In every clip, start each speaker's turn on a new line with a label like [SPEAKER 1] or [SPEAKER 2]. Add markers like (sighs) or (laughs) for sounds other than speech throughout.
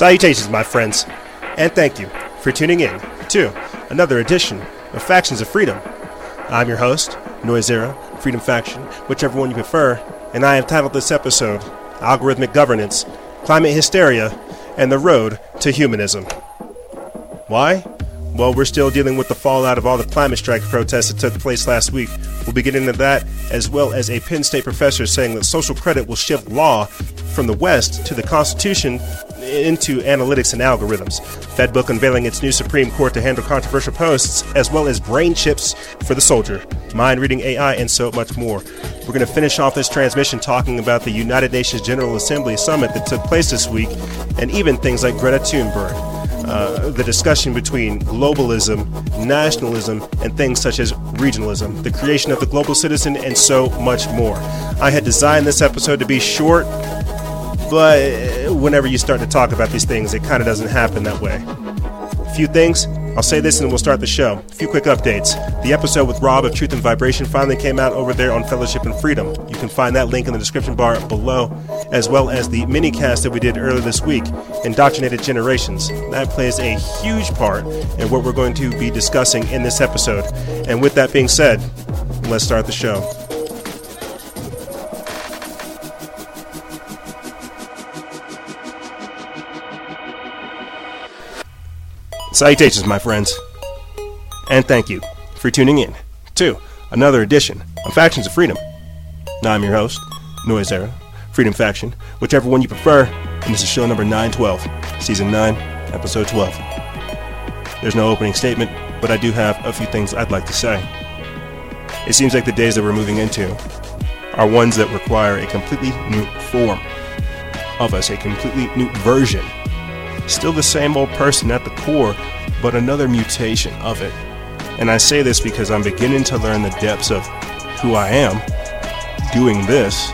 [SPEAKER 1] Salutations, my friends, and thank you for tuning in to another edition of Factions of Freedom. I'm your host, Noisera, Freedom Faction, whichever one you prefer, and I have titled this episode Algorithmic Governance, Climate Hysteria, and the Road to Humanism. Why? Well, we're still dealing with the fallout of all the climate strike protests that took place last week. We'll be getting into that, as well as a Penn State professor saying that social credit will shift law from the West to the Constitution into analytics and algorithms. Fedbook unveiling its new Supreme Court to handle controversial posts, as well as brain chips for the soldier, mind reading AI, and so much more. We're going to finish off this transmission talking about the United Nations General Assembly summit that took place this week, and even things like Greta Thunberg. Uh, the discussion between globalism, nationalism, and things such as regionalism, the creation of the global citizen, and so much more. I had designed this episode to be short, but uh, whenever you start to talk about these things, it kind of doesn't happen that way. A few things. I'll say this and we'll start the show. A few quick updates. The episode with Rob of Truth and Vibration finally came out over there on Fellowship and Freedom. You can find that link in the description bar below, as well as the mini cast that we did earlier this week, Indoctrinated Generations. That plays a huge part in what we're going to be discussing in this episode. And with that being said, let's start the show. Salutations, my friends, and thank you for tuning in to another edition of Factions of Freedom. Now I'm your host, Noise Era, Freedom Faction, whichever one you prefer, and this is show number 912, season 9, episode 12. There's no opening statement, but I do have a few things I'd like to say. It seems like the days that we're moving into are ones that require a completely new form of us, a completely new version Still the same old person at the core, but another mutation of it. And I say this because I'm beginning to learn the depths of who I am doing this,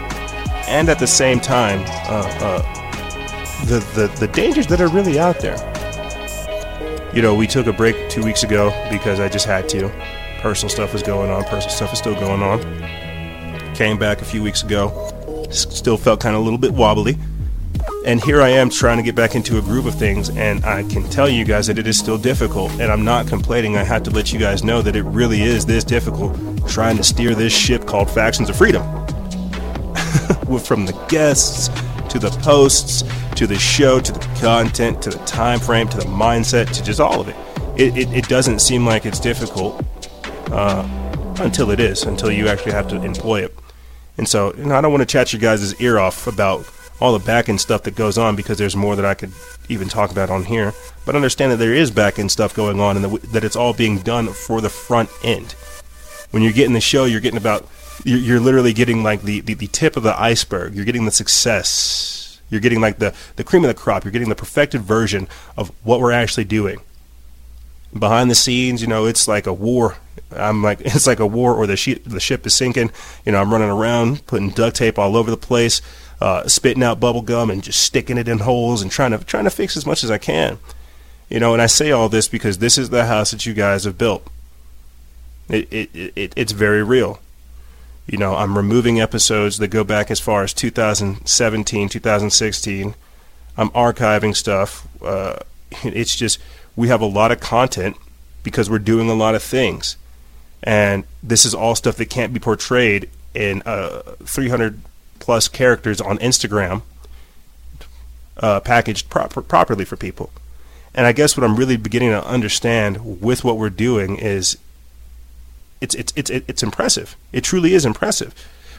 [SPEAKER 1] and at the same time, uh, uh, the, the, the dangers that are really out there. You know, we took a break two weeks ago because I just had to. Personal stuff was going on, personal stuff is still going on. Came back a few weeks ago, still felt kind of a little bit wobbly and here I am trying to get back into a groove of things, and I can tell you guys that it is still difficult, and I'm not complaining. I have to let you guys know that it really is this difficult trying to steer this ship called Factions of Freedom. (laughs) From the guests to the posts to the show to the content to the time frame to the mindset to just all of it. It, it, it doesn't seem like it's difficult uh, until it is, until you actually have to employ it. And so, know, I don't want to chat your guys' ear off about all the back end stuff that goes on because there's more that I could even talk about on here. But understand that there is back end stuff going on and that it's all being done for the front end. When you're getting the show, you're getting about, you're, you're literally getting like the, the, the tip of the iceberg. You're getting the success. You're getting like the, the cream of the crop. You're getting the perfected version of what we're actually doing. Behind the scenes, you know, it's like a war. I'm like, (laughs) it's like a war or the, she- the ship is sinking. You know, I'm running around, putting duct tape all over the place uh, spitting out bubble gum and just sticking it in holes and trying to trying to fix as much as I can. You know, and I say all this because this is the house that you guys have built. It, it, it it's very real. You know, I'm removing episodes that go back as far as 2017, 2016. I'm archiving stuff. Uh, it's just we have a lot of content because we're doing a lot of things, and this is all stuff that can't be portrayed in uh, 300 plus characters on Instagram uh, packaged properly for people. And I guess what I'm really beginning to understand with what we're doing is it's it's it's it's impressive. It truly is impressive.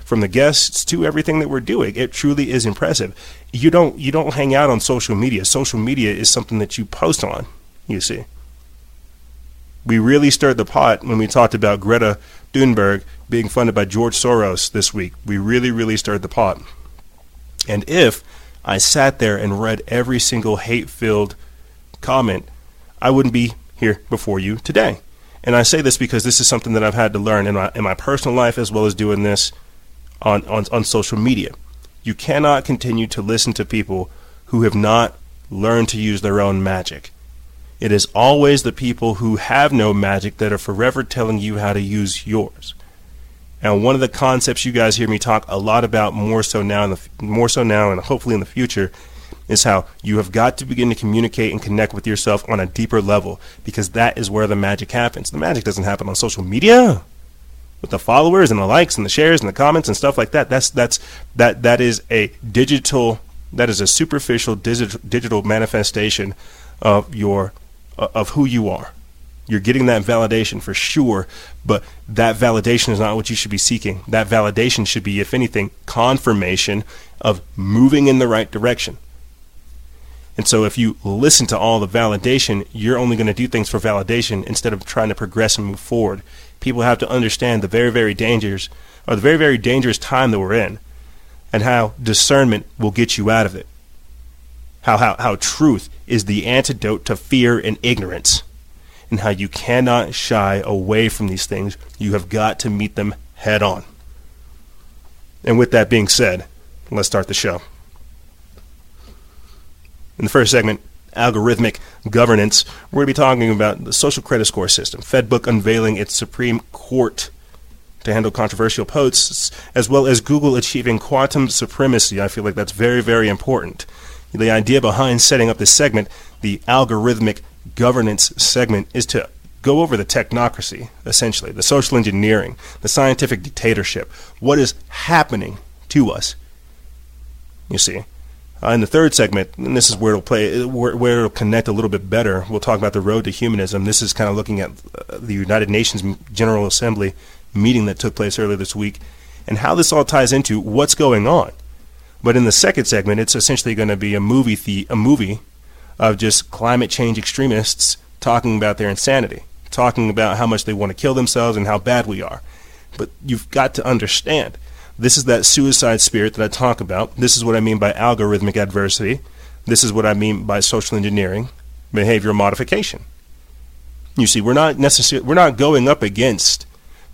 [SPEAKER 1] From the guests to everything that we're doing, it truly is impressive. You don't you don't hang out on social media. Social media is something that you post on. You see. We really stirred the pot when we talked about Greta Thunberg being funded by George Soros this week. We really, really stirred the pot. And if I sat there and read every single hate filled comment, I wouldn't be here before you today. And I say this because this is something that I've had to learn in my, in my personal life as well as doing this on, on, on social media. You cannot continue to listen to people who have not learned to use their own magic. It is always the people who have no magic that are forever telling you how to use yours. And one of the concepts you guys hear me talk a lot about more so now, the, more so now, and hopefully in the future, is how you have got to begin to communicate and connect with yourself on a deeper level because that is where the magic happens. The magic doesn't happen on social media with the followers and the likes and the shares and the comments and stuff like that. That's that's that that is a digital that is a superficial digital digital manifestation of your of who you are. You're getting that validation for sure, but that validation is not what you should be seeking. That validation should be, if anything, confirmation of moving in the right direction. And so if you listen to all the validation, you're only going to do things for validation instead of trying to progress and move forward. People have to understand the very, very dangers, or the very, very dangerous time that we're in, and how discernment will get you out of it. How, how, how truth is the antidote to fear and ignorance, and how you cannot shy away from these things. You have got to meet them head on. And with that being said, let's start the show. In the first segment, algorithmic governance, we're going to be talking about the social credit score system, Fedbook unveiling its Supreme Court to handle controversial posts, as well as Google achieving quantum supremacy. I feel like that's very, very important. The idea behind setting up this segment, the algorithmic governance segment, is to go over the technocracy, essentially, the social engineering, the scientific dictatorship, what is happening to us. You see, uh, in the third segment, and this is where it'll play, where, where, it'll connect a little bit better. We'll talk about the road to humanism. This is kind of looking at uh, the United Nations General Assembly meeting that took place earlier this week, and how this all ties into what's going on. But in the second segment, it's essentially going to be a movie, the, a movie of just climate change extremists talking about their insanity, talking about how much they want to kill themselves and how bad we are. But you've got to understand this is that suicide spirit that I talk about. This is what I mean by algorithmic adversity. This is what I mean by social engineering, behavioral modification. You see, we're not necessarily we're not going up against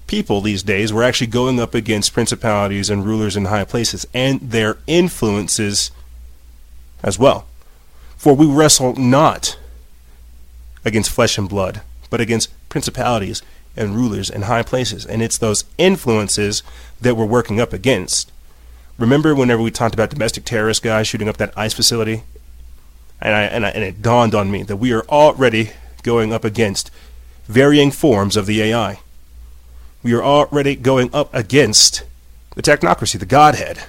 [SPEAKER 1] people these days. We're actually going up against principalities and rulers in high places and their influences as well. For we wrestle not against flesh and blood, but against principalities and rulers in high places. And it's those influences that we're working up against. Remember whenever we talked about domestic terrorist guys shooting up that ICE facility? And, I, and, I, and it dawned on me that we are already going up against varying forms of the AI. We are already going up against the technocracy, the Godhead.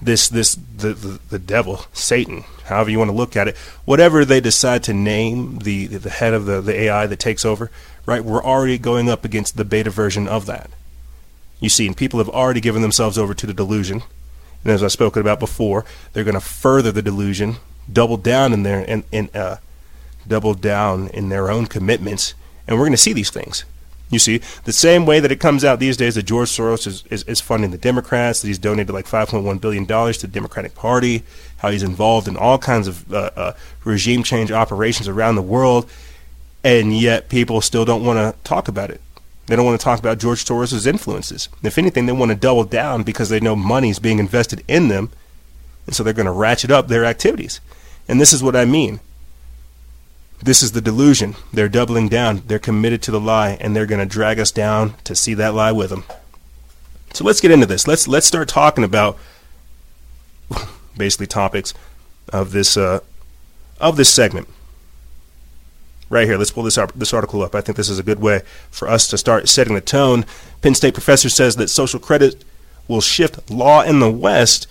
[SPEAKER 1] This, this, the, the, the devil, Satan, however you want to look at it, whatever they decide to name the, the head of the, the AI that takes over, right? We're already going up against the beta version of that. You see, and people have already given themselves over to the delusion. And as I've spoken about before, they're going to further the delusion, double down in their in, in uh, double down in their own commitments, and we're going to see these things. You see, the same way that it comes out these days that George Soros is, is, is funding the Democrats, that he's donated like $5.1 billion to the Democratic Party, how he's involved in all kinds of uh, uh, regime change operations around the world, and yet people still don't want to talk about it. They don't want to talk about George Soros' influences. If anything, they want to double down because they know money is being invested in them, and so they're going to ratchet up their activities. And this is what I mean. This is the delusion. They're doubling down. They're committed to the lie, and they're going to drag us down to see that lie with them. So let's get into this. Let's let's start talking about (laughs) basically topics of this uh, of this segment right here. Let's pull this, this article up. I think this is a good way for us to start setting the tone. Penn State professor says that social credit will shift law in the West,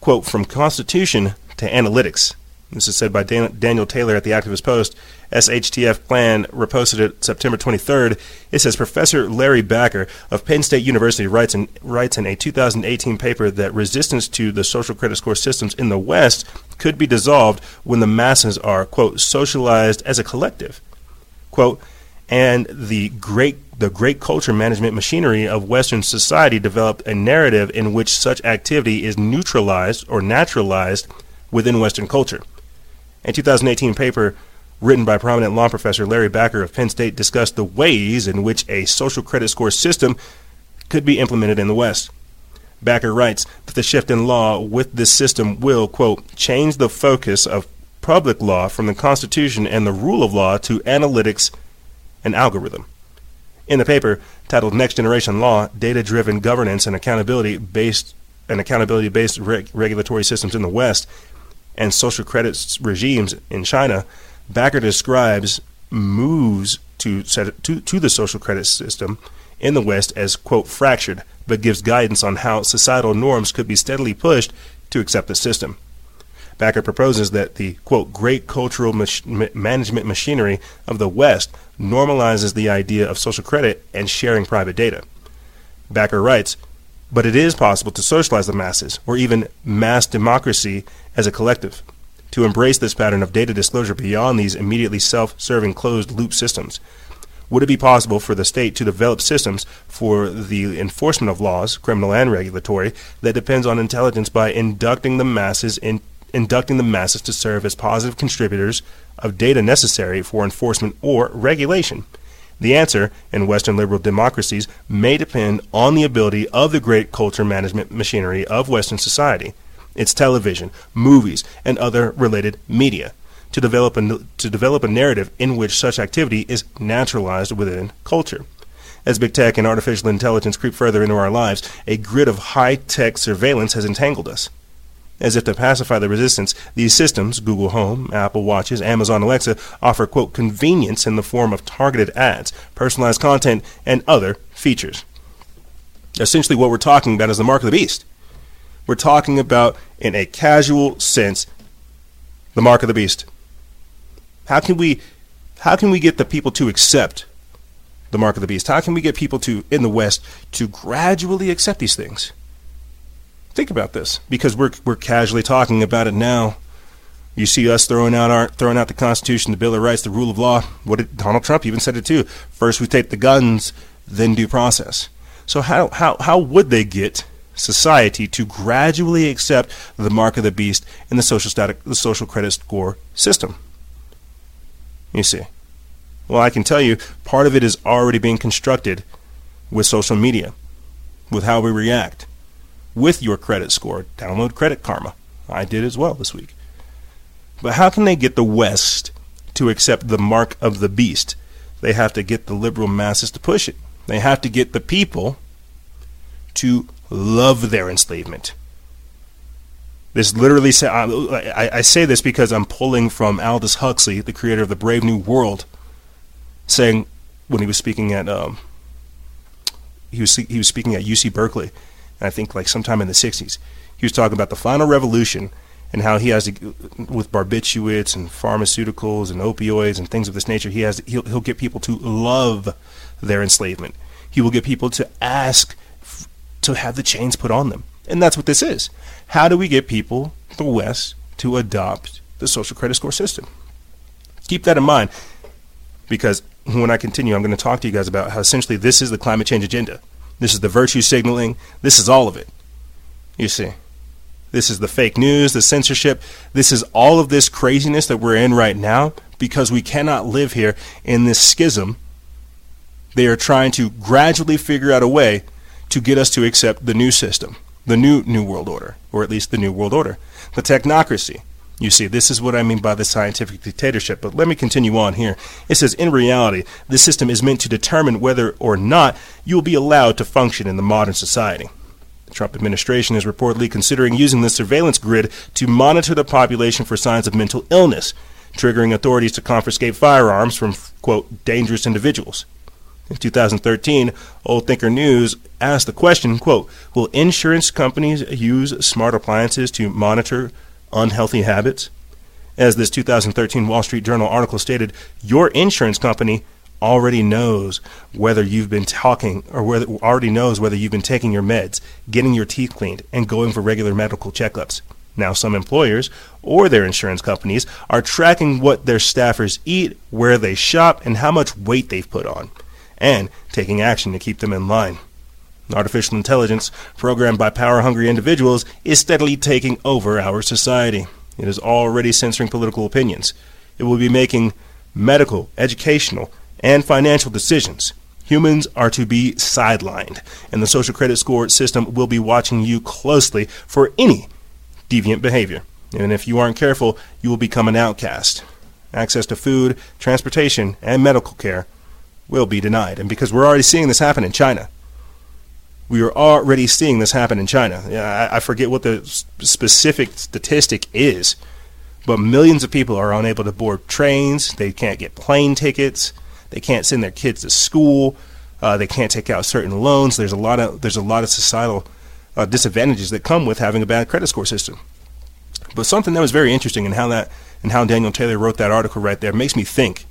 [SPEAKER 1] quote, from constitution to analytics. This is said by Dan- Daniel Taylor at the Activist Post. SHTF Plan reposted it September 23rd. It says Professor Larry Backer of Penn State University writes in, writes in a 2018 paper that resistance to the social credit score systems in the West could be dissolved when the masses are, quote, socialized as a collective. Quote, and the great the great culture management machinery of Western society developed a narrative in which such activity is neutralized or naturalized within Western culture. A 2018 paper written by prominent law professor Larry Backer of Penn State discussed the ways in which a social credit score system could be implemented in the West. Backer writes that the shift in law with this system will, quote, change the focus of public law from the Constitution and the rule of law to analytics and algorithm. In the paper titled Next Generation Law, Data Driven Governance and Accountability Based and Accountability Based Reg- Regulatory Systems in the West, and social credit regimes in China, Backer describes moves to, to, to the social credit system in the West as, quote, fractured, but gives guidance on how societal norms could be steadily pushed to accept the system. Backer proposes that the, quote, great cultural mach- management machinery of the West normalizes the idea of social credit and sharing private data. Backer writes, but it is possible to socialize the masses, or even mass democracy as a collective, to embrace this pattern of data disclosure beyond these immediately self serving closed loop systems. Would it be possible for the state to develop systems for the enforcement of laws, criminal and regulatory, that depends on intelligence by inducting the masses in inducting the masses to serve as positive contributors of data necessary for enforcement or regulation? The answer, in Western liberal democracies, may depend on the ability of the great culture management machinery of Western society, its television, movies, and other related media, to develop a, to develop a narrative in which such activity is naturalized within culture. As big tech and artificial intelligence creep further into our lives, a grid of high tech surveillance has entangled us. As if to pacify the resistance, these systems, Google Home, Apple Watches, Amazon Alexa, offer, quote, convenience in the form of targeted ads, personalized content, and other features. Essentially, what we're talking about is the mark of the beast. We're talking about, in a casual sense, the mark of the beast. How can we, how can we get the people to accept the mark of the beast? How can we get people to, in the West, to gradually accept these things? Think about this, because we're we're casually talking about it now. You see us throwing out our throwing out the Constitution, the Bill of Rights, the rule of law. What did Donald Trump even said it too? First we take the guns, then due process. So how how how would they get society to gradually accept the mark of the beast in the social static the social credit score system? You see. Well, I can tell you part of it is already being constructed with social media, with how we react with your credit score. Download Credit Karma. I did as well this week. But how can they get the West to accept the mark of the beast? They have to get the liberal masses to push it. They have to get the people to love their enslavement. This literally say I, I, say this because I'm pulling from Aldous Huxley, the creator of the Brave New World, saying when he was speaking at um, he was he was speaking at UC Berkeley I think like sometime in the 60s. He was talking about the final revolution and how he has to, with barbiturates and pharmaceuticals and opioids and things of this nature, he has he'll, he'll get people to love their enslavement. He will get people to ask to have the chains put on them. And that's what this is. How do we get people, the West, to adopt the social credit score system? Keep that in mind because when I continue, I'm going to talk to you guys about how essentially this is the climate change agenda. This is the virtue signaling. This is all of it. You see. This is the fake news, the censorship. This is all of this craziness that we're in right now because we cannot live here in this schism. They are trying to gradually figure out a way to get us to accept the new system, the new New World Order, or at least the New World Order, the technocracy. You see, this is what I mean by the scientific dictatorship. But let me continue on here. It says, in reality, this system is meant to determine whether or not you will be allowed to function in the modern society. The Trump administration is reportedly considering using the surveillance grid to monitor the population for signs of mental illness, triggering authorities to confiscate firearms from, quote, dangerous individuals. In 2013, Old Thinker News asked the question, quote, will insurance companies use smart appliances to monitor unhealthy habits. As this 2013 Wall Street Journal article stated, your insurance company already knows whether you've been talking or whether already knows whether you've been taking your meds, getting your teeth cleaned, and going for regular medical checkups. Now, some employers or their insurance companies are tracking what their staffers eat, where they shop, and how much weight they've put on, and taking action to keep them in line. Artificial intelligence, programmed by power hungry individuals, is steadily taking over our society. It is already censoring political opinions. It will be making medical, educational, and financial decisions. Humans are to be sidelined, and the social credit score system will be watching you closely for any deviant behavior. And if you aren't careful, you will become an outcast. Access to food, transportation, and medical care will be denied. And because we're already seeing this happen in China, we are already seeing this happen in China. I, forget what the specific statistic is, But millions of people are unable to board trains. They can't get plane tickets. They can't send their kids to school. Uh, they can't take out certain loans. There's a lot of there's a lot of societal uh, disadvantages that come with having a bad credit score system. But something that was very interesting in how that and how Daniel Taylor wrote that article right there makes me think.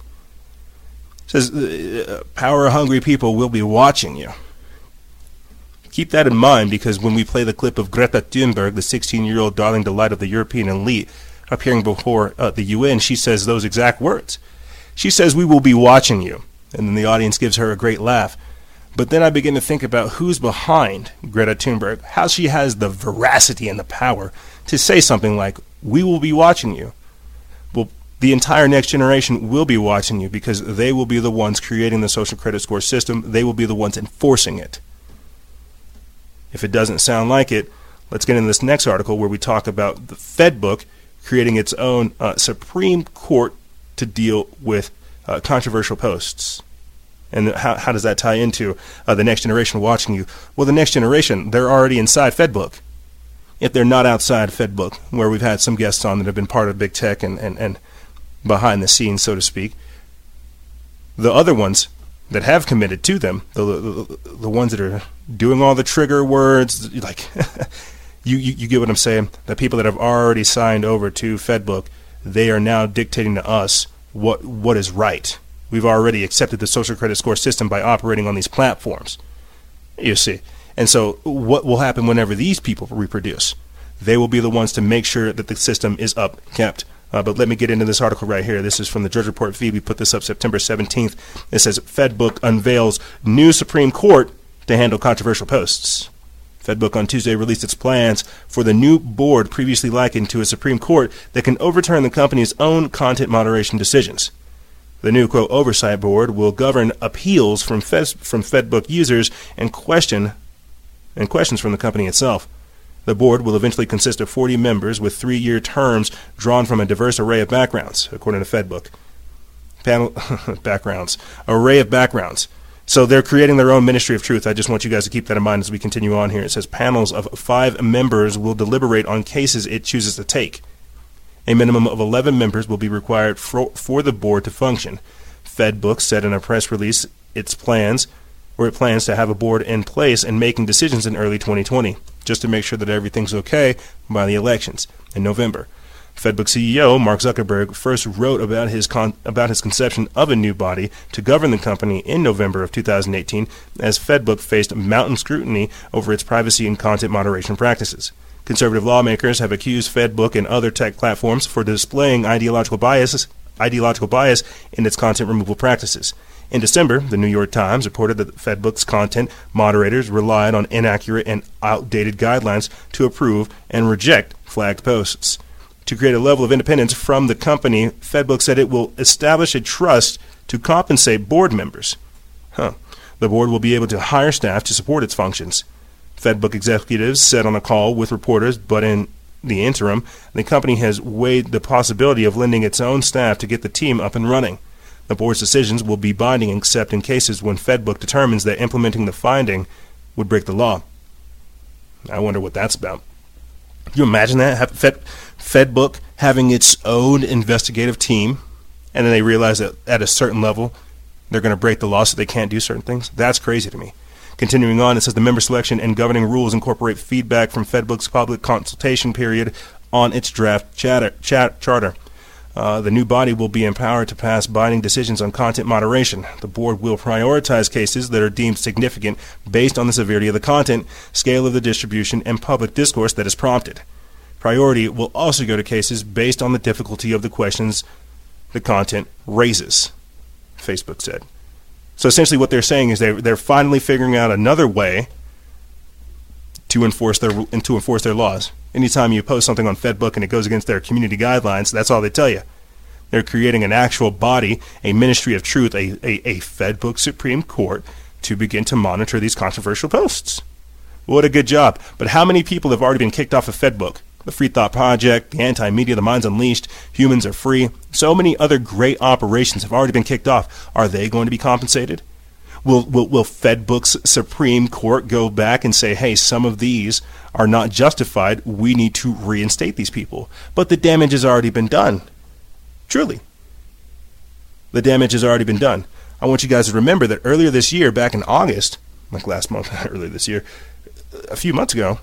[SPEAKER 1] Says uh, power hungry people will be watching you. Keep that in mind because when we play the clip of Greta Thunberg, the 16 year old darling delight of the European elite, appearing before uh, the UN, she says those exact words. She says, We will be watching you. And then the audience gives her a great laugh. But then I begin to think about who's behind Greta Thunberg, how she has the veracity and the power to say something like, We will be watching you. The entire next generation will be watching you because they will be the ones creating the social credit score system. They will be the ones enforcing it. If it doesn't sound like it, let's get into this next article where we talk about the Fed book creating its own uh, Supreme Court to deal with uh, controversial posts. And how, how does that tie into uh, the next generation watching you? Well, the next generation, they're already inside FedBook. If they're not outside FedBook, where we've had some guests on that have been part of big tech and, and, and behind the scenes, so to speak, the other ones that have committed to them, the, the, the ones that are doing all the trigger words, like (laughs) you, you, you get what I'm saying? The people that have already signed over to FedBook, they are now dictating to us what what is right. We've already accepted the social credit score system by operating on these platforms. You see. And so what will happen whenever these people reproduce? They will be the ones to make sure that the system is up kept. Uh, but let me get into this article right here. This is from the Drudge Report feed. We put this up September 17th. It says FedBook unveils new Supreme Court to handle controversial posts. FedBook on Tuesday released its plans for the new board previously likened to a Supreme Court that can overturn the company's own content moderation decisions. The new quote oversight board will govern appeals from from FedBook users and question and questions from the company itself. The board will eventually consist of 40 members with three-year terms drawn from a diverse array of backgrounds, according to FedBook. Panel (laughs) backgrounds, array of backgrounds. So they're creating their own ministry of truth. I just want you guys to keep that in mind as we continue on here. It says panels of five members will deliberate on cases it chooses to take. A minimum of 11 members will be required for, for the board to function. FedBook said in a press release its plans, or it plans to have a board in place and making decisions in early 2020, just to make sure that everything's okay by the elections in November. FedBook CEO Mark Zuckerberg first wrote about his con- about his conception of a new body to govern the company in November of 2018 as FedBook faced mountain scrutiny over its privacy and content moderation practices. Conservative lawmakers have accused FedBook and other tech platforms for displaying ideological biases ideological bias in its content removal practices. In December, the New York Times reported that FedBook's content moderators relied on inaccurate and outdated guidelines to approve and reject flagged posts to create a level of independence from the company, FedBook said it will establish a trust to compensate board members. Huh. The board will be able to hire staff to support its functions. FedBook executives said on a call with reporters, but in the interim, the company has weighed the possibility of lending its own staff to get the team up and running. The board's decisions will be binding except in cases when FedBook determines that implementing the finding would break the law. I wonder what that's about. Can you imagine that? Fed, FedBook having its own investigative team, and then they realize that at a certain level they're going to break the law so they can't do certain things. That's crazy to me. Continuing on, it says the member selection and governing rules incorporate feedback from FedBook's public consultation period on its draft chatter, chat, charter. Uh, the new body will be empowered to pass binding decisions on content moderation. The board will prioritize cases that are deemed significant based on the severity of the content, scale of the distribution, and public discourse that is prompted. Priority will also go to cases based on the difficulty of the questions the content raises, Facebook said. So essentially, what they're saying is they're, they're finally figuring out another way to enforce their to enforce their laws. Anytime you post something on FedBook and it goes against their community guidelines, that's all they tell you. They're creating an actual body, a ministry of truth, a, a, a FedBook Supreme Court to begin to monitor these controversial posts. What a good job. But how many people have already been kicked off of FedBook? the Free Thought Project, the Anti Media, the Minds Unleashed, Humans Are Free. So many other great operations have already been kicked off. Are they going to be compensated? Will, will, will Fedbook's Supreme Court go back and say, hey, some of these are not justified. We need to reinstate these people. But the damage has already been done. Truly. The damage has already been done. I want you guys to remember that earlier this year, back in August, like last month, (laughs) earlier this year, a few months ago,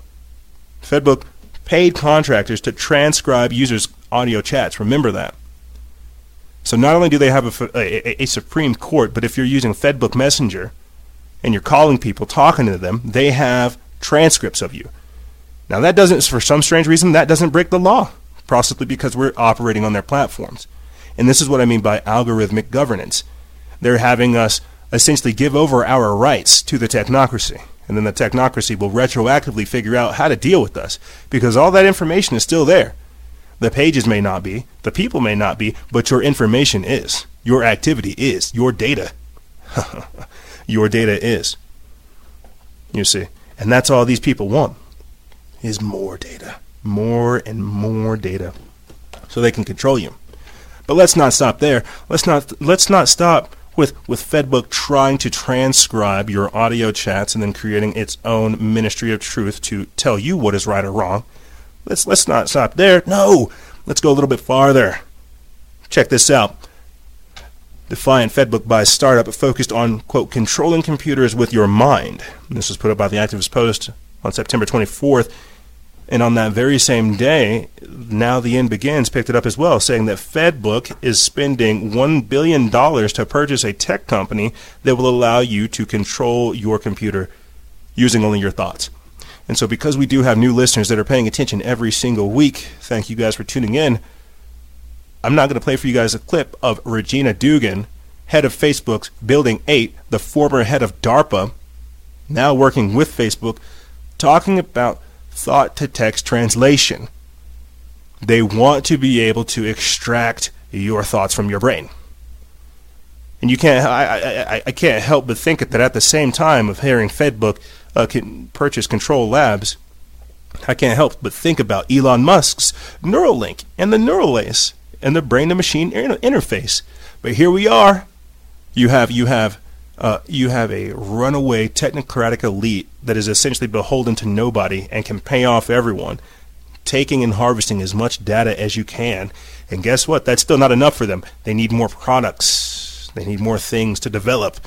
[SPEAKER 1] Fedbook paid contractors to transcribe users' audio chats. Remember that. So not only do they have a, a, a, Supreme Court, but if you're using Fedbook Messenger and you're calling people, talking to them, they have transcripts of you. Now that doesn't, for some strange reason, that doesn't break the law, possibly because we're operating on their platforms. And this is what I mean by algorithmic governance. They're having us essentially give over our rights to the technocracy. And then the technocracy will retroactively figure out how to deal with us because all that information is still there. The pages may not be, the people may not be, but your information is. Your activity is. Your data. (laughs) your data is. You see. And that's all these people want is more data. More and more data. So they can control you. But let's not stop there. Let's not let's not stop with, with Fedbook trying to transcribe your audio chats and then creating its own ministry of truth to tell you what is right or wrong. Let's let's not stop there. No, let's go a little bit farther. Check this out. Defiant Fedbook by startup focused on quote controlling computers with your mind. This was put up by the Activist Post on September 24th. And on that very same day, Now the End Begins picked it up as well, saying that Fedbook is spending $1 billion to purchase a tech company that will allow you to control your computer using only your thoughts. And so, because we do have new listeners that are paying attention every single week, thank you guys for tuning in. I'm not going to play for you guys a clip of Regina Dugan, head of Facebook's Building 8, the former head of DARPA, now working with Facebook, talking about thought to text translation. They want to be able to extract your thoughts from your brain. And you can't, I, I, I can't help but think that at the same time of hearing Fedbook uh, can purchase Control Labs, I can't help but think about Elon Musk's Neuralink and the Neuralace and the brain to machine interface. But here we are. You have you have uh, you have a runaway technocratic elite that is essentially beholden to nobody and can pay off everyone, taking and harvesting as much data as you can. And guess what? That's still not enough for them. They need more products. They need more things to develop.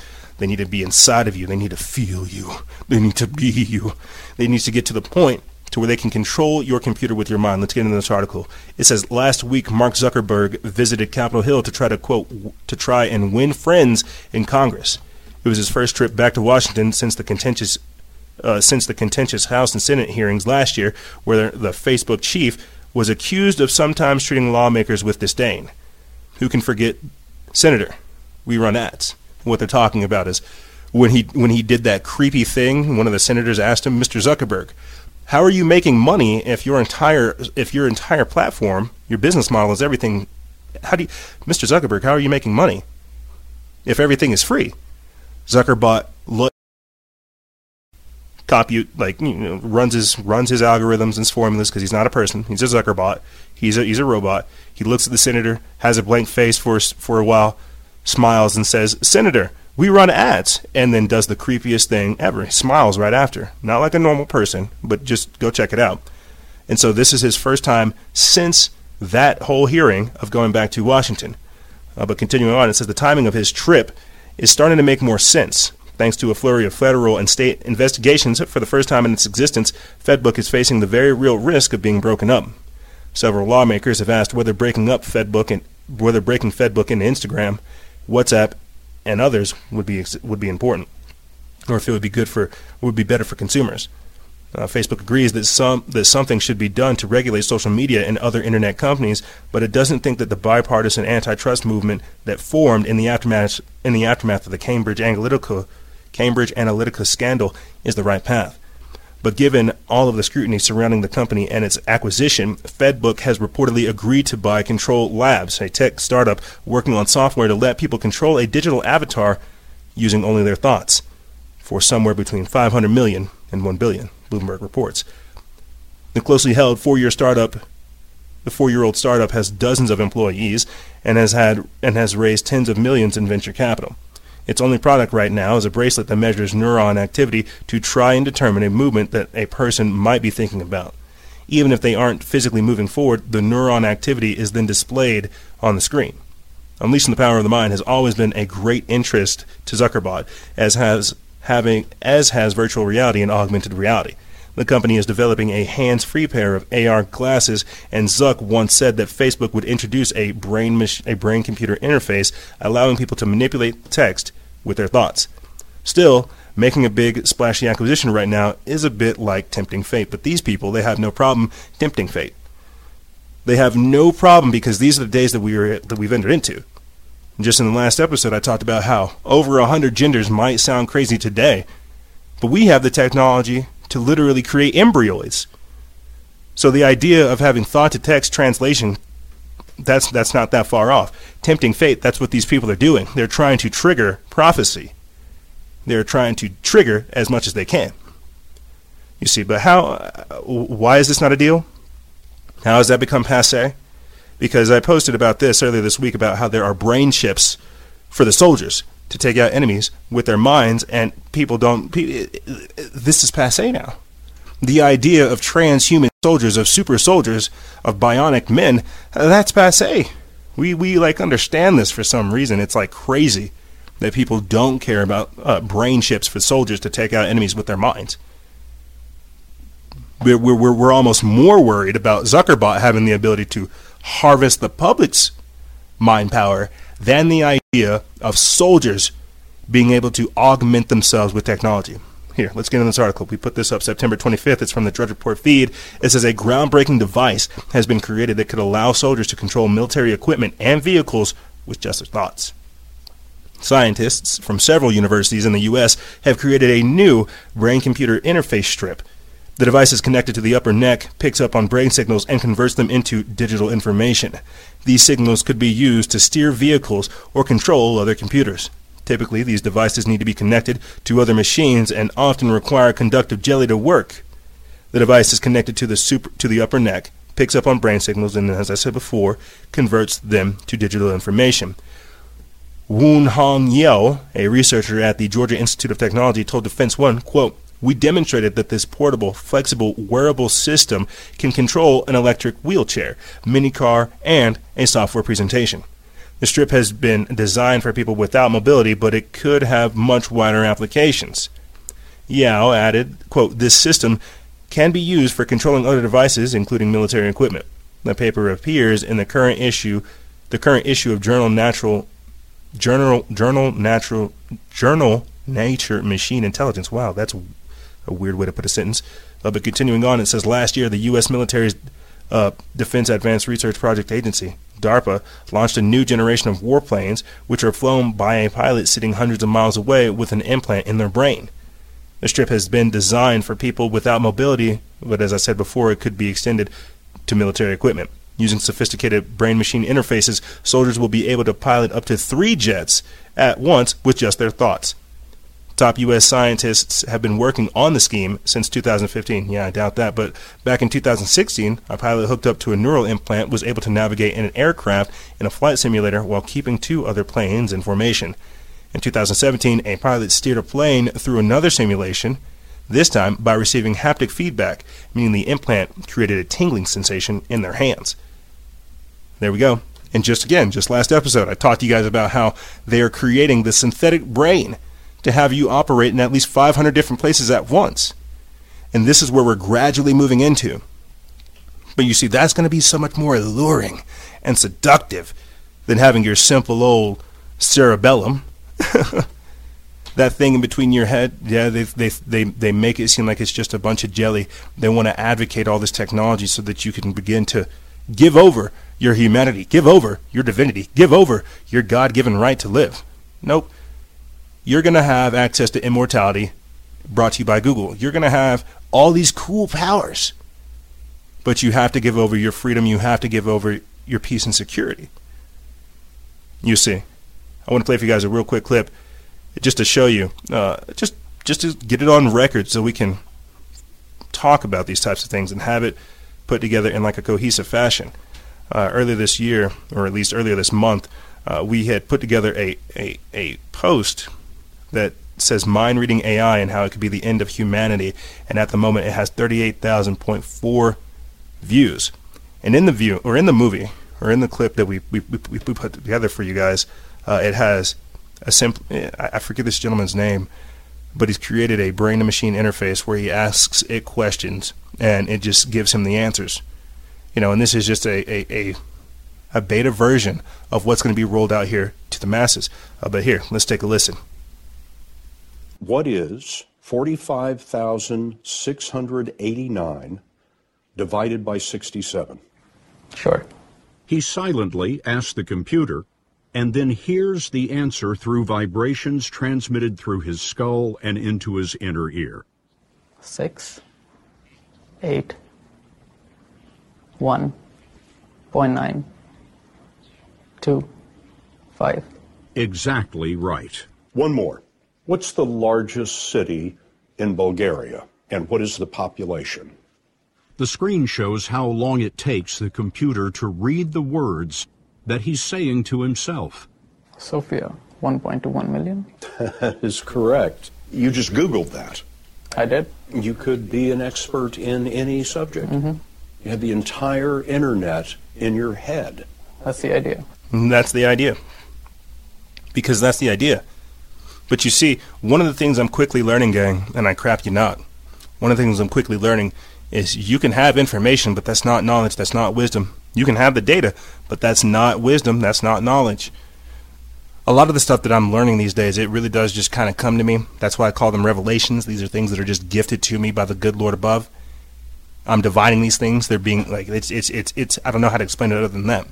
[SPEAKER 1] They need to be inside of you. They need to feel you. They need to be you. They need to get to the point to where they can control your computer with your mind. Let's get into this article. It says last week Mark Zuckerberg visited Capitol Hill to try to quote to try and win friends in Congress. It was his first trip back to Washington since the contentious uh, since the contentious House and Senate hearings last year, where the Facebook chief was accused of sometimes treating lawmakers with disdain. Who can forget Senator? We run ads. What they're talking about is when he when he did that creepy thing. One of the senators asked him, "Mr. Zuckerberg, how are you making money if your entire if your entire platform, your business model is everything? How do you, Mr. Zuckerberg, how are you making money if everything is free?" Zuckerbot look compute like you know runs his runs his algorithms and his formulas because he's not a person. He's a Zuckerbot. He's a he's a robot. He looks at the senator, has a blank face for for a while, smiles and says, "Senator, we run ads," and then does the creepiest thing ever. He smiles right after, not like a normal person, but just go check it out. And so this is his first time since that whole hearing of going back to Washington. Uh, but continuing on, it says the timing of his trip is starting to make more sense. Thanks to a flurry of federal and state investigations, for the first time in its existence, Fedbook is facing the very real risk of being broken up. Several lawmakers have asked whether breaking up Fedbook and whether breaking Fedbook into Instagram, WhatsApp, and others would be would be important, or if it would be good for would be better for consumers. Uh, Facebook agrees that some that something should be done to regulate social media and other internet companies, but it doesn't think that the bipartisan antitrust movement that formed in the aftermath in the aftermath of the Cambridge Analytica Cambridge Analytica scandal is the right path. But given all of the scrutiny surrounding the company and its acquisition, Fedbook has reportedly agreed to buy Control Labs, a tech startup working on software to let people control a digital avatar using only their thoughts, for somewhere between 500 million and 1 billion. Bloomberg reports. The closely held four-year startup, the four-year-old startup has dozens of employees and has had and has raised tens of millions in venture capital. Its only product right now is a bracelet that measures neuron activity to try and determine a movement that a person might be thinking about. Even if they aren't physically moving forward, the neuron activity is then displayed on the screen. Unleashing the power of the mind has always been a great interest to Zuckerberg, as has having as has virtual reality and augmented reality. The company is developing a hands-free pair of AR glasses, and Zuck once said that Facebook would introduce a brain mach- a brain-computer interface, allowing people to manipulate text with their thoughts. Still, making a big splashy acquisition right now is a bit like tempting fate, but these people they have no problem tempting fate. They have no problem because these are the days that we are that we've entered into. Just in the last episode, I talked about how over a hundred genders might sound crazy today, but we have the technology to literally create embryoids. So the idea of having thought to text translation that's that's not that far off. Tempting fate, that's what these people are doing. They're trying to trigger prophecy. They're trying to trigger as much as they can. You see, but how uh, why is this not a deal? How has that become passe? Because I posted about this earlier this week about how there are brain chips for the soldiers to take out enemies with their minds, and people don't. This is passe now. The idea of transhuman soldiers, of super soldiers, of bionic men, that's passe. We we like understand this for some reason. It's like crazy that people don't care about uh, brain chips for soldiers to take out enemies with their minds. We're, we're, we're almost more worried about Zuckerbot having the ability to harvest the public's mind power than the idea of soldiers being able to augment themselves with technology. Here, let's get into this article. We put this up September 25th. It's from the Drudge Report feed. It says a groundbreaking device has been created that could allow soldiers to control military equipment and vehicles with just their thoughts. Scientists from several universities in the U.S. have created a new brain computer interface strip. The device is connected to the upper neck, picks up on brain signals, and converts them into digital information. These signals could be used to steer vehicles or control other computers. Typically, these devices need to be connected to other machines and often require conductive jelly to work. The device is connected to the super, to the upper neck, picks up on brain signals, and as I said before, converts them to digital information. Woon Hong Yeo, a researcher at the Georgia Institute of Technology, told Defense One, quote, we demonstrated that this portable, flexible, wearable system can control an electric wheelchair, minicar, and a software presentation. The strip has been designed for people without mobility, but it could have much wider applications. Yao added, quote, This system can be used for controlling other devices, including military equipment. The paper appears in the current issue, the current issue of Journal Natural, Journal Journal Natural, Journal Nature Machine Intelligence. Wow, that's a weird way to put a sentence. Uh, but continuing on, it says last year the U.S. military's uh, Defense Advanced Research Project Agency, DARPA, launched a new generation of warplanes which are flown by a pilot sitting hundreds of miles away with an implant in their brain. The strip has been designed for people without mobility, but as I said before, it could be extended to military equipment. Using sophisticated brain machine interfaces, soldiers will be able to pilot up to three jets at once with just their thoughts. Top U.S. scientists have been working on the scheme since 2015. Yeah, I doubt that. But back in 2016, a pilot hooked up to a neural implant was able to navigate in an aircraft in a flight simulator while keeping two other planes in formation. In 2017, a pilot steered a plane through another simulation, this time by receiving haptic feedback, meaning the implant created a tingling sensation in their hands. There we go. And just again, just last episode, I talked to you guys about how they are creating the synthetic brain to have you operate in at least 500 different places at once. And this is where we're gradually moving into. But you see, that's going to be so much more alluring and seductive than having your simple old cerebellum. (laughs) that thing in between your head, yeah, they, they, they, they make it seem like it's just a bunch of jelly. They want to advocate all this technology so that you can begin to give over your humanity, give over your divinity, give over your God given right to live. Nope you're going to have access to immortality brought to you by Google. You're going to have all these cool powers, but you have to give over your freedom. You have to give over your peace and security. You see, I want to play for you guys a real quick clip just to show you, uh, just just to get it on record so we can talk about these types of things and have it put together in like a cohesive fashion. Uh, earlier this year, or at least earlier this month, uh, we had put together a, a, a post that says mind reading AI and how it could be the end of humanity. And at the moment, it has 38,000.4 views. And in the view, or in the movie, or in the clip that we, we, we, put together for you guys, uh, it has a simple, I forget this gentleman's name, but he's created a brain to machine interface where he asks it questions and it just gives him the answers. You know, and this is just a, a, a, a beta version of what's going to be rolled out here to the masses. Uh, but here, let's take a listen.
[SPEAKER 2] What is 45,689 divided by 67?
[SPEAKER 3] Sure.
[SPEAKER 2] He silently asks the computer and then hears the answer through vibrations transmitted through his skull and into his inner ear.
[SPEAKER 3] Six, eight, one, point nine, two, five.
[SPEAKER 2] Exactly right. One more. What's the largest city in Bulgaria, and what is the population? The screen shows how long it takes the computer to read the words that he's saying to himself.
[SPEAKER 3] Sofia, 1.21 million. (laughs)
[SPEAKER 2] that is correct. You just Googled that.
[SPEAKER 3] I did.
[SPEAKER 2] You could be an expert in any subject.
[SPEAKER 3] Mm-hmm.
[SPEAKER 2] You have the entire internet in your head.
[SPEAKER 3] That's the idea.
[SPEAKER 1] That's the idea. Because that's the idea. But you see, one of the things I'm quickly learning, gang, and I crap you not, one of the things I'm quickly learning is you can have information, but that's not knowledge, that's not wisdom. You can have the data, but that's not wisdom, that's not knowledge. A lot of the stuff that I'm learning these days, it really does just kind of come to me. That's why I call them revelations. These are things that are just gifted to me by the good Lord above. I'm dividing these things. They're being like it's it's it's it's I don't know how to explain it other than that.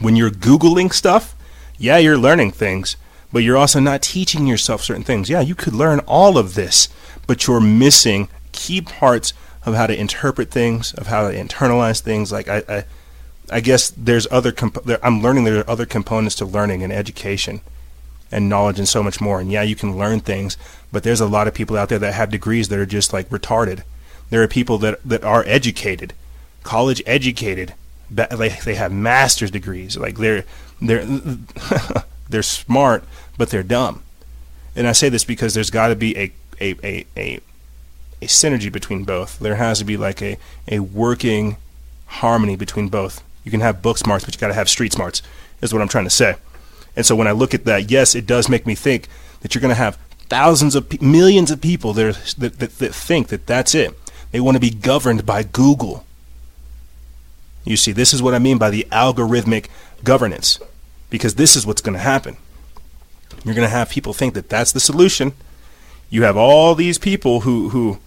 [SPEAKER 1] When you're googling stuff, yeah, you're learning things but you're also not teaching yourself certain things. Yeah, you could learn all of this, but you're missing key parts of how to interpret things, of how to internalize things. Like I, I, I guess there's other. Comp- there, I'm learning there are other components to learning and education, and knowledge and so much more. And yeah, you can learn things, but there's a lot of people out there that have degrees that are just like retarded. There are people that that are educated, college educated, they they have master's degrees. Like they're they're (laughs) they're smart, but they're dumb. And I say this because there's got to be a, a, a, a, a synergy between both. There has to be like a, a working harmony between both. You can have book smarts, but you got to have street smarts, is what I'm trying to say. And so when I look at that, yes, it does make me think that you're going to have thousands of millions of people that, that, that think that that's it. They want to be governed by Google. You see, this is what I mean by the algorithmic governance because this is what's going to happen. You're going to have people think that that's the solution. You have all these people who who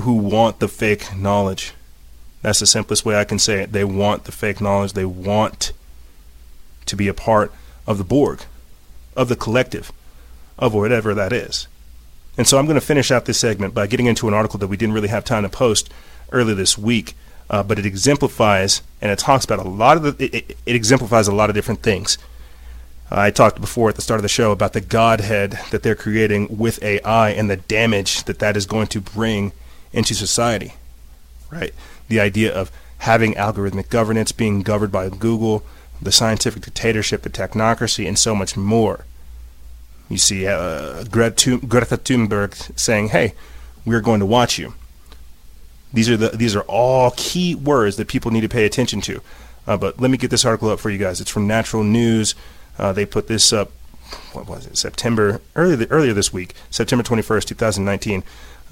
[SPEAKER 1] who want the fake knowledge. That's the simplest way I can say it. They want the fake knowledge. They want to be a part of the Borg, of the collective, of whatever that is. And so I'm going to finish out this segment by getting into an article that we didn't really have time to post earlier this week uh, but it exemplifies and it talks about a lot of the, it, it, it exemplifies a lot of different things. I talked before at the start of the show about the godhead that they're creating with AI and the damage that that is going to bring into society, right? The idea of having algorithmic governance, being governed by Google, the scientific dictatorship, the technocracy, and so much more. You see uh, Greta Thunberg saying, hey, we're going to watch you. These are the these are all key words that people need to pay attention to. Uh, but let me get this article up for you guys. It's from Natural News. Uh, they put this up. What was it? September earlier earlier this week, September twenty first, two thousand nineteen.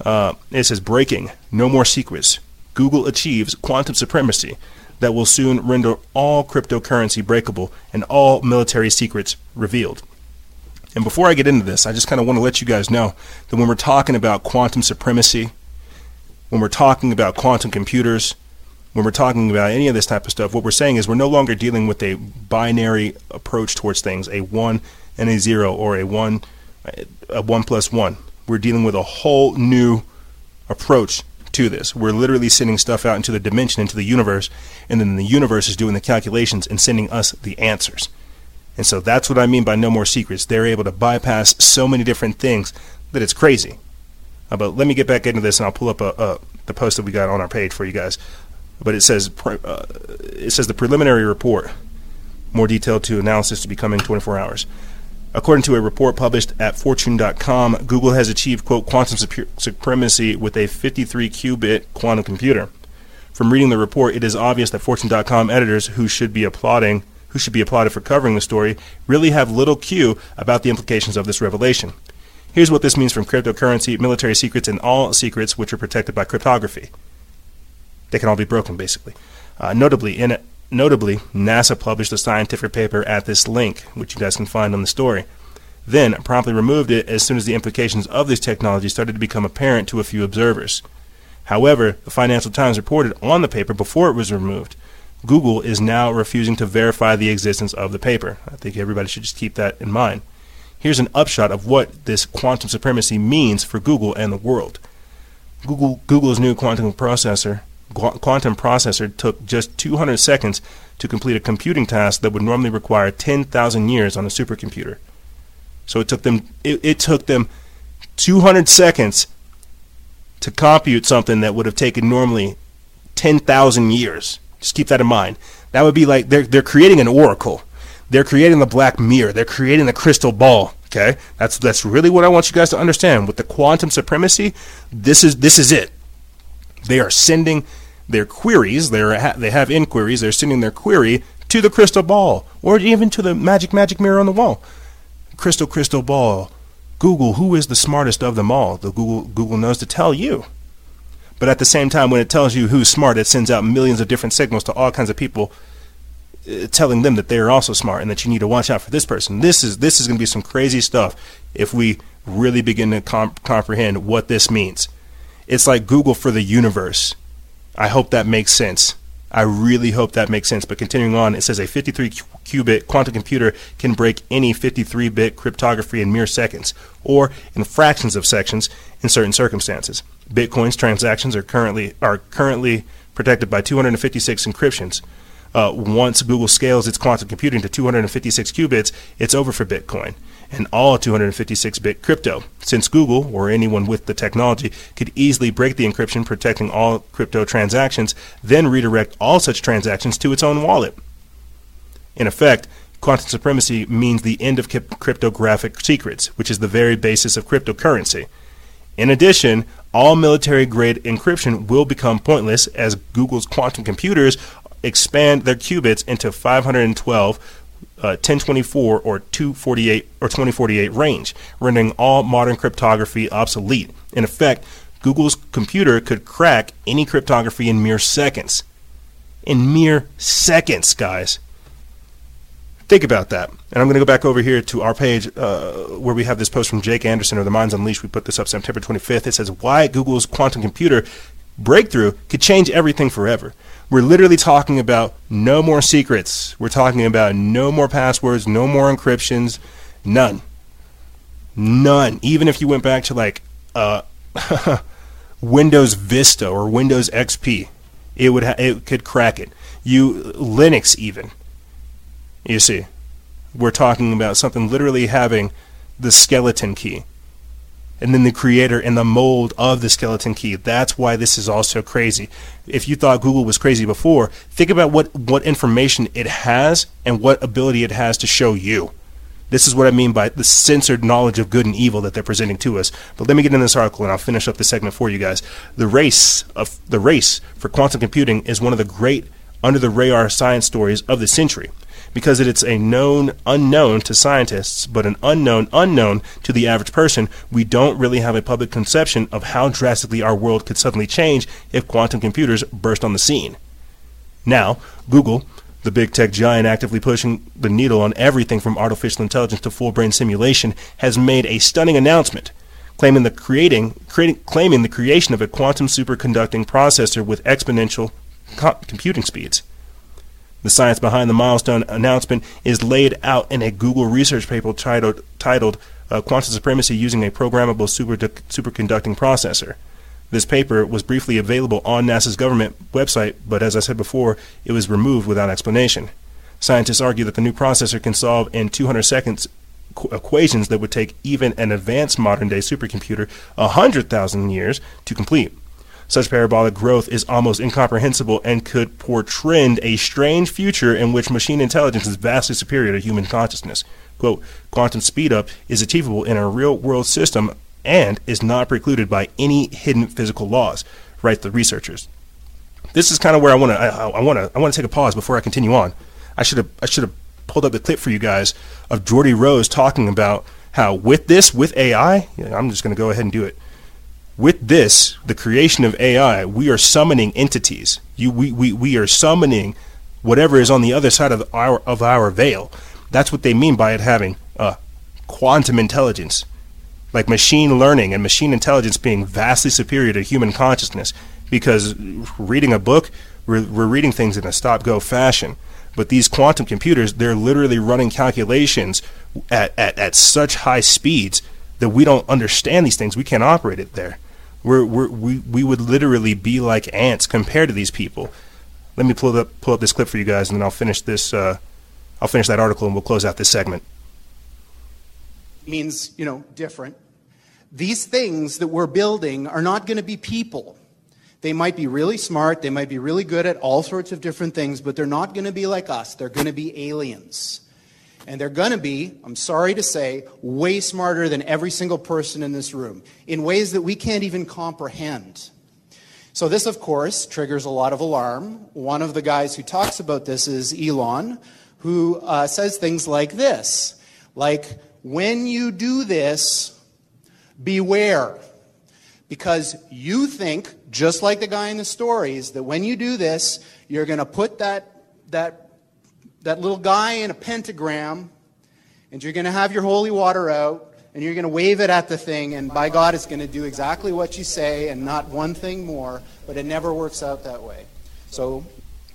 [SPEAKER 1] Uh, it says breaking: No more secrets. Google achieves quantum supremacy that will soon render all cryptocurrency breakable and all military secrets revealed. And before I get into this, I just kind of want to let you guys know that when we're talking about quantum supremacy, when we're talking about quantum computers, when we're talking about any of this type of stuff, what we're saying is we're no longer dealing with a binary approach towards things, a one and a zero, or a one, a one plus one. We're dealing with a whole new approach to this. We're literally sending stuff out into the dimension, into the universe, and then the universe is doing the calculations and sending us the answers. And so that's what I mean by no more secrets. They're able to bypass so many different things that it's crazy. Uh, but let me get back into this, and I'll pull up a, a, the post that we got on our page for you guys. But it says uh, it says the preliminary report More detailed to analysis to be coming 24 hours. According to a report published at Fortune.com, Google has achieved, quote, quantum supremacy with a 53 qubit quantum computer. From reading the report, it is obvious that Fortune.com editors who should be applauding who should be applauded for covering the story really have little cue about the implications of this revelation. Here's what this means from cryptocurrency, military secrets, and all secrets which are protected by cryptography. They can all be broken, basically. Uh, notably, in notably, NASA published a scientific paper at this link, which you guys can find on the story. Then promptly removed it as soon as the implications of this technology started to become apparent to a few observers. However, the Financial Times reported on the paper before it was removed. Google is now refusing to verify the existence of the paper. I think everybody should just keep that in mind. Here's an upshot of what this quantum supremacy means for Google and the world. Google, Google's new quantum processor, quantum processor took just 200 seconds to complete a computing task that would normally require 10,000 years on a supercomputer. So it took them it, it took them 200 seconds to compute something that would have taken normally 10,000 years. Just keep that in mind. That would be like they're they're creating an oracle. They're creating the black mirror. They're creating the crystal ball. Okay, that's that's really what I want you guys to understand. With the quantum supremacy, this is this is it. They are sending their queries. They they have inquiries. They're sending their query to the crystal ball, or even to the magic magic mirror on the wall. Crystal crystal ball. Google, who is the smartest of them all? The Google Google knows to tell you. But at the same time, when it tells you who's smart, it sends out millions of different signals to all kinds of people telling them that they're also smart and that you need to watch out for this person. This is this is going to be some crazy stuff if we really begin to comp- comprehend what this means. It's like Google for the universe. I hope that makes sense. I really hope that makes sense. But continuing on, it says a 53 qubit quantum computer can break any 53 bit cryptography in mere seconds, or in fractions of seconds in certain circumstances. Bitcoin's transactions are currently are currently protected by 256 encryptions. Uh, once Google scales its quantum computing to 256 qubits, it's over for Bitcoin and all 256 bit crypto, since Google, or anyone with the technology, could easily break the encryption protecting all crypto transactions, then redirect all such transactions to its own wallet. In effect, quantum supremacy means the end of cryptographic secrets, which is the very basis of cryptocurrency. In addition, all military grade encryption will become pointless as Google's quantum computers expand their qubits into 512, uh, 1024, or 248 or 2048 range, rendering all modern cryptography obsolete. In effect, Google's computer could crack any cryptography in mere seconds. In mere seconds, guys. Think about that. And I'm going to go back over here to our page uh, where we have this post from Jake Anderson or The Minds Unleashed. We put this up September 25th. It says, Why Google's quantum computer breakthrough could change everything forever. We're literally talking about no more secrets. We're talking about no more passwords, no more encryptions, none. None. Even if you went back to like uh, (laughs) Windows Vista or Windows XP, it would ha- it could crack it. You Linux even. You see, we're talking about something literally having the skeleton key and then the creator and the mold of the skeleton key. That's why this is all so crazy. If you thought Google was crazy before, think about what, what information it has and what ability it has to show you. This is what I mean by the censored knowledge of good and evil that they're presenting to us. But let me get in this article and I'll finish up the segment for you guys. The race of the race for quantum computing is one of the great under the radar science stories of the century because it's a known unknown to scientists, but an unknown unknown to the average person, we don't really have a public conception of how drastically our world could suddenly change if quantum computers burst on the scene. Now, Google, the big tech giant actively pushing the needle on everything from artificial intelligence to full brain simulation, has made a stunning announcement claiming the creating, creating claiming the creation of a quantum superconducting processor with exponential co- computing speeds. The science behind the milestone announcement is laid out in a Google research paper titled, titled uh, Quantum Supremacy Using a Programmable super Superconducting Processor. This paper was briefly available on NASA's government website, but as I said before, it was removed without explanation. Scientists argue that the new processor can solve in 200 seconds equations that would take even an advanced modern day supercomputer 100,000 years to complete. Such parabolic growth is almost incomprehensible and could portend a strange future in which machine intelligence is vastly superior to human consciousness. Quote, quantum speedup is achievable in a real world system and is not precluded by any hidden physical laws, write the researchers. This is kind of where I want to I want to I want to take a pause before I continue on. I should have I should have pulled up the clip for you guys of Geordie Rose talking about how with this with AI, I'm just going to go ahead and do it with this, the creation of AI, we are summoning entities. You, we, we, we are summoning whatever is on the other side of our of our veil. That's what they mean by it having uh, quantum intelligence, like machine learning and machine intelligence being vastly superior to human consciousness. Because reading a book, we're, we're reading things in a stop-go fashion. But these quantum computers, they're literally running calculations at, at, at such high speeds that we don't understand these things. We can't operate it there. We're, we're, we we would literally be like ants compared to these people. Let me pull up pull up this clip for you guys, and then I'll finish this. Uh, I'll finish that article, and we'll close out this segment.
[SPEAKER 4] Means you know different. These things that we're building are not going to be people. They might be really smart. They might be really good at all sorts of different things, but they're not going to be like us. They're going to be aliens. And they're going to be, I'm sorry to say, way smarter than every single person in this room in ways that we can't even comprehend. So, this, of course, triggers a lot of alarm. One of the guys who talks about this is Elon, who uh, says things like this like, when you do this, beware. Because you think, just like the guy in the stories, that when you do this, you're going to put that, that that little guy in a pentagram, and you're going to have your holy water out, and you're going to wave it at the thing, and by God, it's going to do exactly what you say and not one thing more, but it never works out that way. So.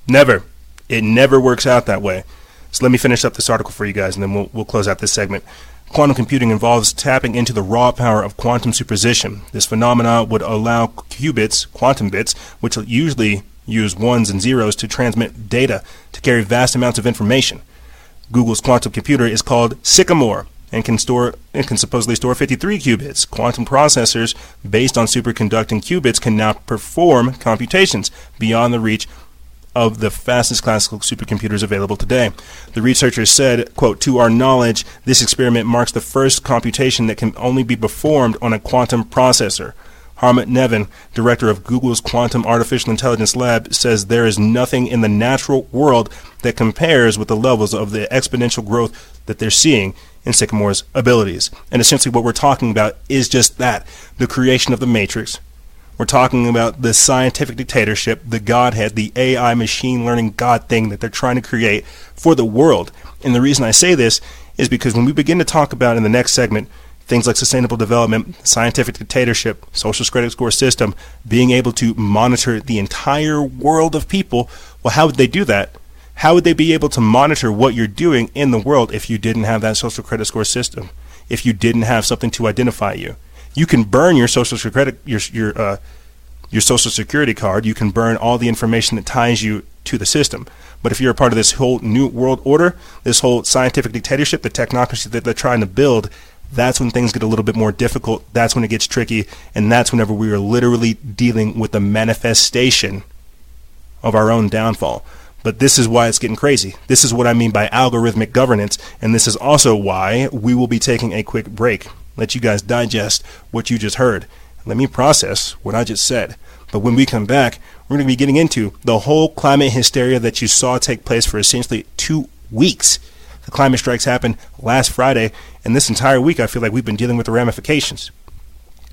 [SPEAKER 1] Never. It never works out that way. So let me finish up this article for you guys, and then we'll, we'll close out this segment. Quantum computing involves tapping into the raw power of quantum superposition. This phenomena would allow qubits, quantum bits, which usually use ones and zeros to transmit data to carry vast amounts of information. Google's quantum computer is called Sycamore and can store and can supposedly store 53 qubits. Quantum processors based on superconducting qubits can now perform computations beyond the reach of the fastest classical supercomputers available today. The researchers said, quote, to our knowledge, this experiment marks the first computation that can only be performed on a quantum processor. Hartmut Neven, director of Google's Quantum Artificial Intelligence Lab, says there is nothing in the natural world that compares with the levels of the exponential growth that they're seeing in Sycamore's abilities. And essentially, what we're talking about is just that the creation of the matrix. We're talking about the scientific dictatorship, the Godhead, the AI machine learning God thing that they're trying to create for the world. And the reason I say this is because when we begin to talk about in the next segment things like sustainable development, scientific dictatorship, social credit score system, being able to monitor the entire world of people. Well, how would they do that? How would they be able to monitor what you're doing in the world if you didn't have that social credit score system? If you didn't have something to identify you, you can burn your social credit your your uh, your social security card. You can burn all the information that ties you to the system. But if you're a part of this whole new world order, this whole scientific dictatorship, the technocracy that they're trying to build, that's when things get a little bit more difficult. That's when it gets tricky. And that's whenever we are literally dealing with the manifestation of our own downfall. But this is why it's getting crazy. This is what I mean by algorithmic governance. And this is also why we will be taking a quick break. Let you guys digest what you just heard. Let me process what I just said. But when we come back, we're going to be getting into the whole climate hysteria that you saw take place for essentially two weeks the climate strikes happened last Friday, and this entire week I feel like we've been dealing with the ramifications.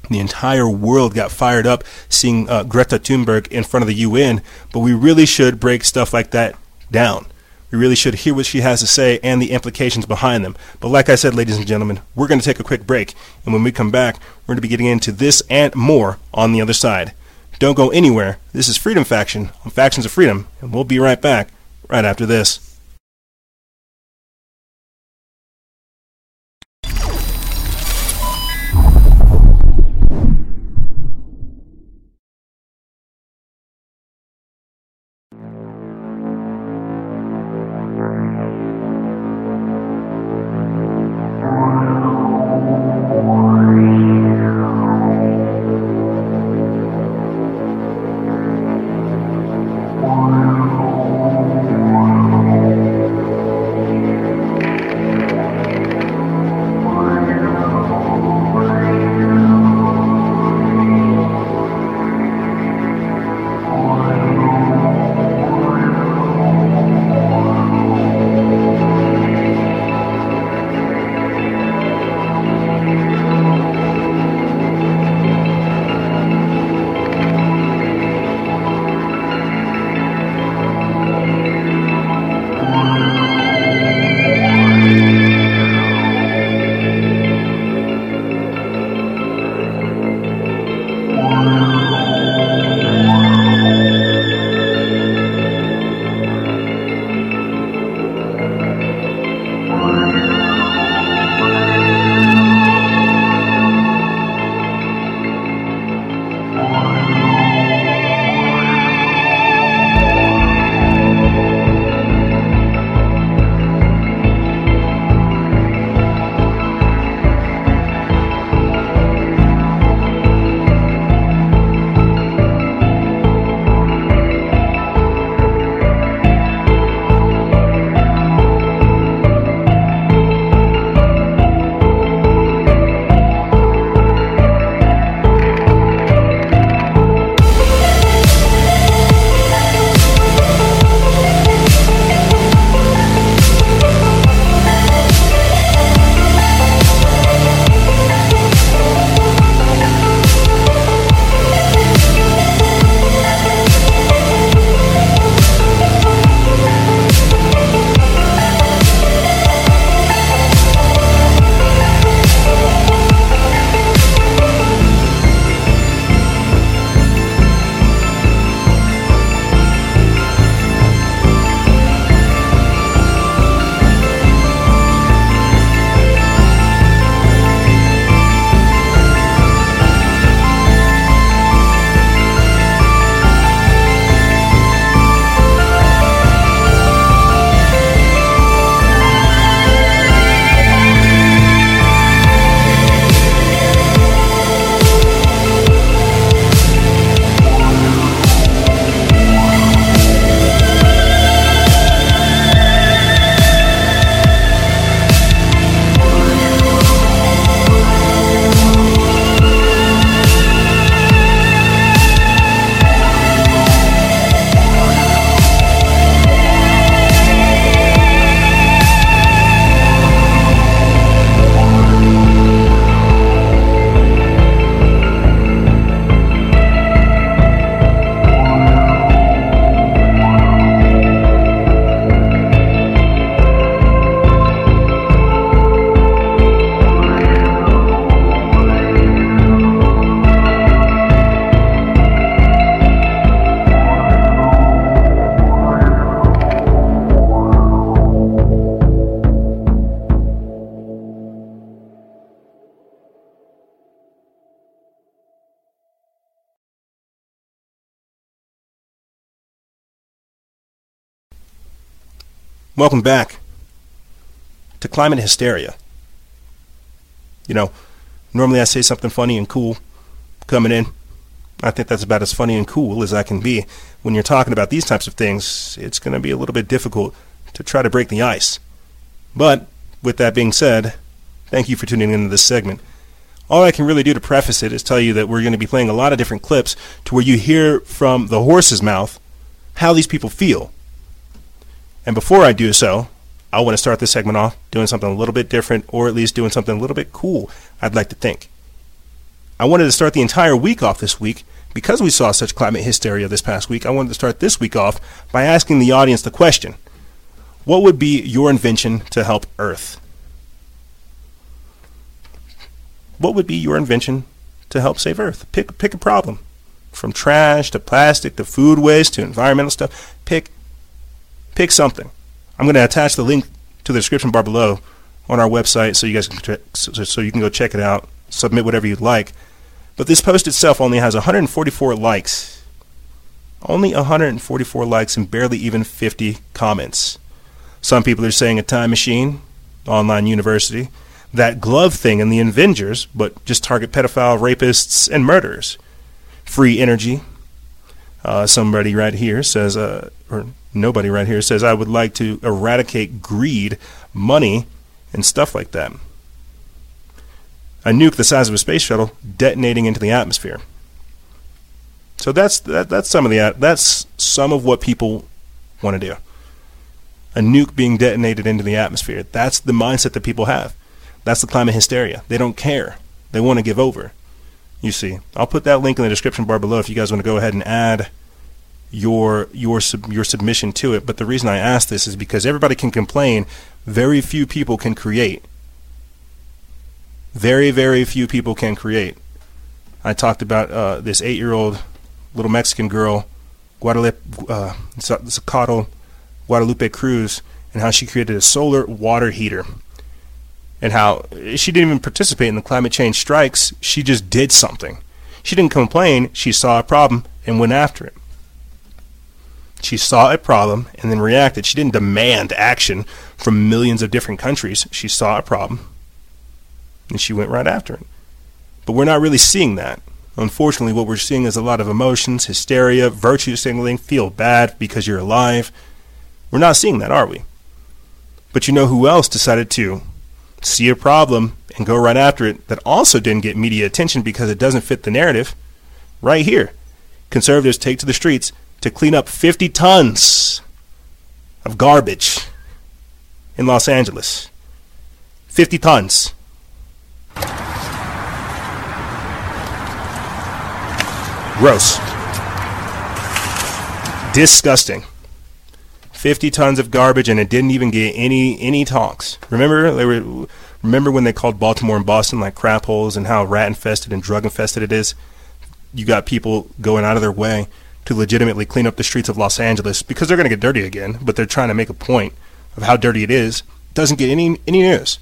[SPEAKER 1] The entire world got fired up seeing uh, Greta Thunberg in front of the UN, but we really should break stuff like that down. We really should hear what she has to say and the implications behind them. But like I said, ladies and gentlemen, we're going to take a quick break, and when we come back, we're going to be getting into this and more on the other side. Don't go anywhere. This is Freedom Faction on Factions of Freedom, and we'll be right back right after this. Climate hysteria. You know, normally I say something funny and cool coming in. I think that's about as funny and cool as I can be. When you're talking about these types of things, it's going to be a little bit difficult to try to break the ice. But with that being said, thank you for tuning into this segment. All I can really do to preface it is tell you that we're going to be playing a lot of different clips to where you hear from the horse's mouth how these people feel. And before I do so, I want to start this segment off doing something a little bit different, or at least doing something a little bit cool, I'd like to think. I wanted to start the entire week off this week because we saw such climate hysteria this past week. I wanted to start this week off by asking the audience the question What would be your invention to help Earth? What would be your invention to help save Earth? Pick, pick a problem. From trash to plastic to food waste to environmental stuff. Pick, pick something. I'm going to attach the link to the description bar below on our website so you guys can so, so you can go check it out, submit whatever you'd like. But this post itself only has 144 likes. Only 144 likes and barely even 50 comments. Some people are saying a time machine, online university, that glove thing in the Avengers, but just target pedophile, rapists, and murderers. Free energy. Uh, somebody right here says, uh, or nobody right here says, I would like to eradicate greed, money, and stuff like that. A nuke the size of a space shuttle detonating into the atmosphere. So that's that, that's some of the that's some of what people want to do. A nuke being detonated into the atmosphere. That's the mindset that people have. That's the climate hysteria. They don't care. They want to give over. You see, I'll put that link in the description bar below if you guys want to go ahead and add your your sub, your submission to it. But the reason I ask this is because everybody can complain. Very few people can create. Very very few people can create. I talked about uh, this eight-year-old little Mexican girl, Guadalupe uh, Zacatl, Guadalupe Cruz, and how she created a solar water heater. And how she didn't even participate in the climate change strikes. She just did something. She didn't complain. She saw a problem and went after it. She saw a problem and then reacted. She didn't demand action from millions of different countries. She saw a problem and she went right after it. But we're not really seeing that. Unfortunately, what we're seeing is a lot of emotions, hysteria, virtue signaling, feel bad because you're alive. We're not seeing that, are we? But you know who else decided to see a problem and go right after it that also didn't get media attention because it doesn't fit the narrative? Right here. Conservatives take to the streets to clean up 50 tons of garbage in Los Angeles. 50 tons. Gross. Disgusting. 50 tons of garbage and it didn't even get any any talks. Remember they were remember when they called Baltimore and Boston like crap holes and how rat infested and drug infested it is? You got people going out of their way to legitimately clean up the streets of Los Angeles because they're going to get dirty again, but they're trying to make a point of how dirty it is. Doesn't get any any news.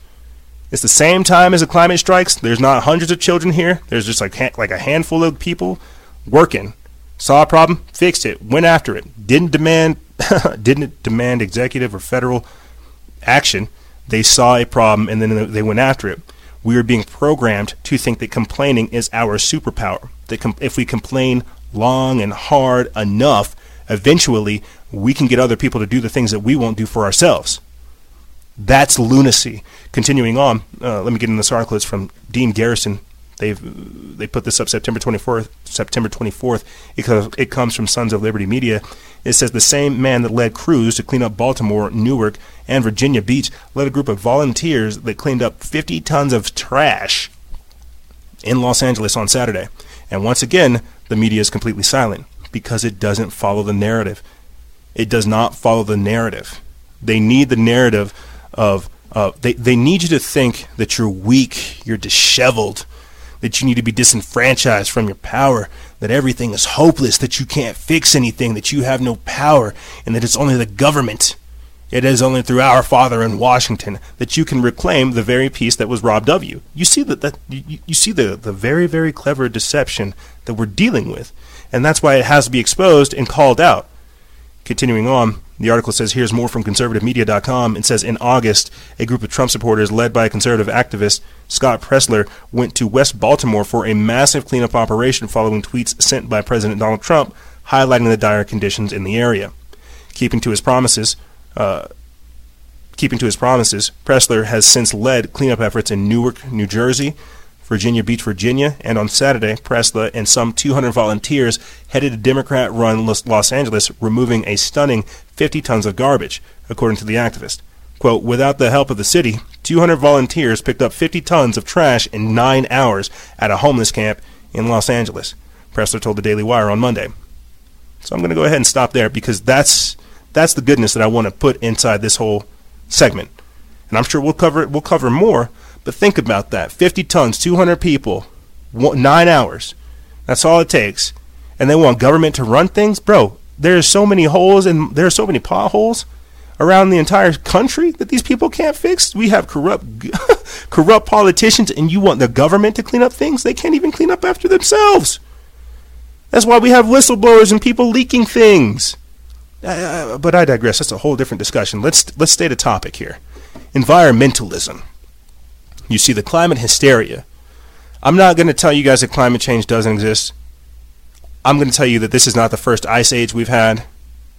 [SPEAKER 1] It's the same time as the climate strikes. There's not hundreds of children here. There's just like like a handful of people working. Saw a problem, fixed it, went after it. Didn't demand (laughs) didn't demand executive or federal action. They saw a problem and then they went after it. We are being programmed to think that complaining is our superpower. That com- if we complain long and hard enough, eventually we can get other people to do the things that we won't do for ourselves. That's lunacy. Continuing on, uh, let me get in this article. It's from Dean Garrison. They've they put this up September 24th. September 24th. It, it comes from Sons of Liberty Media. It says the same man that led crews to clean up Baltimore, Newark, and Virginia Beach led a group of volunteers that cleaned up 50 tons of trash in Los Angeles on Saturday. And once again, the media is completely silent because it doesn't follow the narrative. It does not follow the narrative. They need the narrative of uh, they they need you to think that you're weak, you're disheveled, that you need to be disenfranchised from your power, that everything is hopeless, that you can't fix anything, that you have no power, and that it's only the government. It is only through our Father in Washington that you can reclaim the very peace that was robbed of you. You see you, you see the, the very, very clever deception that we're dealing with. And that's why it has to be exposed and called out. Continuing on, The article says here's more from conservativemedia.com. It says in August, a group of Trump supporters led by conservative activist Scott Presler went to West Baltimore for a massive cleanup operation following tweets sent by President Donald Trump highlighting the dire conditions in the area. Keeping to his promises, uh, keeping to his promises, Presler has since led cleanup efforts in Newark, New Jersey, Virginia Beach, Virginia, and on Saturday, Presler and some 200 volunteers headed to Democrat run Los Angeles, removing a stunning 50 tons of garbage, according to the activist. Quote, without the help of the city, 200 volunteers picked up 50 tons of trash in nine hours at a homeless camp in Los Angeles, Presler told the Daily Wire on Monday. So I'm going to go ahead and stop there because that's that's the goodness that I want to put inside this whole segment. And I'm sure we'll cover it. we'll cover more, but think about that 50 tons, 200 people, one, nine hours. That's all it takes. And they want government to run things? Bro, there's so many holes and there are so many potholes around the entire country that these people can't fix. We have corrupt (laughs) corrupt politicians and you want the government to clean up things? They can't even clean up after themselves. That's why we have whistleblowers and people leaking things. Uh, uh but I digress. That's a whole different discussion. Let's let's stay the topic here. Environmentalism. You see the climate hysteria. I'm not going to tell you guys that climate change doesn't exist. I'm going to tell you that this is not the first ice age we've had.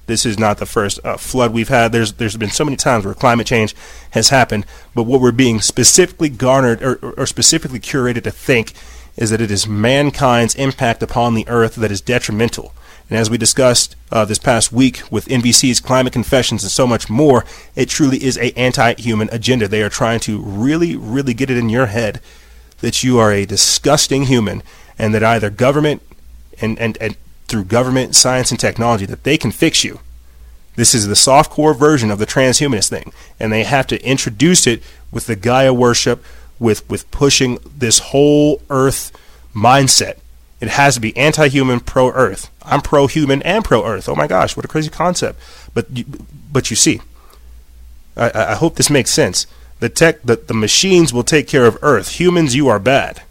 [SPEAKER 1] This is not the first uh, flood we've had. There's there's been so many times where climate change has happened, but what we're being specifically garnered or, or specifically curated to think is that it is mankind's impact upon the earth that is detrimental. And as we discussed uh, this past week with NBC's Climate Confessions and so much more, it truly is a anti-human agenda. They are trying to really, really get it in your head that you are a disgusting human and that either government and, and, and through government, science, and technology that they can fix you. This is the soft core version of the transhumanist thing. And they have to introduce it with the Gaia worship, with, with pushing this whole earth mindset it has to be anti-human, pro-Earth. I'm pro-human and pro-Earth. Oh my gosh, what a crazy concept! But you, but you see, I, I hope this makes sense. The tech, the, the machines will take care of Earth. Humans, you are bad.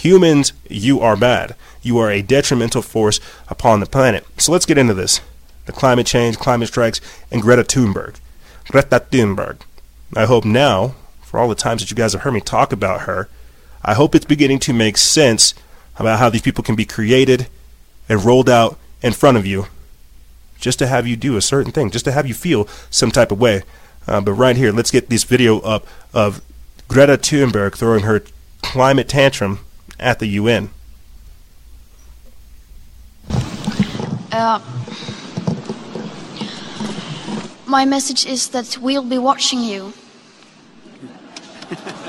[SPEAKER 1] Humans, you are bad. You are a detrimental force upon the planet. So let's get into this: the climate change, climate strikes, and Greta Thunberg. Greta Thunberg. I hope now, for all the times that you guys have heard me talk about her, I hope it's beginning to make sense about how these people can be created and rolled out in front of you just to have you do a certain thing, just to have you feel some type of way. Uh, but right here, let's get this video up of Greta Thunberg throwing her climate tantrum at the UN.
[SPEAKER 5] Uh, my message is that we'll be watching you. (laughs)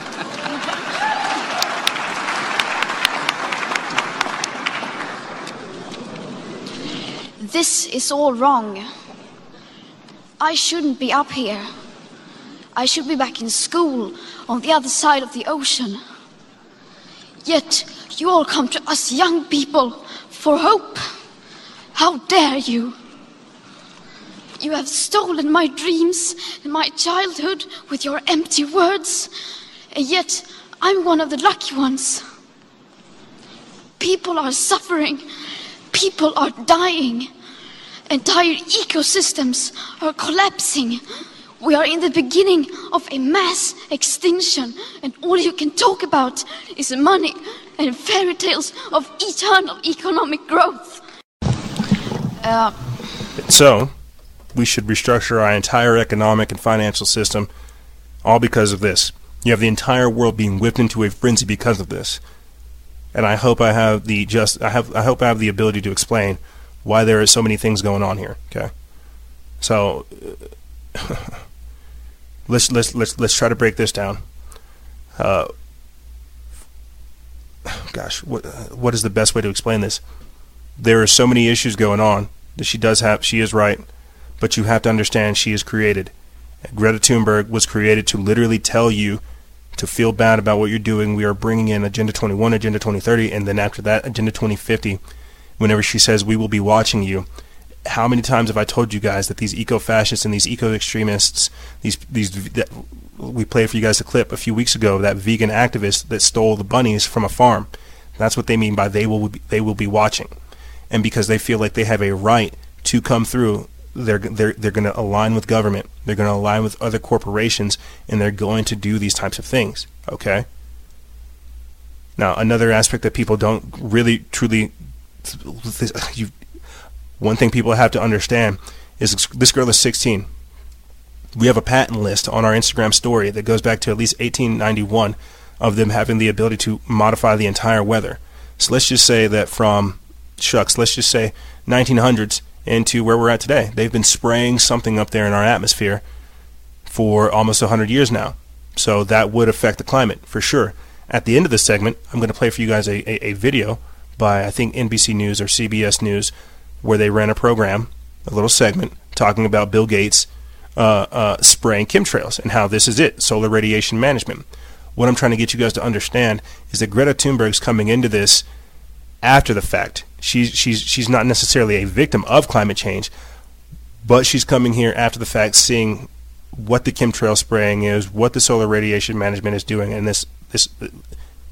[SPEAKER 5] This is all wrong. I shouldn't be up here. I should be back in school on the other side of the ocean. Yet you all come to us young people for hope. How dare you? You have stolen my dreams and my childhood with your empty words, and yet I'm one of the lucky ones. People are suffering, people are dying. Entire ecosystems are collapsing. We are in the beginning of a mass extinction, and all you can talk about is money and fairy tales of eternal economic growth.
[SPEAKER 1] Uh, so, we should restructure our entire economic and financial system, all because of this. You have the entire world being whipped into a frenzy because of this, and I hope I have the just I have I hope I have the ability to explain why there are so many things going on here. Okay, so (laughs) let's let's let's let's try to break this down. Uh, (sighs) gosh, what what is the best way to explain this? There are so many issues going on that she does have. She is right, but you have to understand she is created. Greta Thunberg was created to literally tell you to feel bad about what you're doing. We are bringing in Agenda 21, Agenda 2030, and then after that, Agenda 2050 whenever she says, We will be watching you. How many times have I told you guys that these eco fascists and these eco extremists, these, these, that, we played for you guys a clip a few weeks ago, that vegan activist that stole the bunnies from a farm. That's what they mean by they will be, they will be watching. And because they feel like they have a right to come through they're they're they're going to align with government. They're going to align with other corporations, and they're going to do these types of things. Okay. Now, another aspect that people don't really truly, (sighs) you, one thing people have to understand is this girl is 16. We have a patent list on our Instagram story that goes back to at least 1891 of them having the ability to modify the entire weather. So let's just say that from shucks, let's just say 1900s into where we're at today. They've been spraying something up there in our atmosphere for almost 100 years now. So that would affect the climate for sure. At the end of this segment, I'm going to play for you guys a, a, a video by, I think, NBC News or CBS News, where they ran a program, a little segment, talking about Bill Gates uh, uh, spraying chemtrails and how this is it solar radiation management. What I'm trying to get you guys to understand is that Greta Thunberg's coming into this after the fact. She's she's she's not necessarily a victim of climate change, but she's coming here after the fact, seeing what the chemtrail spraying is, what the solar radiation management is doing, and this this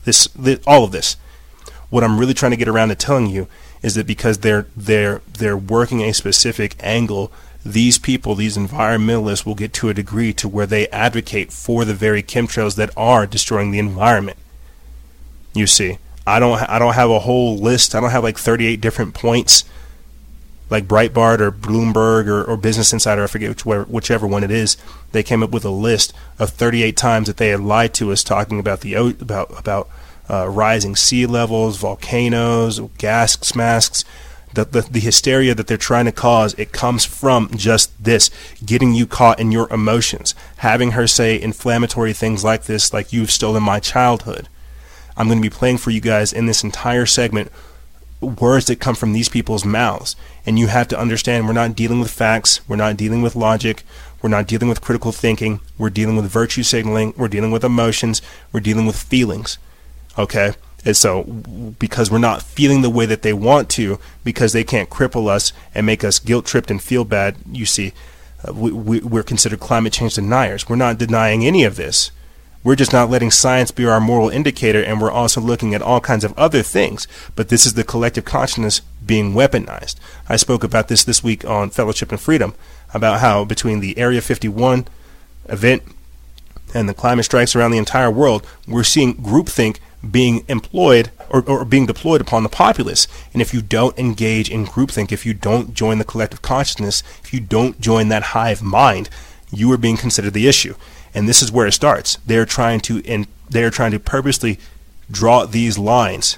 [SPEAKER 1] this, this all of this. What I'm really trying to get around to telling you is that because they're they're they're working a specific angle, these people, these environmentalists, will get to a degree to where they advocate for the very chemtrails that are destroying the environment. You see, I don't I don't have a whole list. I don't have like 38 different points like Breitbart or Bloomberg or, or Business Insider, I forget whichever, whichever one it is. They came up with a list of 38 times that they had lied to us, talking about the about about uh, rising sea levels, volcanoes, gas masks. The, the, the hysteria that they're trying to cause, it comes from just this getting you caught in your emotions. Having her say inflammatory things like this, like you've stolen my childhood. I'm going to be playing for you guys in this entire segment words that come from these people's mouths. And you have to understand we're not dealing with facts, we're not dealing with logic, we're not dealing with critical thinking, we're dealing with virtue signaling, we're dealing with emotions, we're dealing with feelings. Okay? And so, because we're not feeling the way that they want to, because they can't cripple us and make us guilt tripped and feel bad, you see, uh, we, we, we're considered climate change deniers. We're not denying any of this. We're just not letting science be our moral indicator, and we're also looking at all kinds of other things. But this is the collective consciousness being weaponized. I spoke about this this week on Fellowship and Freedom about how between the Area 51 event and the climate strikes around the entire world, we're seeing groupthink being employed or, or, being deployed upon the populace. And if you don't engage in groupthink, if you don't join the collective consciousness, if you don't join that hive mind, you are being considered the issue and this is where it starts. They're trying to in, they're trying to purposely draw these lines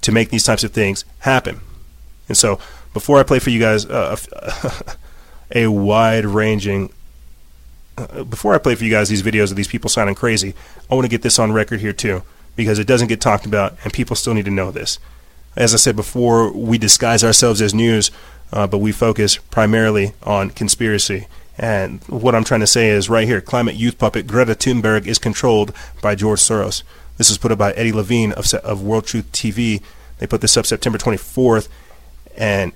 [SPEAKER 1] to make these types of things happen. And so, before I play for you guys uh, (laughs) a wide ranging, uh, before I play for you guys these videos of these people sounding crazy, I want to get this on record here too, because it doesn't get talked about, and people still need to know this. As I said before, we disguise ourselves as news, uh, but we focus primarily on conspiracy. And what I'm trying to say is right here, climate youth puppet Greta Thunberg is controlled by George Soros. This is put up by Eddie Levine of, of World Truth TV. They put this up September 24th, and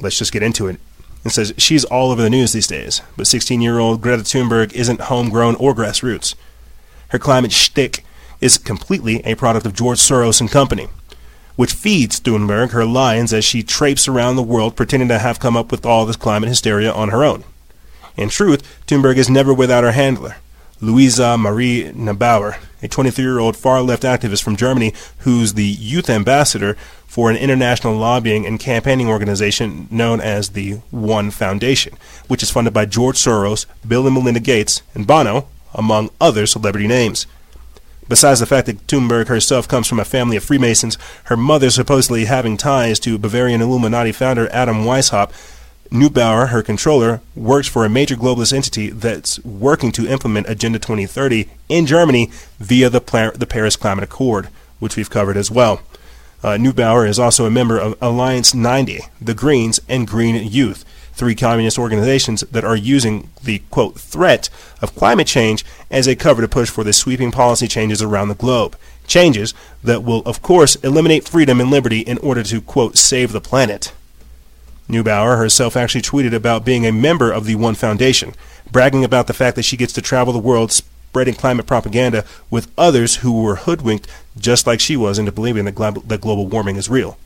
[SPEAKER 1] let's just get into it. It says she's all over the news these days, but 16-year-old Greta Thunberg isn't homegrown or grassroots. Her climate shtick is completely a product of George Soros and company, which feeds Thunberg her lines as she traipses around the world pretending to have come up with all this climate hysteria on her own. In truth, Thunberg is never without her handler, Luisa Marie Neubauer, a 23-year-old far-left activist from Germany who's the youth ambassador for an international lobbying and campaigning organization known as the One Foundation, which is funded by George Soros, Bill and Melinda Gates, and Bono, among other celebrity names. Besides the fact that Thunberg herself comes from a family of Freemasons, her mother supposedly having ties to Bavarian Illuminati founder Adam Weishaupt, Neubauer, her controller, works for a major globalist entity that's working to implement Agenda 2030 in Germany via the, the Paris Climate Accord, which we've covered as well. Uh, Neubauer is also a member of Alliance 90, the Greens, and Green Youth, three communist organizations that are using the quote threat of climate change as a cover to push for the sweeping policy changes around the globe. Changes that will, of course, eliminate freedom and liberty in order to quote save the planet. Neubauer herself actually tweeted about being a member of the One Foundation, bragging about the fact that she gets to travel the world spreading climate propaganda with others who were hoodwinked just like she was into believing that, that global warming is real.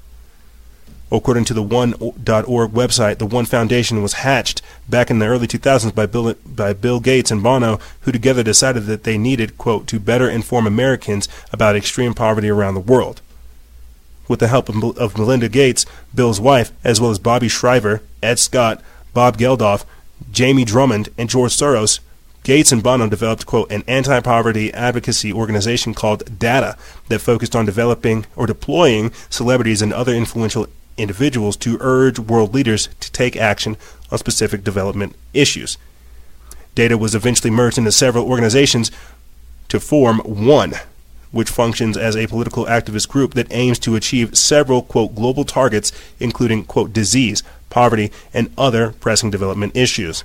[SPEAKER 1] According to the One.org website, the One Foundation was hatched back in the early 2000s by Bill, by Bill Gates and Bono, who together decided that they needed, quote, to better inform Americans about extreme poverty around the world. With the help of, Melinda Gates, Bill's wife, as well as Bobby Shriver, Ed Scott, Bob Geldof, Jamie Drummond, and George Soros, Gates and Bono developed, quote, an anti poverty advocacy organization called DATA that focused on developing or deploying celebrities and other influential individuals to urge world leaders to take action on specific development issues. Data was eventually merged into several organizations to form one, which functions as a political activist group that aims to achieve several, quote, global targets, including, quote, disease, poverty, and other pressing development issues.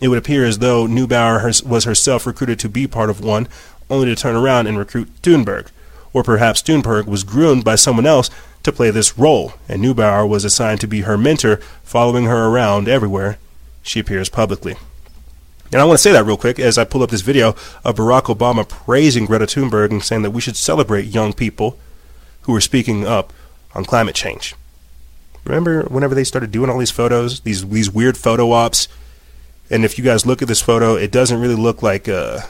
[SPEAKER 1] It would appear as though Neubauer was herself recruited to be part of one, only to turn around and recruit Thunberg. Or perhaps Thunberg was groomed by someone else to play this role, and Neubauer was assigned to be her mentor, following her around everywhere she appears publicly. And I want to say that real quick as I pull up this video of Barack Obama praising Greta Thunberg and saying that we should celebrate young people who are speaking up on climate change. Remember whenever they started doing all these photos, these these weird photo ops, and if you guys look at this photo, it doesn't really look like uh,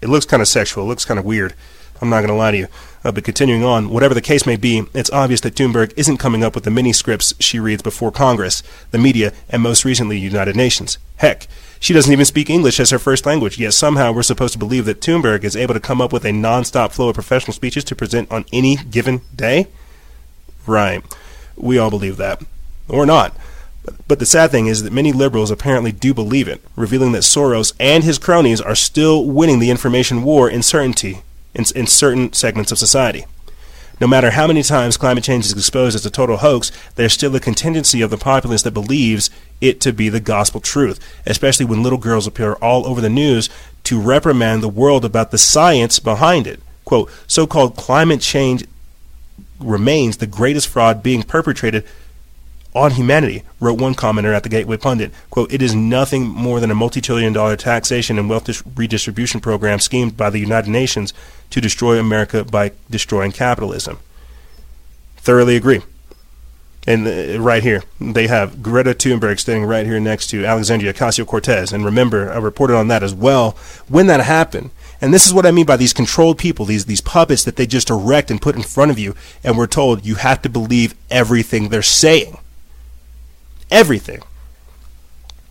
[SPEAKER 1] it looks kind of sexual. It looks kind of weird. I'm not going to lie to you. Uh, but continuing on, whatever the case may be, it's obvious that Thunberg isn't coming up with the mini scripts she reads before Congress, the media, and most recently United Nations. Heck, she doesn't even speak English as her first language, yet somehow we're supposed to believe that Thunberg is able to come up with a non-stop flow of professional speeches to present on any given day? Right. We all believe that. Or not. But the sad thing is that many liberals apparently do believe it, revealing that Soros and his cronies are still winning the information war in certainty in, in certain segments of society. No matter how many times climate change is exposed as a total hoax, there's still a contingency of the populace that believes it to be the gospel truth, especially when little girls appear all over the news to reprimand the world about the science behind it. Quote, so called climate change remains the greatest fraud being perpetrated on humanity, wrote one commenter at the Gateway Pundit. Quote, it is nothing more than a multi-trillion dollar taxation and wealth dis- redistribution program schemed by the United Nations to destroy America by destroying capitalism. Thoroughly agree. And uh, right here, they have Greta Thunberg standing right here next to Alexandria Ocasio Cortez. And remember, I reported on that as well when that happened. And this is what I mean by these controlled people, these these puppets that they just erect and put in front of you, and we're told you have to believe everything they're saying. Everything.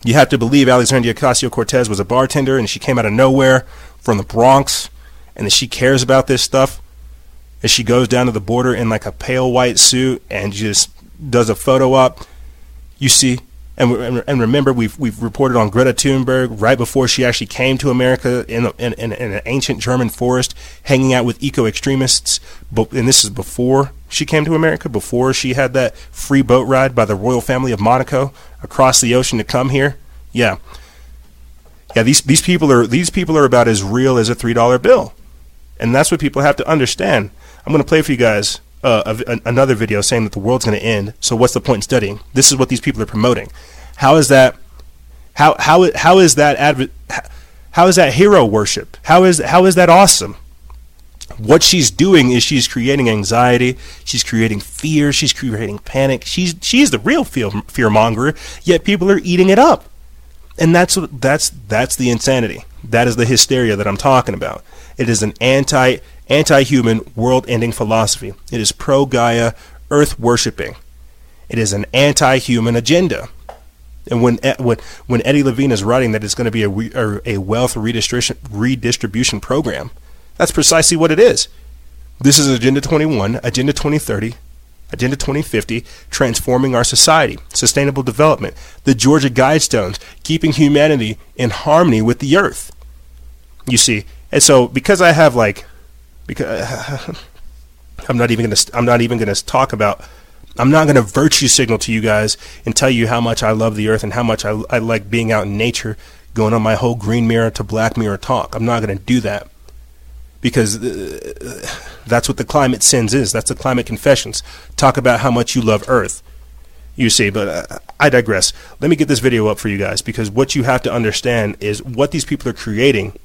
[SPEAKER 1] You have to believe Alexandria Ocasio Cortez was a bartender and she came out of nowhere from the Bronx and that she cares about this stuff. And she goes down to the border in like a pale white suit and just does a photo op. You see, and, and remember, we've we've reported on Greta Thunberg right before she actually came to America in, in, in, in an ancient German forest, hanging out with eco extremists. But and this is before she came to America, before she had that free boat ride by the royal family of Monaco across the ocean to come here. Yeah, yeah. These these people are these people are about as real as a three dollar bill, and that's what people have to understand. I'm going to play for you guys uh, a, a, another video saying that the world's going to end. So what's the point in studying? This is what these people are promoting. How is that? How how how is that adv- How is that hero worship? How is how is that awesome? What she's doing is she's creating anxiety, she's creating fear, she's creating panic. She's she's the real fear fear monger. Yet people are eating it up, and that's that's that's the insanity. That is the hysteria that I'm talking about. It is an anti anti-human, world-ending philosophy. It is pro-Gaia, earth worshipping. It is an anti-human agenda. And when when when Eddie Levine is writing that it's going to be a a wealth redistribution redistribution program, that's precisely what it is. This is Agenda 21, Agenda 2030, Agenda 2050, transforming our society, sustainable development, the Georgia Guidestones, keeping humanity in harmony with the earth. You see, and so because I have like because (laughs) I'm not even gonna I'm not even gonna talk about I'm not gonna virtue signal to you guys and tell you how much I love the earth and how much I, I like being out in nature, going on my whole green mirror to black mirror talk. I'm not gonna do that because uh, that's what the climate sins is. That's the climate confessions. Talk about how much you love Earth. You see, but uh, I digress. Let me get this video up for you guys because what you have to understand is what these people are creating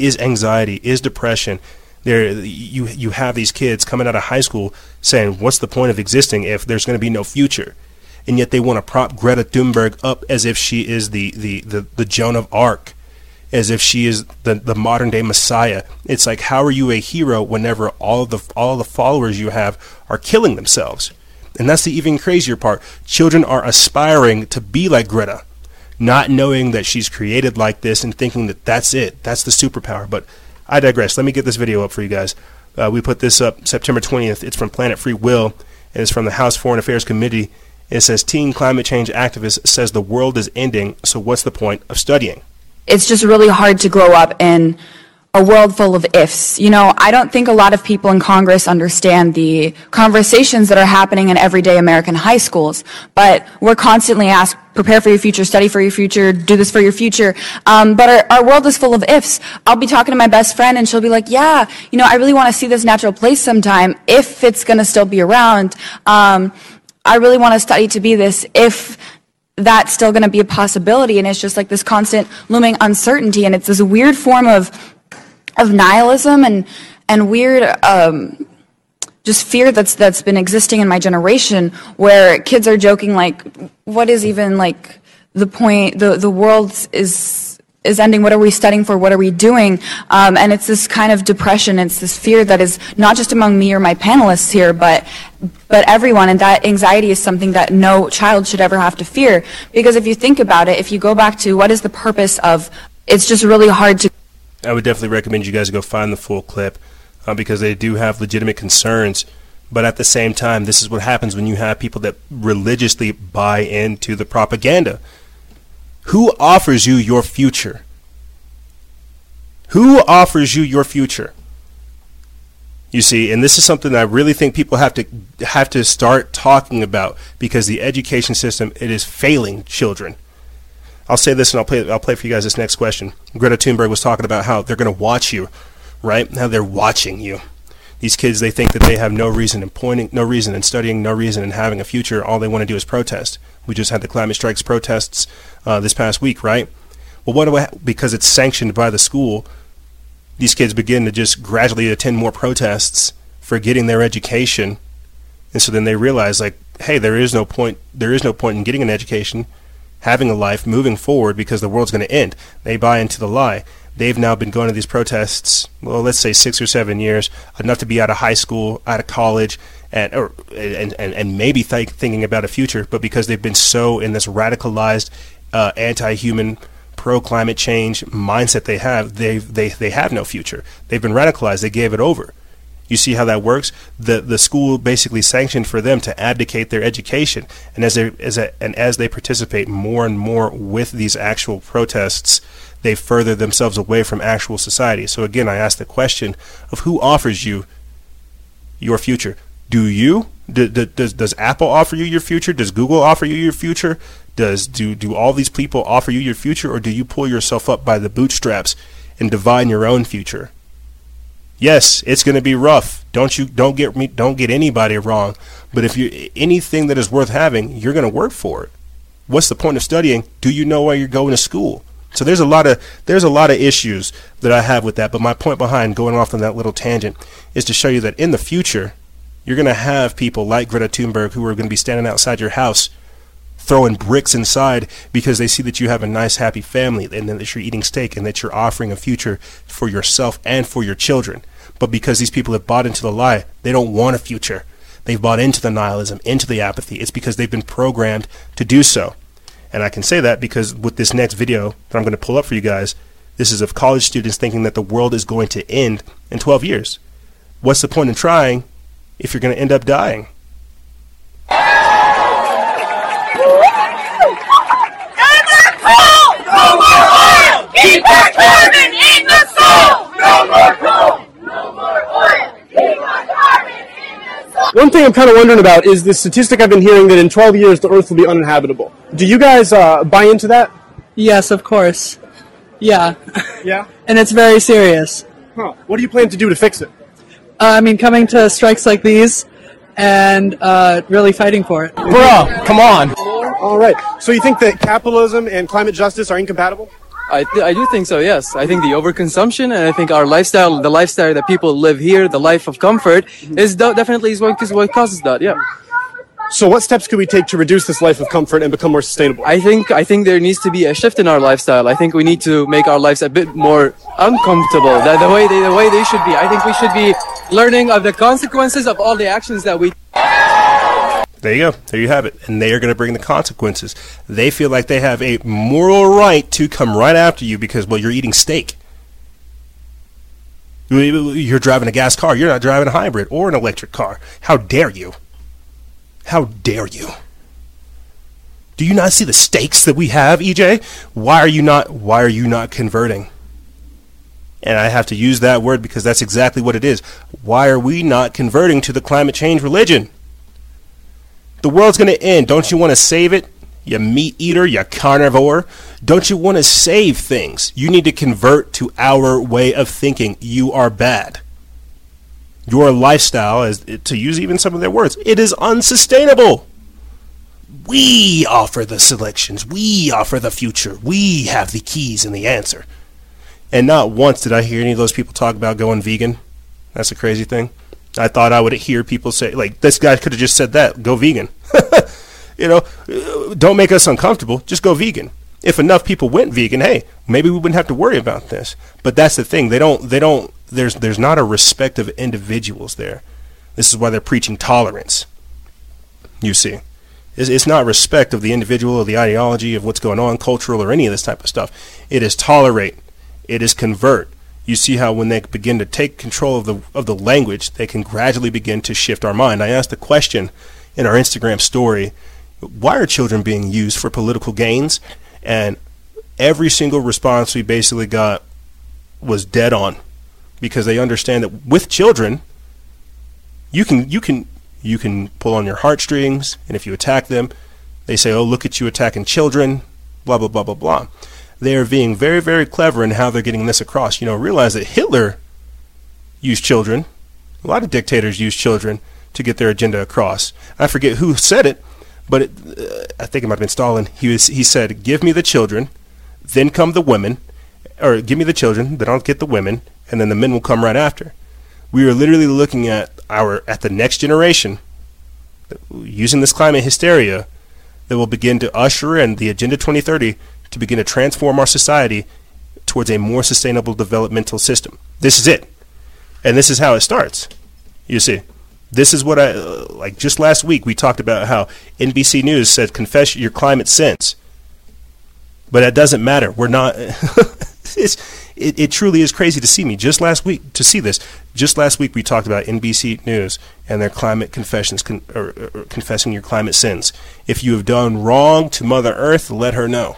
[SPEAKER 1] is anxiety, is depression, There, you you have these kids coming out of high school saying, "What's the point of existing if there's going to be no future?" And yet they want to prop Greta Thunberg up as if she is the the the, the Joan of Arc, as if she is the the modern day Messiah. It's like, how are you a hero whenever all the all the followers you have are killing themselves? And that's the even crazier part. Children are aspiring to be like Greta, not knowing that she's created like this and thinking that that's it. That's the superpower. But I digress. Let me get this video up for you guys. Uh, we put this up September 20th. It's from Planet Free Will, and it's from the House Foreign Affairs Committee. It says, Teen climate change activist says the world is ending, so what's the point of studying?
[SPEAKER 6] It's just really hard to grow up in a world full of ifs. You know, I don't think a lot of people in Congress understand the conversations that are happening in everyday American high schools, but we're constantly asked, prepare for your future, study for your future, do this for your future. Um, but our, our world is full of ifs. I'll be talking to my best friend and she'll be like, yeah, you know, I really want to see this natural place sometime if it's going to still be around. Um, I really want to study to be this if that's still going to be a possibility. And it's just like this constant looming uncertainty. And it's this weird form of of nihilism and and weird um, just fear that's that's been existing in my generation where kids are joking like what is even like the point the the world is is ending. What are we studying for? What are we doing? Um, and it's this kind of depression. It's this fear that is not just among me or my panelists here but but everyone. And that anxiety is something that no child should ever have to fear. Because if you think about it if you go back to what is the purpose of it's just really hard to
[SPEAKER 1] I would definitely recommend you guys go find the full clip uh, because they do have legitimate concerns. But at the same time, this is what happens when you have people that religiously buy into the propaganda. Who offers you your future? Who offers you your future? You see, and this is something I really think people have to have to start talking about because the education system it is failing children. I'll say this and I'll play I'll play for you guys this next question. Greta Thunberg was talking about how they're going to watch you, right? How they're watching you. These kids they think that they have no reason in pointing, no reason in studying, no reason in having a future. All they want to do is protest. We just had the climate strikes protests uh, this past week, right? Well, what do I? Because it's sanctioned by the school, these kids begin to just gradually attend more protests, forgetting their education, and so then they realize like, hey, there is no point. There is no point in getting an education having a life, moving forward because the world's going to end. They buy into the lie. They've now been going to these protests, well, let's say six or seven years, enough to be out of high school, out of college, and or, and, and, and maybe th- thinking about a future, but because they've been so in this radicalized, uh, anti-human, pro-climate change mindset they have, they they they have no future. They've been radicalized. They gave it over. You see how that works? The the school basically sanctioned for them to abdicate their education, and as they as a, and as they participate more and more with these actual protests, they further themselves away from actual society. So again, I ask the question of who offers you your future. Do you? Do, do, does does Apple offer you your future? Does Google offer you your future? Does do do all these people offer you your future, or do you pull yourself up by the bootstraps and divine your own future? Yes, it's going to be rough. Don't you don't get me don't get anybody wrong. But if you anything that is worth having, you're going to work for it. What's the point of studying? Do you know why you're going to school? So there's a lot of there's a lot of issues that I have with that. But my point behind going off on that little tangent is to show you that in the future, you're going to have people like Greta Thunberg who are going to be standing outside your house throwing bricks inside because they see that you have a nice, happy family and that you're eating steak and that you're offering a future for yourself and for your children. But because these people have bought into the lie, they don't want a future. They've bought into the nihilism, into the apathy. It's because they've been programmed to do so. And I can say that because with this next video that I'm going to pull up for you guys, this is of college students thinking that the world is going to end in 12 years. What's the point in trying if you're going to end up dying?
[SPEAKER 7] Keep our carbon in the soul! No more coal! No more oil! Keep our carbon in the soul!
[SPEAKER 8] One thing I'm kind of wondering about is the statistic I've been hearing that in 12 years the Earth will be uninhabitable. Do you guys uh, buy into that?
[SPEAKER 9] Yes, of course. Yeah.
[SPEAKER 8] Yeah. (laughs)
[SPEAKER 9] and it's very serious.
[SPEAKER 8] Huh. What do you plan to do to fix it?
[SPEAKER 9] Uh, I mean, coming to strikes like these and uh, really fighting for it.
[SPEAKER 8] Bro, come on. All right. So you think that capitalism and climate justice are incompatible?
[SPEAKER 10] I, th- I do think so. Yes, I think the overconsumption, and I think our lifestyle, the lifestyle that people live here, the life of comfort, is de- definitely is what, is what causes that. Yeah.
[SPEAKER 8] So, what steps could we take to reduce this life of comfort and become more sustainable?
[SPEAKER 10] I think I think there needs to be a shift in our lifestyle. I think we need to make our lives a bit more uncomfortable. The, the way they, the way they should be. I think we should be learning of the consequences of all the actions that we.
[SPEAKER 1] There you go. There you have it. And they are going to bring the consequences. They feel like they have a moral right to come right after you because, well, you're eating steak. You're driving a gas car. You're not driving a hybrid or an electric car. How dare you? How dare you? Do you not see the stakes that we have, EJ? Why are you not why are you not converting? And I have to use that word because that's exactly what it is. Why are we not converting to the climate change religion? The world's going to end. Don't you want to save it? You meat eater, you carnivore. Don't you want to save things? You need to convert to our way of thinking. You are bad your lifestyle, to use even some of their words, it is unsustainable. We offer the selections. We offer the future. We have the keys and the answer. And not once did I hear any of those people talk about going vegan. That's a crazy thing. I thought I would hear people say, like, this guy could have just said that, go vegan. (laughs) you know, don't make us uncomfortable, just go vegan. If enough people went vegan, hey, maybe we wouldn't have to worry about this. But that's the thing. They don't they don't there's there's not a respect of individuals there. This is why they're preaching tolerance. You see, it's, it's not respect of the individual or the ideology of what's going on, cultural or any of this type of stuff. It is tolerate. It is convert. You see how when they begin to take control of the of the language, they can gradually begin to shift our mind. I asked a question in our Instagram story: Why are children being used for political gains? And every single response we basically got was dead on because they understand that with children, you can you can you can pull on your heartstrings, and if you attack them, they say, "Oh, look at you attacking children." Blah blah blah blah blah. They are being very very clever in how they're getting this across. You know, realize that Hitler used children. A lot of dictators use children to get their agenda across. I forget who said it, but it, uh, I think it might have been Stalin. He was he said, "Give me the children, then come the women, or give me the children, then I'll get the women, and then the men will come right after. We are literally looking at our at the next generation using this climate hysteria that will begin to usher in the Agenda 2030 to begin to transform our society towards a more sustainable developmental system. This is it. And this is how it starts. You see. This is what I uh, like just last week we talked about how NBC News said confess your climate sins. But that doesn't matter. We're not (laughs) it's it, it truly is crazy to see me. Just last week, to see this, just last week we talked about NBC News and their climate confessions, con, or, or confessing your climate sins. If you have done wrong to Mother Earth, let her know.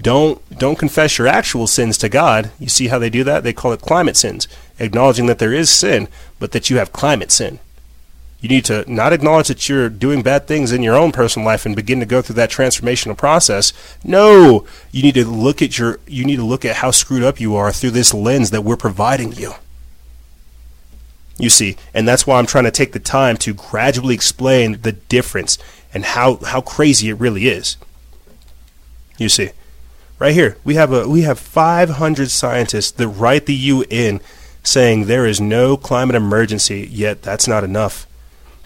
[SPEAKER 1] Don't don't confess your actual sins to God. You see how they do that? They call it climate sins, acknowledging that there is sin, but that you have climate sin. You need to not acknowledge that you're doing bad things in your own personal life and begin to go through that transformational process. No, you need to look at your you need to look at how screwed up you are through this lens that we're providing you. You see, and that's why I'm trying to take the time to gradually explain the difference and how how crazy it really is. You see, right here we have a we have 500 scientists that write the UN saying there is no climate emergency, yet that's not enough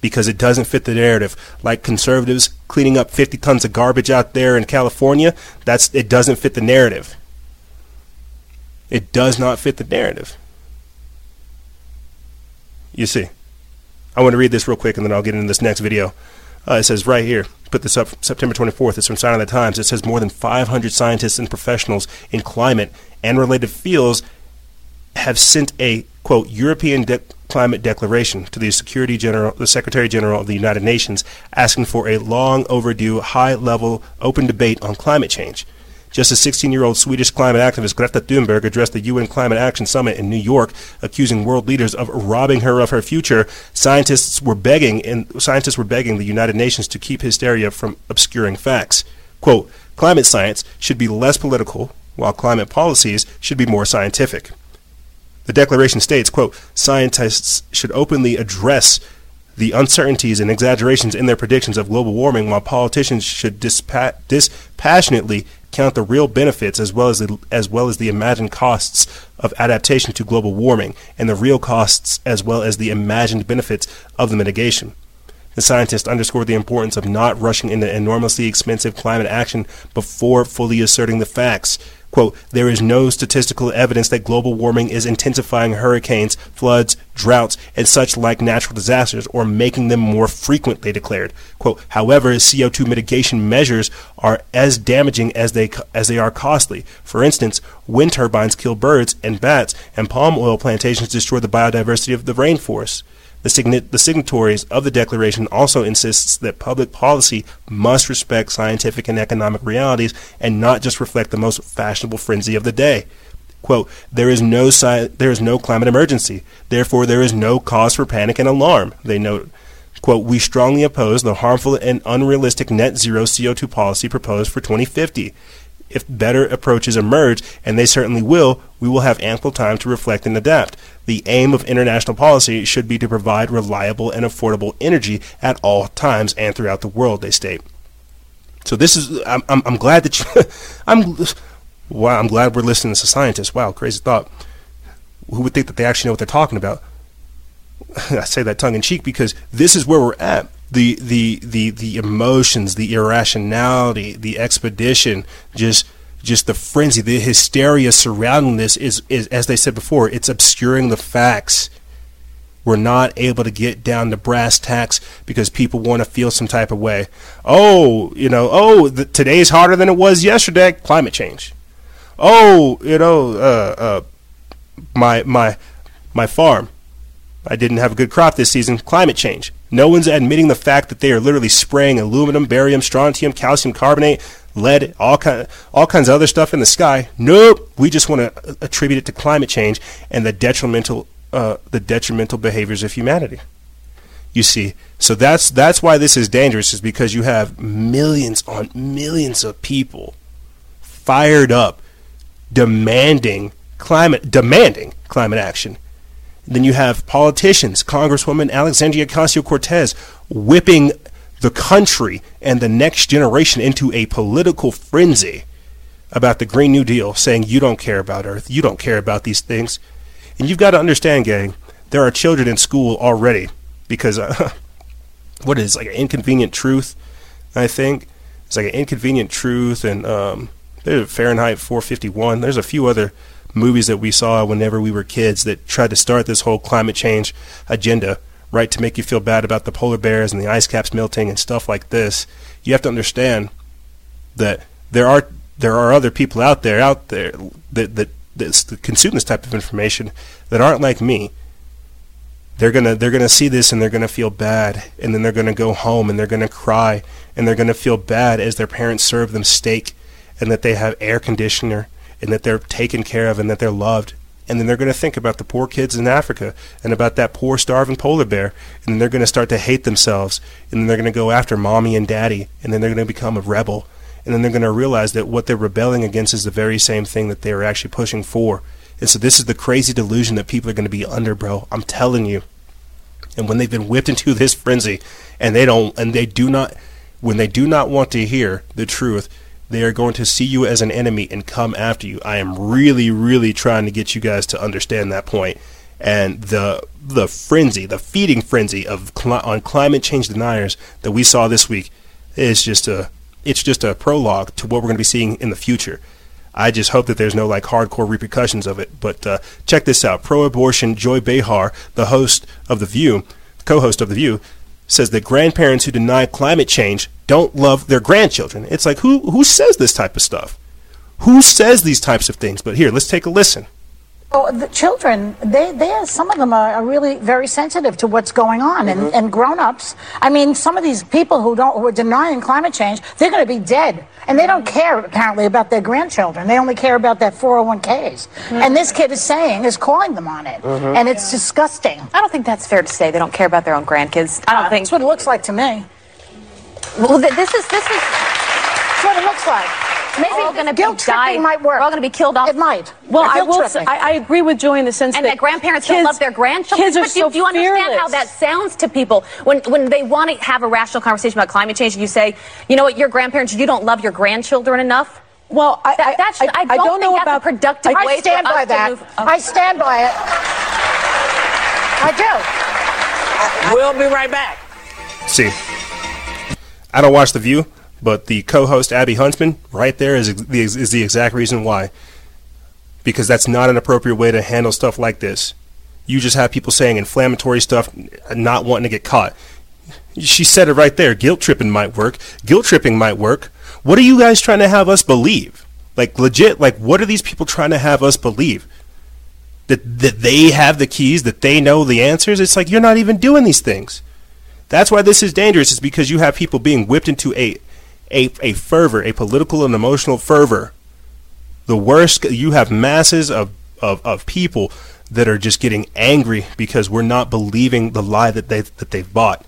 [SPEAKER 1] because it doesn't fit the narrative. Like conservatives cleaning up 50 tons of garbage out there in California, that's it doesn't fit the narrative. It does not fit the narrative. You see. I want to read this real quick and then I'll get into this next video. Uh, it says right here, put this up September 24th. It's from Sign of the Times. It says more than 500 scientists and professionals in climate and related fields have sent a quote European de- climate declaration to the Security General, the Secretary General of the United Nations, asking for a long overdue, high level, open debate on climate change. Just as 16 year old Swedish climate activist Greta Thunberg addressed the UN Climate Action Summit in New York, accusing world leaders of robbing her of her future, scientists were begging and scientists were begging the United Nations to keep hysteria from obscuring facts. Quote, climate science should be less political, while climate policies should be more scientific. The declaration states, quote, scientists should openly address the uncertainties and exaggerations in their predictions of global warming, while politicians should dispa- dispassionately count the real benefits as well as the, as well as the imagined costs of adaptation to global warming and the real costs as well as the imagined benefits of the mitigation. The scientists underscored the importance of not rushing into enormously expensive climate action before fully asserting the facts. Quote, there is no statistical evidence that global warming is intensifying hurricanes, floods, droughts, and such like natural disasters or making them more frequent, they declared. Quote, however, CO2 mitigation measures are as damaging as they, as they are costly. For instance, wind turbines kill birds and bats, and palm oil plantations destroy the biodiversity of the rainforest. The, sign- the, signatories of the declaration also insists that public policy must respect scientific and economic realities and not just reflect the most fashionable frenzy of the day. Quote, there is no sci- there is no climate emergency. Therefore, there is no cause for panic and alarm, they note. Quote, we strongly oppose the harmful and unrealistic net zero CO2 policy proposed for 2050 if better approaches emerge, and they certainly will, we will have ample time to reflect and adapt. The aim of international policy should be to provide reliable and affordable energy at all times and throughout the world, they state. So this is, I'm, I'm, I'm glad that you, (laughs) I'm, wow, I'm glad we're listening to scientists. Wow, crazy thought. Who would think that they actually know what they're talking about? (laughs) I say that tongue in cheek because this is where we're at the the the the emotions, the irrationality, the expedition, just just the frenzy, the hysteria surrounding this is, is as they said before, it's obscuring the facts. We're not able to get down to brass tacks because people want to feel some type of way. Oh, you know, oh, the, today's hotter than it was yesterday. Climate change. Oh, you know, uh, uh, my my my farm. I didn't have a good crop this season. Climate change. No one's admitting the fact that they are literally spraying aluminum, barium, strontium, calcium carbonate, lead, all kind, all kinds of other stuff in the sky. Nope. We just want to attribute it to climate change and the detrimental, uh, the detrimental behaviors of humanity. You see, so that's that's why this is dangerous, is because you have millions on millions of people fired up, demanding climate, demanding climate action then you have politicians, Congresswoman Alexandria Ocasio Cortez, whipping the country and the next generation into a political frenzy about the Green New Deal, saying you don't care about Earth, you don't care about these things. And you've got to understand, gang, there are children in school already because uh, (laughs) what is like an inconvenient truth, I think. It's like an inconvenient truth, and um, there's Fahrenheit 451. There's a few other movies that we saw whenever we were kids that tried to start this whole climate change agenda, right, to make you feel bad about the polar bears and the ice caps melting and stuff like this. You have to understand that there are there are other people out there out there that that, that consume this type of information that aren't like me. They're gonna they're gonna see this and they're gonna feel bad, and then they're gonna go home and they're gonna cry and they're gonna feel bad as their parents serve them steak and that they have air conditioner and that they're taken care of and that they're loved. And then they're going to think about the poor kids in Africa and about that poor starving polar bear. And then they're going to start to hate themselves. And then they're going to go after mommy and daddy. And then they're going to become a rebel. And then they're going to realize that what they're rebelling against is the very same thing that they are actually pushing for. And so this is the crazy delusion that people are going to be under, bro. I'm telling you. And when they've been whipped into this frenzy and they don't, and they do not, when they do not want to hear the truth, they are going to see you as an enemy and come after you. I am really, really trying to get you guys to understand that point. And the the frenzy, the feeding frenzy of on climate change deniers that we saw this week is just a it's just a prologue to what we're going to be seeing in the future. I just hope that there's no like hardcore repercussions of it. But uh, check this out: pro-abortion Joy Behar, the host of the View, co-host of the View, says that grandparents who deny climate change don't love their grandchildren. It's like who who says this type of stuff? Who says these types of things? But here, let's take a listen.
[SPEAKER 11] Oh, the children, they, they, some of them are, are really very sensitive to what's going on, and,
[SPEAKER 12] Mm-hmm.
[SPEAKER 11] and grown-ups. I mean, some of these people who don't, who are denying climate change, they're going to be dead, and they don't care apparently about their grandchildren. They only care about their 401ks. And this kid is saying, is calling them on it,
[SPEAKER 12] Mhm.
[SPEAKER 11] and it's disgusting.
[SPEAKER 12] I don't think that's fair to say. They don't care about their own grandkids. I don't think.
[SPEAKER 11] That's what it looks like to me.
[SPEAKER 12] Well, th- this is this is.
[SPEAKER 11] What it looks like. Maybe
[SPEAKER 12] We're all gonna
[SPEAKER 11] guilt
[SPEAKER 12] be
[SPEAKER 11] tripping
[SPEAKER 12] dying.
[SPEAKER 11] might work.
[SPEAKER 12] We're all going to be killed off.
[SPEAKER 11] It might.
[SPEAKER 9] Well, I will. Say. I, I agree with Joy in the sense
[SPEAKER 12] and
[SPEAKER 9] that
[SPEAKER 12] that grandparents don't love their grandchildren.
[SPEAKER 9] Kids are
[SPEAKER 12] but do,
[SPEAKER 9] so
[SPEAKER 12] do you understand how that sounds to people when when they want to have a rational conversation about climate change? And you say, you know what, your grandparents, you don't love your grandchildren enough. Well, I, I, that should, I,
[SPEAKER 11] I
[SPEAKER 12] don't,
[SPEAKER 11] don't
[SPEAKER 12] think
[SPEAKER 11] know
[SPEAKER 12] that's
[SPEAKER 11] about-
[SPEAKER 12] a productive
[SPEAKER 11] I
[SPEAKER 12] way
[SPEAKER 11] stand
[SPEAKER 12] for
[SPEAKER 11] by
[SPEAKER 12] us
[SPEAKER 11] that.
[SPEAKER 12] to move.
[SPEAKER 11] I stand by it. I do.
[SPEAKER 13] We'll be right back.
[SPEAKER 1] See, I don't watch The View, but the co-host Abby Huntsman, right there, is the, is the exact reason why. Because that's not an appropriate way to handle stuff like this. You just have people saying inflammatory stuff, not wanting to get caught. She said it right there. Guilt tripping might work. Guilt tripping might work. What are you guys trying to have us believe? Like legit, like what are these people trying to have us believe? That that they have the keys, that they know the answers? It's like you're not even doing these things. That's why this is dangerous. Is because you have people being whipped into a, a, a fervor, a political and emotional fervor. The worst. You have masses of, of, of people that are just getting angry because we're not believing the lie that they that they've bought.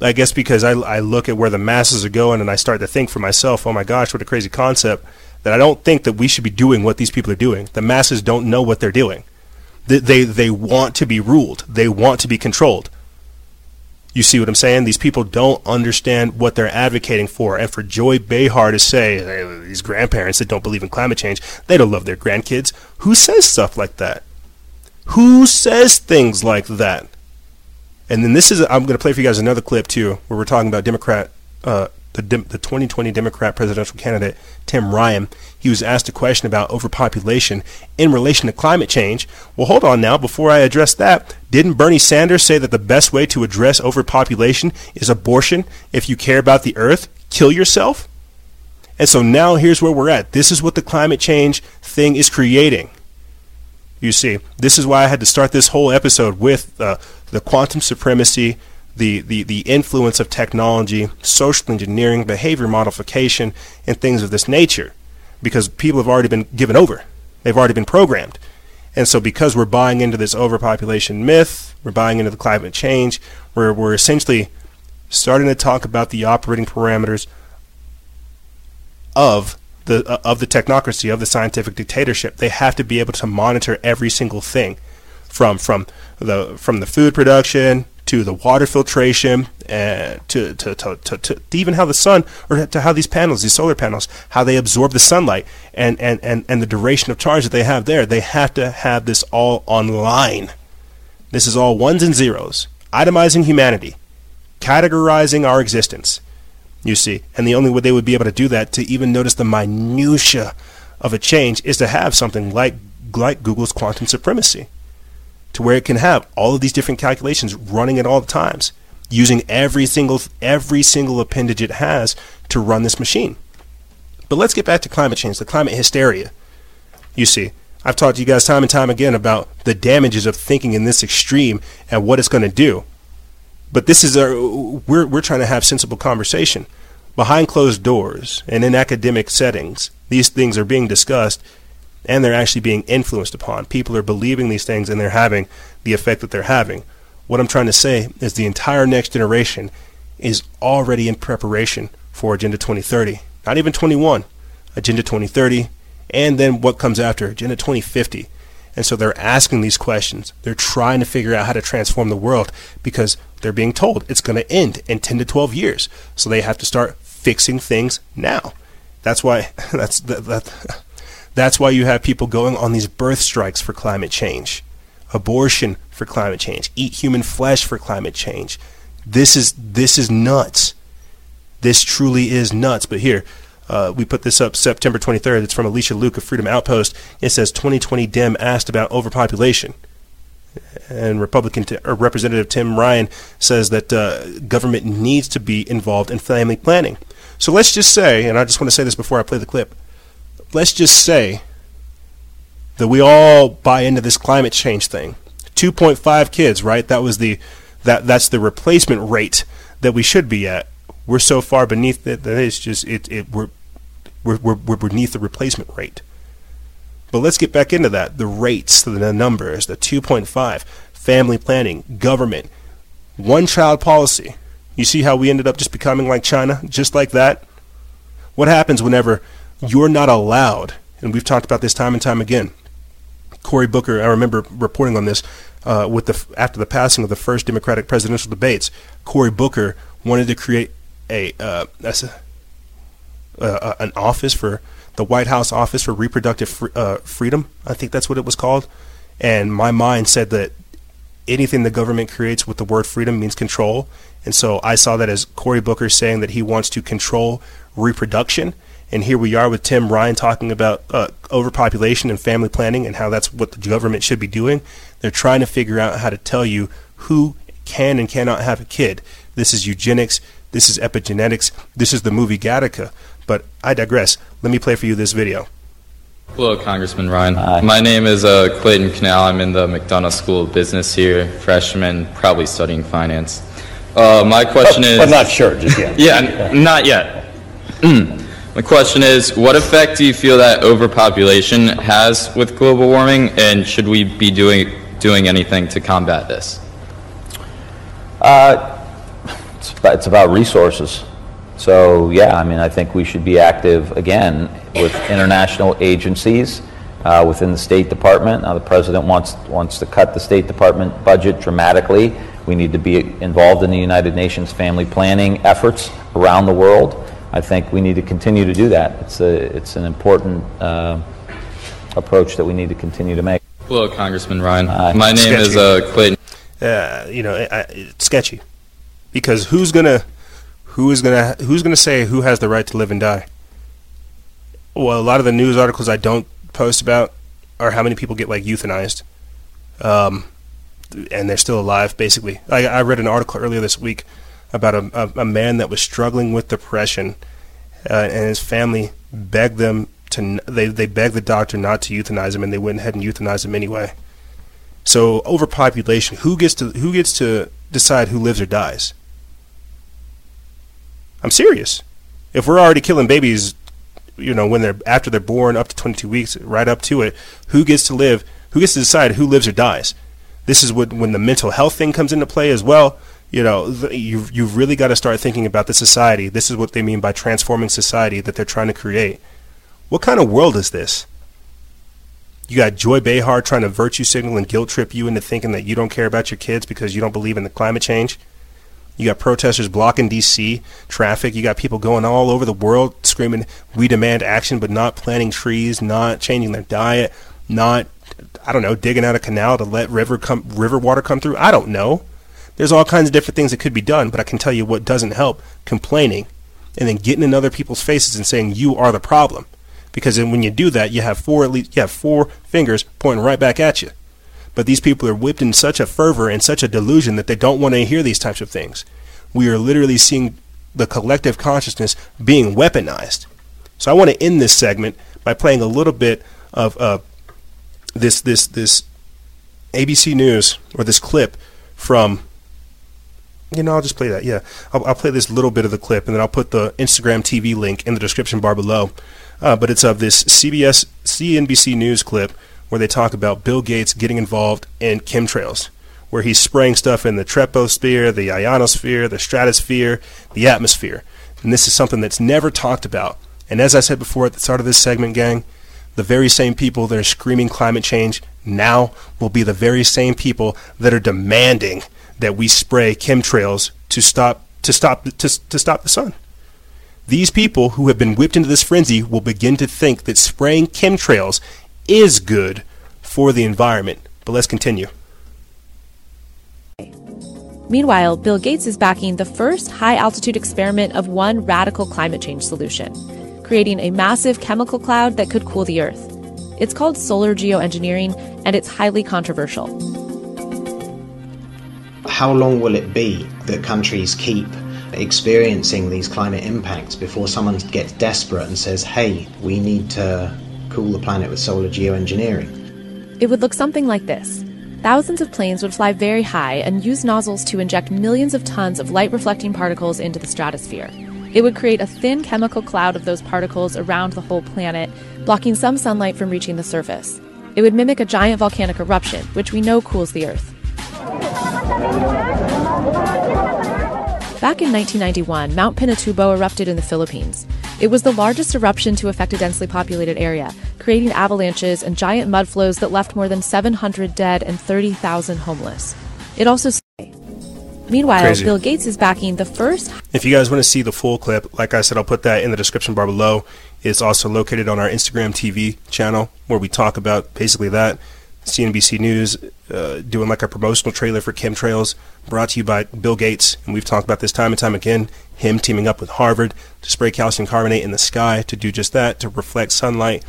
[SPEAKER 1] I guess because I, I look at where the masses are going and I start to think for myself, oh my gosh, what a crazy concept. That I don't think that we should be doing what these people are doing. The masses don't know what they're doing. They, they, they want to be ruled. They want to be controlled. You see what I'm saying? These people don't understand what they're advocating for. And for Joy Behar to say, "Hey, these grandparents that don't believe in climate change, they don't love their grandkids. Who says stuff like that? Who says things like that? And then this is, I'm going to play for you guys another clip too, where we're talking about Democrat, uh, the, the 2020 Democrat presidential candidate, Tim Ryan. He was asked a question about overpopulation in relation to climate change. Well, hold on now. Before I address that, didn't Bernie Sanders say that the best way to address overpopulation is abortion? If you care about the earth, kill yourself? And so now here's where we're at. This is what the climate change thing is creating. You see, this is why I had to start this whole episode with uh, the quantum supremacy, the, the, the influence of technology, social engineering, behavior modification, and things of this nature. Because people have already been given over, they've already been programmed. And so, because we're buying into this overpopulation myth, we're buying into the climate change, we're, we're essentially starting to talk about the operating parameters of the uh, of the technocracy of the scientific dictatorship. They have to be able to monitor every single thing, from from the from the food production to the water filtration, uh, to, to, to, to, to even how the sun or to how these panels, these solar panels, how they absorb the sunlight and, and, and, and the duration of charge that they have there. They have to have this all online. This is all ones and zeros, itemizing humanity, categorizing our existence you see. And the only way they would be able to do that, to even notice the minutia of a change, is to have something like like Google's quantum supremacy, to where it can have all of these different calculations running at all times, using every single every single appendage it has to run this machine. But let's get back to climate change, the climate hysteria. You see, I've talked to you guys time and time again about the damages of thinking in this extreme and what it's going to do. But this is our we're we're trying to have sensible conversation behind closed doors and in academic settings. These things are being discussed and they're actually being influenced upon. People are believing these things and they're having the effect that they're having. What I'm trying to say is the entire next generation is already in preparation for Agenda 2030. Not even 21, Agenda 2030, and then what comes after, Agenda 2050. And so they're asking these questions. They're trying to figure out how to transform the world because they're being told it's going to end in 10 to 12 years. So they have to start fixing things now. That's why (laughs) that's that, that that's why you have people going on these birth strikes for climate change, abortion for climate change, eat human flesh for climate change. This is this is nuts. This truly is nuts. But here, uh, we put this up September 23rd. It's from Alicia Luke of Freedom Outpost. It says 2020 Dem asked about overpopulation. And Republican t- Representative Tim Ryan says that uh, government needs to be involved in family planning. So let's just say, and I just want to say this before I play the clip, let's just say that we all buy into this climate change thing. 2.5 kids, right? That was the that that's the replacement rate that we should be at. We're so far beneath it that it's just it, it we're, we're we're beneath the replacement rate. But let's get back into that. The rates, the numbers, the 2.5, family planning, government, one child policy. You see how we ended up just becoming like China, just like that? What happens whenever you're not allowed, and we've talked about this time and time again. Cory Booker, I remember reporting on this uh, with the after the passing of the first Democratic presidential debates. Cory Booker wanted to create a, uh, uh, an office for the White House Office for Reproductive uh, Freedom. I think that's what it was called. And my mind said that anything the government creates with the word freedom means control. And so I saw that as Cory Booker saying that he wants to control reproduction. And here we are with Tim Ryan talking about uh, overpopulation and family planning and how that's what the government should be doing. They're trying to figure out how to tell you who can and cannot have a kid. This is eugenics. This is epigenetics. This is the movie Gattaca. But I digress. Let me play for you this video.
[SPEAKER 13] Hello, Congressman Ryan. Hi. My name is uh, Clayton Canal. I'm in the McDonough School of Business here, freshman, probably studying finance. Uh, my question (laughs)
[SPEAKER 2] But-
[SPEAKER 13] is.
[SPEAKER 2] but not sure just yet. (laughs)
[SPEAKER 13] yeah, n- not yet. (clears throat) my question is what effect do you feel that overpopulation has with global warming, and should we be doing, doing anything to combat this?
[SPEAKER 14] Uh, it's, about, it's about resources. So, yeah, I mean, I think we should be active again with international agencies uh, within the State Department. Now, the president wants, wants to cut the State Department budget dramatically. We need to be involved in the United Nations family planning efforts around the world. I think we need to continue to do that. It's, a, it's an important uh, approach that we need to continue to make.
[SPEAKER 13] Hello, Congressman Ryan. Hi. My name is
[SPEAKER 1] Sketchy.
[SPEAKER 13] uh, Clayton.
[SPEAKER 1] uh, you know, I, I, it's sketchy because who's gonna, who is gonna, who's gonna say who has the right to live and die? Well, a lot of the news articles I don't post about are how many people get like euthanized, um, and they're still alive. Basically, I, I read an article earlier this week about a, a, a man that was struggling with depression, uh, and his family begged them to, they they begged the doctor not to euthanize him, and they went ahead and euthanized him anyway. So overpopulation, who gets to who gets to decide who lives or dies? I'm serious. If we're already killing babies, you know, when they're after they're born up to 22 weeks, right up to it, who gets to live? Who gets to decide who lives or dies? This is what when the mental health thing comes into play as well. You know, you've you've really got to start thinking about the society. This is what they mean by transforming society that they're trying to create. What kind of world is this? You got Joy Behar trying to virtue signal and guilt trip you into thinking that you don't care about your kids because you don't believe in the climate change. You got protesters blocking D.C. traffic. You got people going all over the world screaming, "We demand action," but not planting trees, not changing their diet, not, I don't know, digging out a canal to let river come, river water come through. I don't know. There's all kinds of different things that could be done, but I can tell you what doesn't help: complaining, and then getting in other people's faces and saying you are the problem. Because then when you do that, you have four at least you have four fingers pointing right back at you. But these people are whipped in such a fervor and such a delusion that they don't want to hear these types of things. We are literally seeing the collective consciousness being weaponized. So I want to end this segment by playing a little bit of uh, this this this ABC News or this clip from. You know, I'll just play that. Yeah, I'll, I'll play this little bit of the clip, and then I'll put the Instagram TV link in the description bar below. Uh, but it's of this CBS CNBC News clip where they talk about Bill Gates getting involved in chemtrails, where he's spraying stuff in the troposphere, the ionosphere, the stratosphere, the atmosphere. And this is something that's never talked about. And as I said before at the start of this segment, gang, the very same people that are screaming climate change now will be the very same people that are demanding that we spray chemtrails to stop to stop to, to stop the sun. These people who have been whipped into this frenzy will begin to think that spraying chemtrails is good for the environment. But let's continue.
[SPEAKER 15] Meanwhile, Bill Gates is backing the first high altitude experiment of one radical climate change solution, creating a massive chemical cloud that could cool the Earth. It's called solar geoengineering, and it's highly controversial.
[SPEAKER 16] How long will it be that countries keep experiencing these climate impacts before someone gets desperate and says, hey, we need to cool the planet with solar geoengineering?
[SPEAKER 15] It would look something like this. Thousands of planes would fly very high and use nozzles to inject millions of tons of light reflecting particles into the stratosphere. It would create a thin chemical cloud of those particles around the whole planet, blocking some sunlight from reaching the surface. It would mimic a giant volcanic eruption, which we know cools the Earth. Back in 1991, Mount Pinatubo erupted in the Philippines. It was the largest eruption to affect a densely populated area, creating avalanches and giant mud flows that left more than 700 dead and 30,000 homeless. It also Meanwhile,
[SPEAKER 1] Crazy.
[SPEAKER 15] Bill Gates is backing the first
[SPEAKER 1] If you guys want to see the full clip, like I said, I'll put that in the description bar below. It's also located on our Instagram TV channel where we talk about basically that. CNBC News uh, doing like a promotional trailer for chemtrails brought to you by Bill Gates. And we've talked about this time and time again. Him teaming up with Harvard to spray calcium carbonate in the sky to do just that, to reflect sunlight.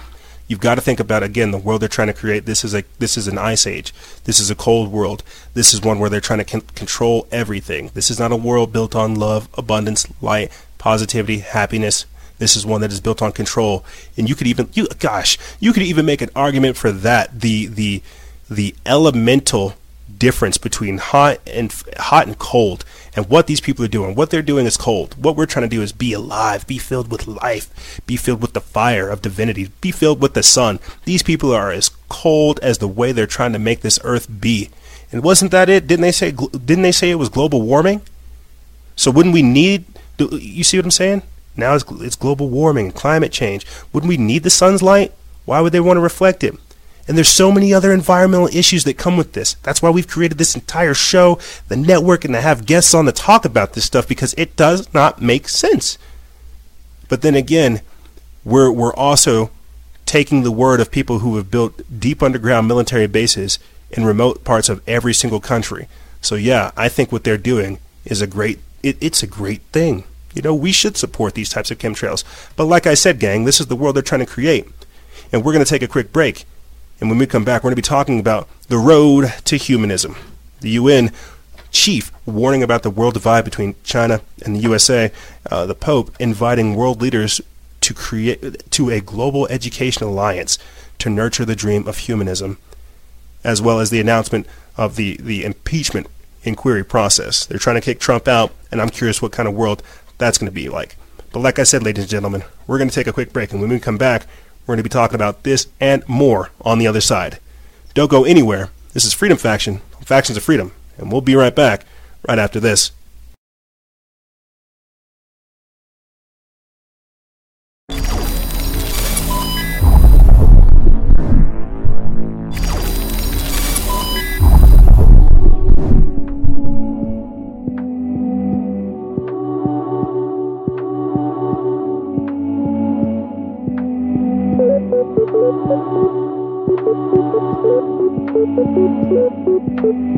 [SPEAKER 1] You've got to think about again the world they're trying to create. This is a this is an ice age. This is a cold world. This is one where they're trying to con- control everything. This is not a world built on love, abundance, light, positivity, happiness. This is one that is built on control. And you could even you gosh, you could even make an argument for that. The the the elemental difference between hot and hot and cold and what these people are doing. What they're doing is cold. What we're trying to do is be alive be filled with life be filled with the fire of divinity be filled with the sun. These people are as cold as the way they're trying to make this earth be. And wasn't that it? Didn't they say didn't they say it was global warming? So wouldn't we need you see what i'm saying now it's, it's global warming and climate change wouldn't we need the sun's light why would they want to reflect it and there's so many other environmental issues that come with this. That's why we've created this entire show, the network, and to have guests on to talk about this stuff because it does not make sense. But then again, we're we're also taking the word of people who have built deep underground military bases in remote parts of every single country. So yeah, I think what they're doing is a great it, it's a great thing. You know, we should support these types of chemtrails. But like I said, gang, this is the world they're trying to create. And we're going to take a quick break. And when we come back, we're going to be talking about the road to humanism. The UN chief warning about the world divide between China and the USA. Uh, the Pope inviting world leaders to create to a global education alliance to nurture the dream of humanism, as well as the announcement of the the impeachment inquiry process. They're trying to kick Trump out, and I'm curious what kind of world that's going to be like. But like I said, ladies and gentlemen, we're going to take a quick break, and when we come back, we're going to be talking about this and more on the other side. Don't go anywhere. This is Freedom Faction, Factions of Freedom, and we'll be right back right after this.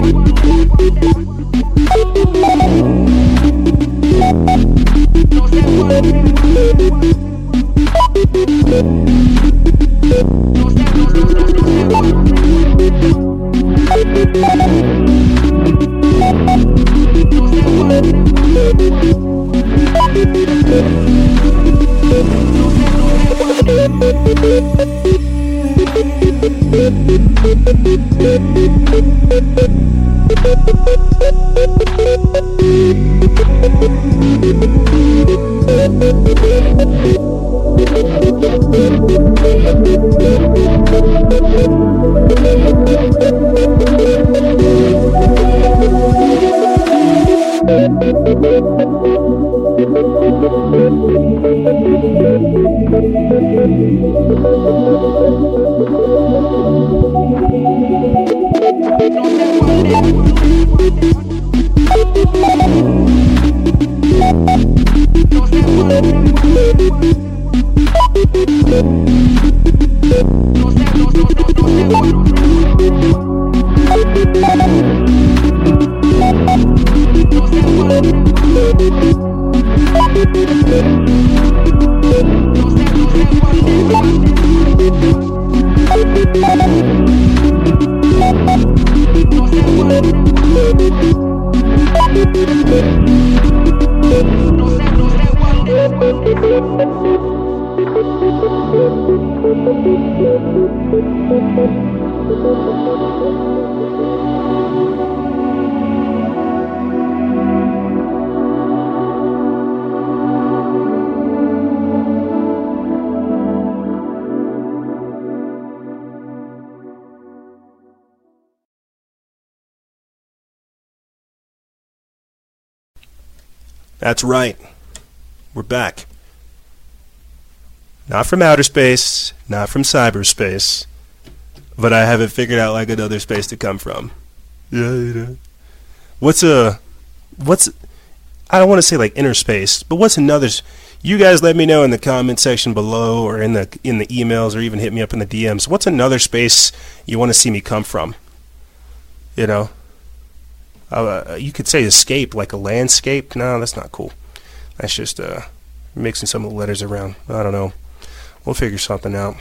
[SPEAKER 1] Bye. That's right. We're back. Not from outer space, not from cyberspace, but I haven't figured out like another space to come from. Yeah, you know. What's a what's I don't want to say like inner space, but what's another you guys let me know in the comment section below or in the in the emails or even hit me up in the DMs. What's another space you want to see me come from? You know, uh, you could say escape, like a landscape. No, that's not cool. That's just uh, mixing some of the letters around. I don't know. We'll figure something out.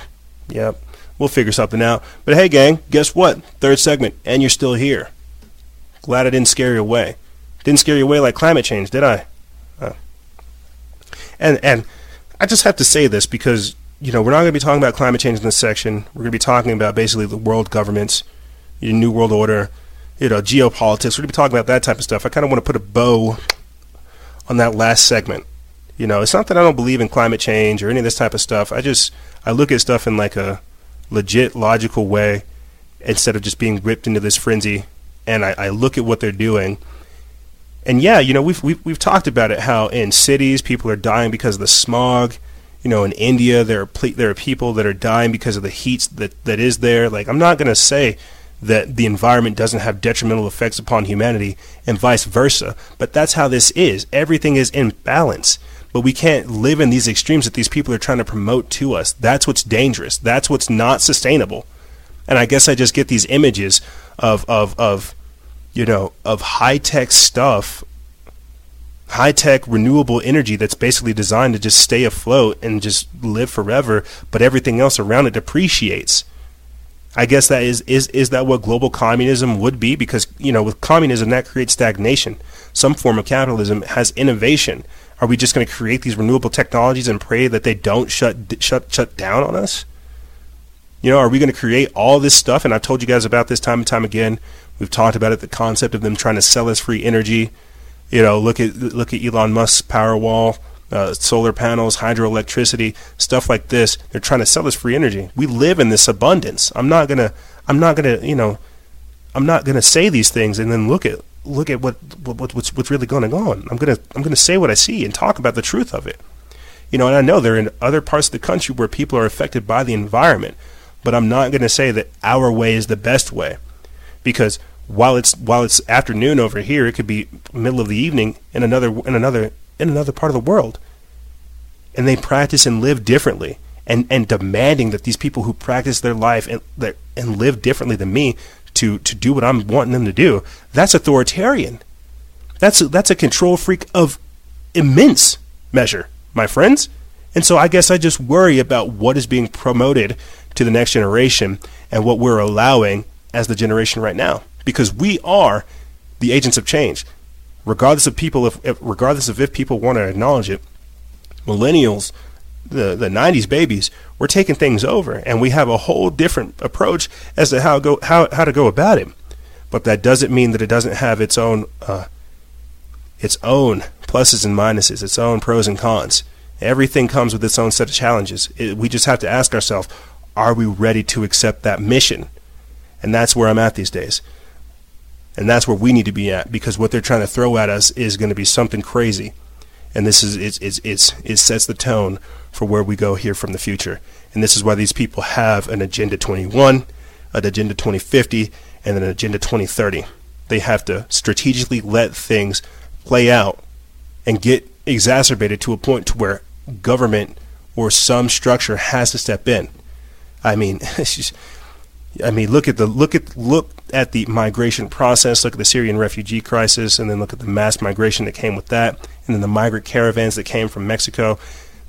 [SPEAKER 1] Yep, we'll figure something out. But hey, gang, guess what? Third segment, and you're still here. Glad I didn't scare you away. Didn't scare you away like climate change, did I? Uh, and and I just have to say this because you know we're not going to be talking about climate change in this section. We're going to be talking about basically the world governments, your new world order, you know, geopolitics. We're going to be talking about that type of stuff. I kind of want to put a bow on that last segment. You know, it's not that I don't believe in climate change or any of this type of stuff. I just I look at stuff in like a legit, logical way instead of just being ripped into this frenzy. And I, I look at what they're doing. And yeah, you know, we've, we've we've talked about it how in cities people are dying because of the smog. You know, in India there are ple- there are people that are dying because of the heat that that is there. Like I'm not going to say that the environment doesn't have detrimental effects upon humanity and vice versa, but that's how this is. Everything is in balance. But we can't live in these extremes that these people are trying to promote to us. That's what's dangerous. That's what's not sustainable. And I guess I just get these images of of of you know, of high tech stuff, high tech renewable energy that's basically designed to just stay afloat and just live forever, but everything else around it depreciates. I guess that is is is that what global communism would be? Because you know, with communism, that creates stagnation. Some form of capitalism has innovation. Are we just going to create these renewable technologies and pray that they don't shut shut shut down on us? You know, are we going to create all this stuff? And I've told you guys about this time and time again. We've talked about it. The concept of them trying to sell us free energy. You know, look at look at Elon Musk's Powerwall, uh, solar panels, hydroelectricity, stuff like this. They're trying to sell us free energy. We live in this abundance. I'm not gonna. I'm not gonna. You know, I'm not gonna say these things and then look at look at what, what what's what's really going on. I'm gonna I'm gonna say what I see and talk about the truth of it. You know, and I know there are in other parts of the country where people are affected by the environment, but I'm not to say that our way is the best way, because while it's while it's afternoon over here, it could be middle of the evening in another in another in another part of the world, and they practice and live differently, and and demanding that these people who practice their life and their, and live differently than me to to do what I'm wanting them to do, that's authoritarian. That's a, that's a control freak of immense measure, my friends. And so I guess I just worry about what is being promoted to the next generation and what we're allowing as the generation right now, because we are the agents of change, regardless of people. If, if regardless of if people want to acknowledge it, millennials, the the '90s babies, we're taking things over, and we have a whole different approach as to how go how how to go about it. But that doesn't mean that it doesn't have its own uh, its own pluses and minuses, its own pros and cons. Everything comes with its own set of challenges. It, we just have to ask ourselves, are we ready to accept that mission? And that's where I'm at these days. And that's where we need to be at because what they're trying to throw at us is going to be something crazy. And this is it's, it's, it's, it sets the tone for where we go here from the future. And this is why these people have an Agenda 21, an Agenda 2050, and an Agenda 2030. They have to strategically let things play out and get exacerbated to a point to where government or some structure has to step in. I mean, (laughs) just, I mean, look at the look at look at the migration process. Look at the Syrian refugee crisis, and then look at the mass migration that came with that, and then the migrant caravans that came from Mexico.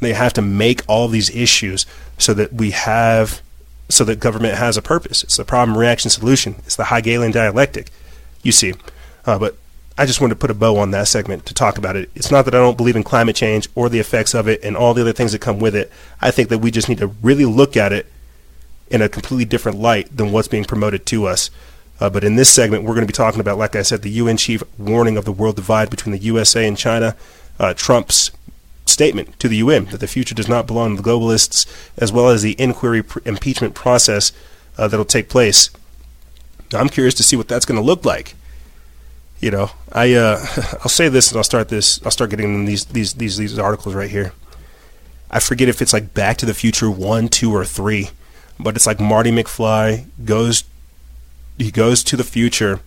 [SPEAKER 1] They have to make all these issues so that we have, so that government has a purpose. It's the problem reaction solution. It's the Hegelian dialectic. You see, uh, but I just wanted to put a bow on that segment to talk about it. It's not that I don't believe in climate change or the effects of it and all the other things that come with it. I think that we just need to really look at it in a completely different light than what's being promoted to us. Uh, but in this segment, we're going to be talking about, like I said, the UN chief warning of the world divide between the USA and China, uh, Trump's statement to the UN that the future does not belong to the globalists, as well as the inquiry pr- impeachment process uh, that'll take place. Now, I'm curious to see what that's going to look like. You know, I uh, (laughs) I'll say this and I'll start this. I'll start getting these these these these articles right here. I forget if it's like Back to the Future one, two, or three, but it's like Marty McFly goes he goes to the future.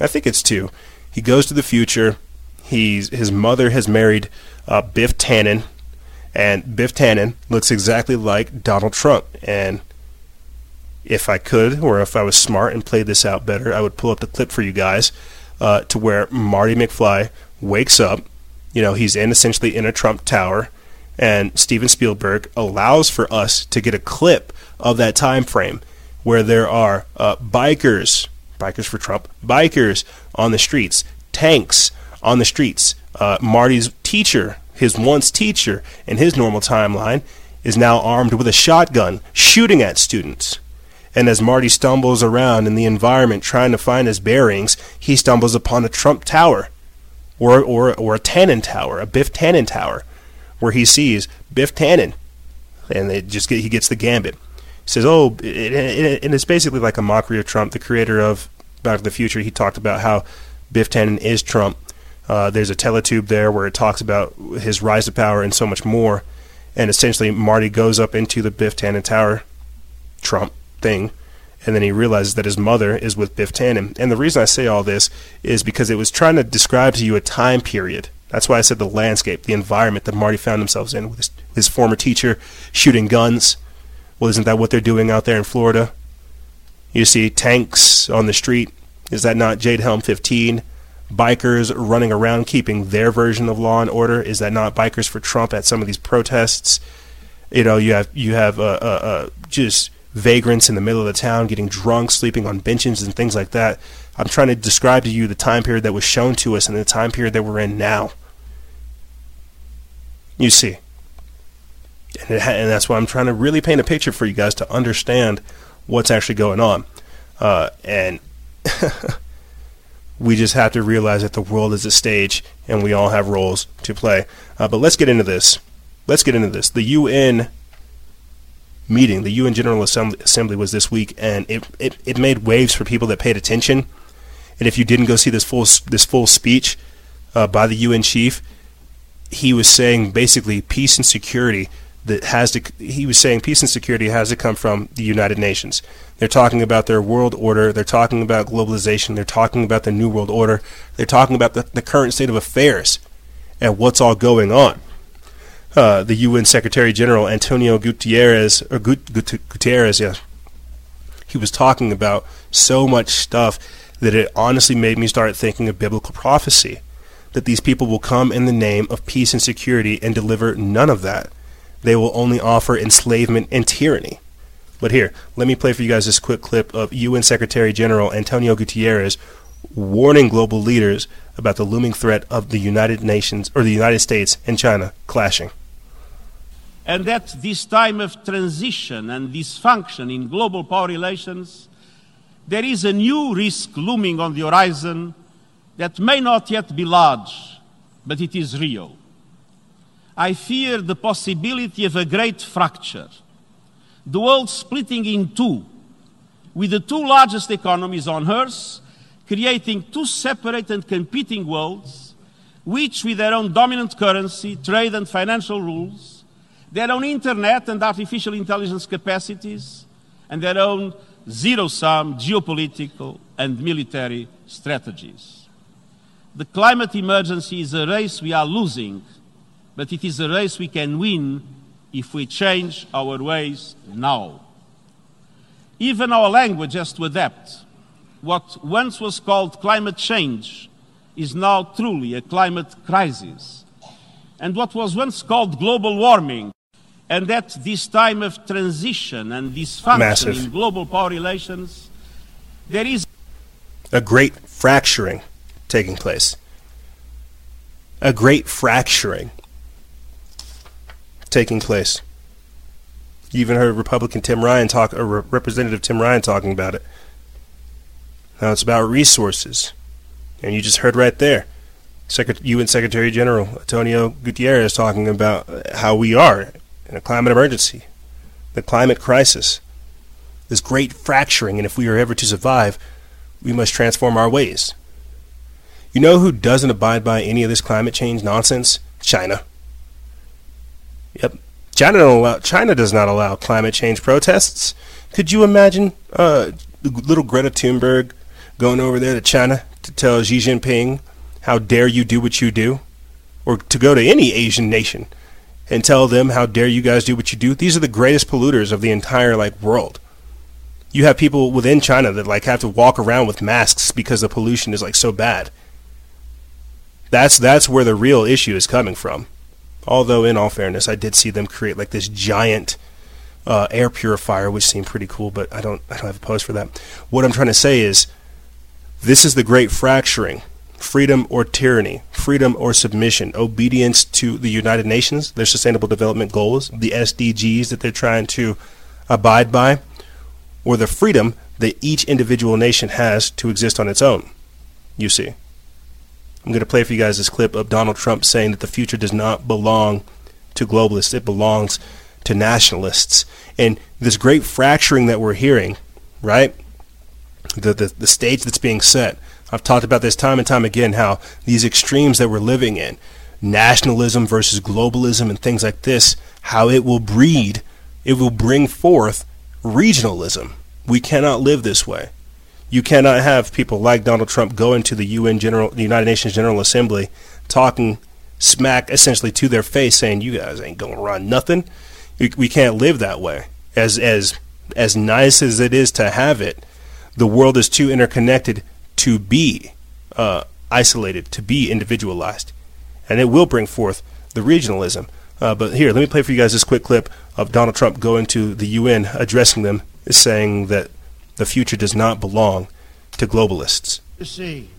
[SPEAKER 1] I think it's two. He goes to the future. He's his mother has married uh, Biff Tannen, and Biff Tannen looks exactly like Donald Trump. And if I could, or if I was smart and played this out better, I would pull up the clip for you guys uh, to where Marty McFly wakes up. You know, he's in essentially in a Trump tower, and Steven Spielberg allows for us to get a clip of that time frame where there are uh, bikers, bikers for Trump, bikers on the streets, tanks on the streets. Uh, Marty's teacher, his once teacher in his normal timeline, is now armed with a shotgun shooting at students. And as Marty stumbles around in the environment trying to find his bearings, he stumbles upon a Trump tower or, or, or a Tannen tower, a Biff Tannen tower, where he sees Biff Tannen. And they just get, he gets the gambit. He says, "Oh, and it's basically like a mockery of Trump, the creator of Back to the Future. He talked about how Biff Tannen is Trump. Uh, there's a teletube there where it talks about his rise to power and so much more. And essentially, Marty goes up into the Biff Tannen Tower, Trump thing, and then he realizes that his mother is with Biff Tannen. And the reason I say all this is because it was trying to describe to you a time period. That's why I said the landscape, the environment that Marty found himself in with his, his former teacher shooting guns well, isn't that what they're doing out there in Florida? You see tanks on the street. Is that not Jade Helm 15? Bikers running around keeping their version of law and order. Is that not bikers for Trump at some of these protests? You know, you have you have uh, uh, uh, just vagrants in the middle of the town getting drunk, sleeping on benches and things like that. I'm trying to describe to you the time period that was shown to us and the time period that we're in now. You see and, ha- and that's why I'm trying to really paint a picture for you guys to understand what's actually going on. Uh, and (laughs) we just have to realize that the world is a stage and we all have roles to play. Uh, but let's get into this. Let's get into this. The UN meeting, the UN General Assembly, was this week, and it, it, it made waves for people that paid attention. And if you didn't go see this full this full speech uh, by the UN chief, he was saying basically peace and security that has to he was saying peace and security has to come from the United Nations. They're talking about their world order, they're talking about globalization, they're talking about the new world order, they're talking about the, the current state of affairs and what's all going on. Uh, the UN Secretary General Antonio Gutierrez or Gut, Gut, Gutierrez, yeah, he was talking about so much stuff that it honestly made me start thinking of biblical prophecy. That these people will come in the name of peace and security and deliver none of that they will only offer enslavement and tyranny. But here, let me play for you guys this quick clip of UN Secretary General Antonio Gutierrez warning global leaders about the looming threat of the United Nations or the United States and China clashing.
[SPEAKER 17] And at this time of transition and dysfunction in global power relations, there is a new risk looming on the horizon that may not yet be large, but it is real. I fear the possibility of a great fracture, the world splitting in two, with the two largest economies on Earth creating two separate and competing worlds, which, with their own dominant currency, trade, and financial rules, their own internet and artificial intelligence capacities, and their own zero sum geopolitical and military strategies. The climate emergency is a race we are losing, but it is a race we can win if we change our ways now. Even our language has to adapt. What once was called climate change is now truly a climate crisis. And what was once called global warming, and at this time of transition and dysfunction
[SPEAKER 1] Massive.
[SPEAKER 17] in global power relations, there is
[SPEAKER 1] a great fracturing taking place. A great fracturing taking place. You even heard Republican Tim Ryan talk, or Re- Representative Tim Ryan talking about it. Now it's about resources, and you just heard right there, Secret- UN Secretary General Antonio Gutierrez talking about how we are in a climate emergency, the climate crisis, this great fracturing, and if we are ever to survive, we must transform our ways. You know who doesn't abide by any of this climate change nonsense? China. Yep. China allow, China does not allow climate change protests. Could you imagine uh, little Greta Thunberg going over there to China to tell Xi Jinping, "How dare you do what you do," or to go to any Asian nation and tell them, "How dare you guys do what you do"? These are the greatest polluters of the entire like world. You have people within China that like have to walk around with masks because the pollution is like so bad. That's that's where the real issue is coming from. Although, in all fairness, I did see them create like this giant uh, air purifier, which seemed pretty cool. But I don't I don't have a post for that. What I'm trying to say is, this is the great fracturing: freedom or tyranny, freedom or submission, obedience to the United Nations, their Sustainable Development Goals, the SDGs that they're trying to abide by, or the freedom that each individual nation has to exist on its own. You see. I'm going to play for you guys this clip of Donald Trump saying that the future does not belong to globalists, it belongs to nationalists. And this great fracturing that we're hearing, right? The, the, the stage that's being set. I've talked about this time and time again how these extremes that we're living in, nationalism versus globalism and things like this, how it will breed, it will bring forth regionalism. We cannot live this way. You cannot have people like Donald Trump go into the UN General, the United Nations General Assembly, talking smack essentially to their face, saying, "You guys ain't gonna run nothing." We can't live that way. As as as nice as it is to have it, the world is too interconnected to be uh, isolated, to be individualized, and it will bring forth the regionalism. Uh, but here, let me play for you guys this quick clip of Donald Trump going to the UN, addressing them, saying that the future does not belong to globalists.
[SPEAKER 18] You see,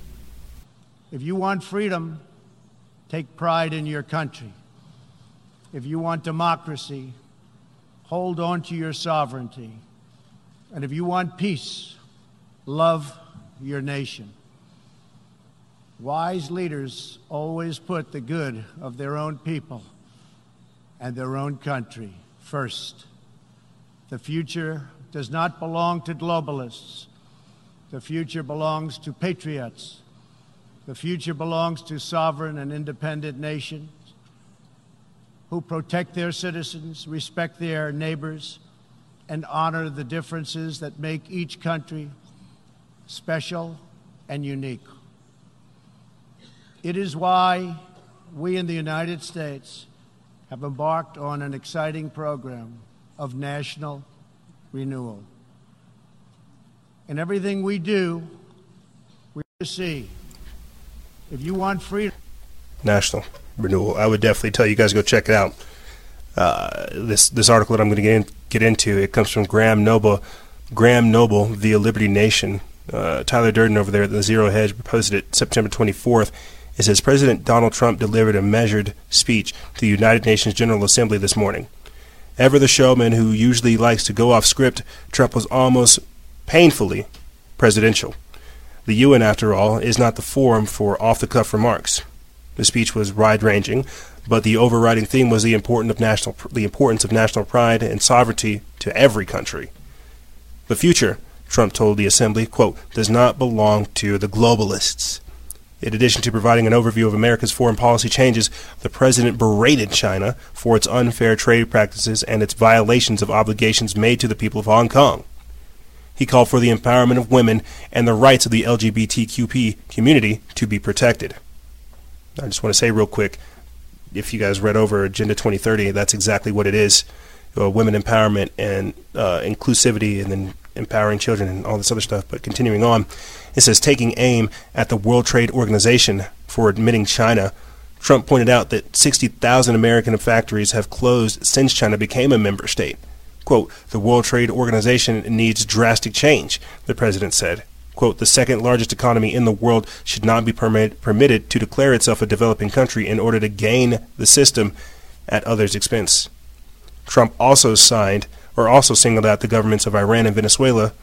[SPEAKER 18] if you want freedom, take pride in your country. If you want democracy, hold on to your sovereignty. And if you want peace, love your nation. Wise leaders always put the good of their own people and their own country first. The future does not belong to globalists. The future belongs to patriots. The future belongs to sovereign and independent nations who protect their citizens, respect their neighbors, and honor the differences that make each country special and unique. It is why we in the United States have embarked on an exciting program of national renewal. In everything we do, we see if you want freedom.
[SPEAKER 1] National renewal. I would definitely tell you guys go check it out. Uh, this this article that I'm going to get in, get into it comes from Graham Noble. Graham Noble, via Liberty Nation. Uh, Tyler Durden over there at the Zero Hedge posted it September 24th. It says President Donald Trump delivered a measured speech to the United Nations General Assembly this morning. Ever the showman who usually likes to go off script, Trump was almost painfully presidential. The UN, after all, is not the forum for off the cuff remarks. The speech was wide ranging, but the overriding theme was the, important of national, the importance of national pride and sovereignty to every country. The future, Trump told the assembly, quote, does not belong to the globalists. In addition to providing an overview of America's foreign policy changes, the president berated China for its unfair trade practices and its violations of obligations made to the people of Hong Kong. He called for the empowerment of women and the rights of the LGBTQP community to be protected. I just want to say real quick, if you guys read over Agenda 2030, that's exactly what it is: uh, women empowerment and uh, inclusivity, and then empowering children and all this other stuff. But continuing on, it says taking aim at the World Trade Organization for admitting China. Trump pointed out that 60,000 American factories have closed since China became a member state. Quote, the World Trade Organization needs drastic change, the president said. Quote, the second largest economy in the world should not be permit, permitted to declare itself a developing country in order to gain the system at others' expense. Trump also signed or also singled out the governments of Iran and Venezuela.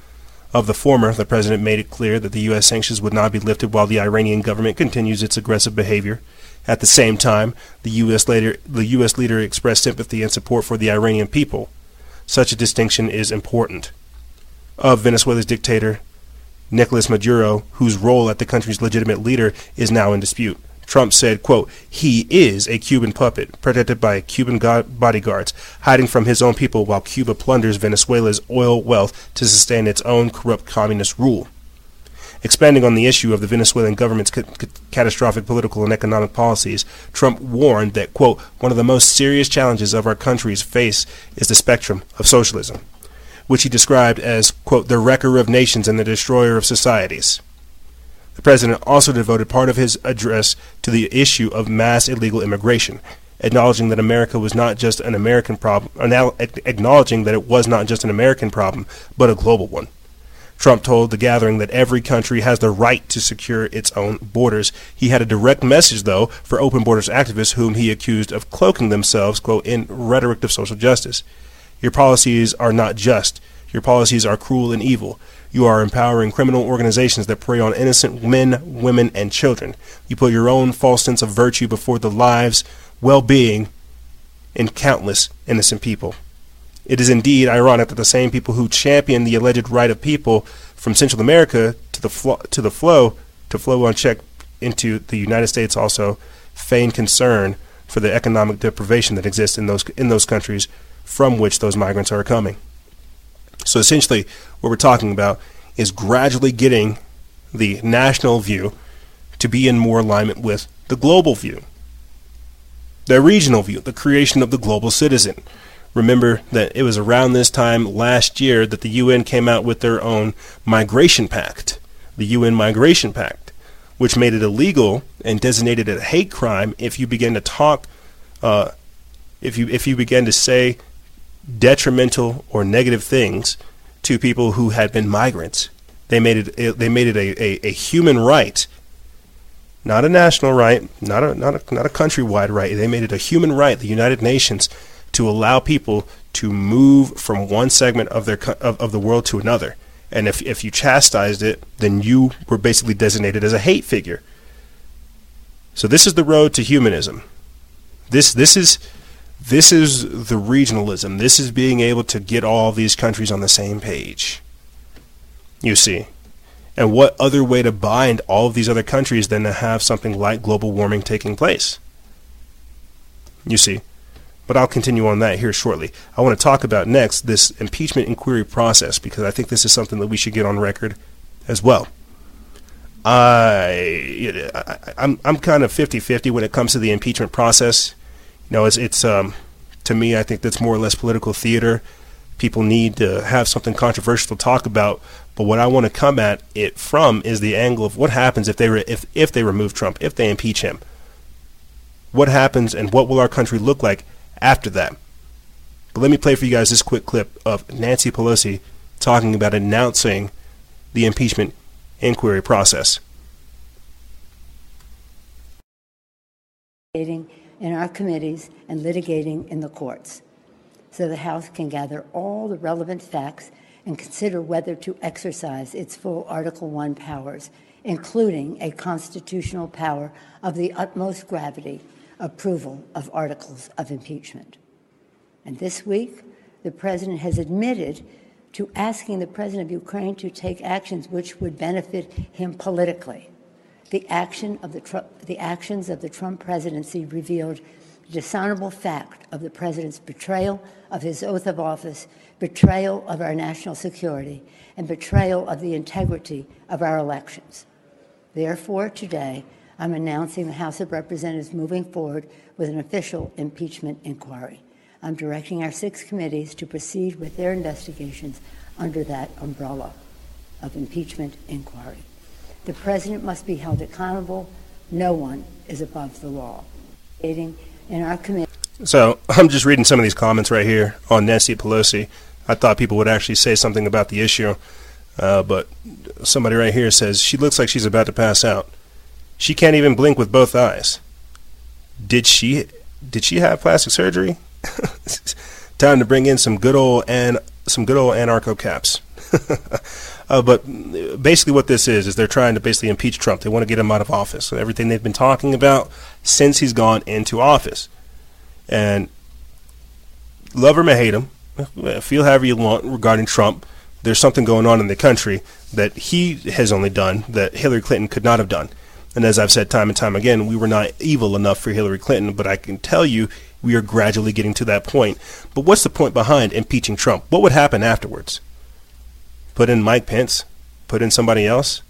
[SPEAKER 1] Of the former, the president made it clear that the U.S. sanctions would not be lifted while the Iranian government continues its aggressive behavior. At the same time, the U.S. Leader, the U.S. leader expressed sympathy and support for the Iranian people. Such a distinction is important. Of Venezuela's dictator, Nicolas Maduro, whose role as the country's legitimate leader is now in dispute. Trump said, quote, he is a Cuban puppet, protected by Cuban bodyguards, hiding from his own people while Cuba plunders Venezuela's oil wealth to sustain its own corrupt communist rule. Expanding on the issue of the Venezuelan government's ca- ca- catastrophic political and economic policies, Trump warned that, quote, one of the most serious challenges of our country's face is the spectrum of socialism, which he described as, quote, the wrecker of nations and the destroyer of societies. The president also devoted part of his address to the issue of mass illegal immigration, acknowledging that America was not just an American problem, acknowledging that it was not just an American problem, but a global one. Trump told the gathering that every country has the right to secure its own borders. He had a direct message, though, for open borders activists whom he accused of cloaking themselves, quote, in rhetoric of social justice. Your policies are not just. Your policies are cruel and evil. You are empowering criminal organizations that prey on innocent men, women, and children. You put your own false sense of virtue before the lives, well being, in countless innocent people. It is indeed ironic that the same people who champion the alleged right of people from Central America to the to the flow to flow unchecked into the United States also feign concern for the economic deprivation that exists in those in those countries from which those migrants are coming. So essentially, what we're talking about is gradually getting the national view to be in more alignment with the global view, the regional view, the creation of the global citizen. Remember that it was around this time last year that the UN came out with their own migration pact, the UN Migration Pact, which made it illegal and designated it a hate crime if you begin to talk, uh, if you if you begin to say detrimental or negative things to people who had been migrants. They made it. Eh, they made it a, a, a human right, not a national right, not a not a not a countrywide right. They made it a human right. The United Nations to allow people to move from one segment of their of, of the world to another. And if if you chastised it, then you were basically designated as a hate figure. So this is the road to humanism. This this is this is the regionalism. This is being able to get all these countries on the same page. You see. And what other way to bind all of these other countries than to have something like global warming taking place? You see. But I'll continue on that here shortly. I want to talk about next this impeachment inquiry process because I think this is something that we should get on record as well. I, I I'm I'm kind of 50-50 when it comes to the impeachment process know, it's it's um, to me, I think that's more or less political theater. People need to have something controversial to talk about, but what I want to come at it from is the angle of what happens if they re- if if they remove Trump, if they impeach him. What happens, and what will our country look like after that? But let me play for you guys this quick clip of Nancy Pelosi talking about announcing the impeachment inquiry process
[SPEAKER 19] in our committees and litigating in the courts so the House can gather all the relevant facts and consider whether to exercise its full Article 1 powers, including a constitutional power of the utmost gravity approval of articles of impeachment. And this week, the president has admitted to asking the president of Ukraine to take actions which would benefit him politically. The, action of the, the actions of the Trump presidency revealed the dishonorable fact of the President's betrayal of his oath of office, betrayal of our national security, and betrayal of the integrity of our elections. Therefore, today, I'm announcing the House of Representatives moving forward with an official impeachment inquiry. I'm directing our six committees to proceed with their investigations under that umbrella of impeachment inquiry. The President must be held accountable. No one is above the law. In our committee.
[SPEAKER 1] So (laughs) I'm just reading some of these comments right here on Nancy Pelosi. I thought people would actually say something about the issue, uh, but somebody right here says she looks like she's about to pass out. She can't even blink with both eyes. Did she? Did she have plastic surgery? (laughs) Time to bring in some good old and some good old anarcho caps. (laughs) uh, but basically, what this is is they're trying to basically impeach Trump. They want to get him out of office. So everything they've been talking about since he's gone into office, and love him or hate him, feel however you want regarding Trump. There's something going on in the country that he has only done that Hillary Clinton could not have done. And as I've said time and time again, we were not evil enough for Hillary Clinton, but I can tell you we are gradually getting to that point. But what's the point behind impeaching Trump? What would happen afterwards? Put in Mike Pence? Put in somebody else?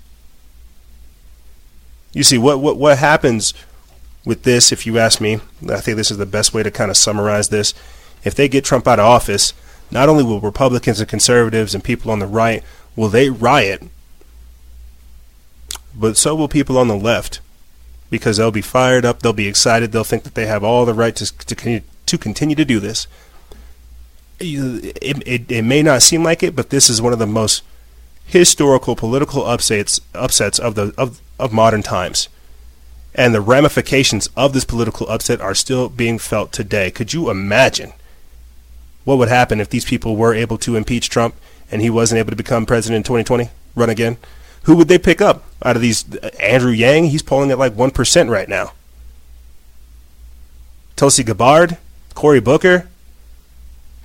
[SPEAKER 1] You see, what, what, what happens with this, if you ask me, I think this is the best way to kind of summarize this. If they get Trump out of office, not only will Republicans and conservatives and people on the right will they riot, but so will people on the left because they'll be fired up, they'll be excited, they'll think that they have all the right to to, to continue to do this. It, it, it may not seem like it, but this is one of the most historical political upsets upsets of the of, of modern times. And the ramifications of this political upset are still being felt today. Could you imagine what would happen if these people were able to impeach Trump and he wasn't able to become president in 2020, run again? Who would they pick up out of these? Andrew Yang, he's polling at like 1% right now. Tulsi Gabbard, Cory Booker,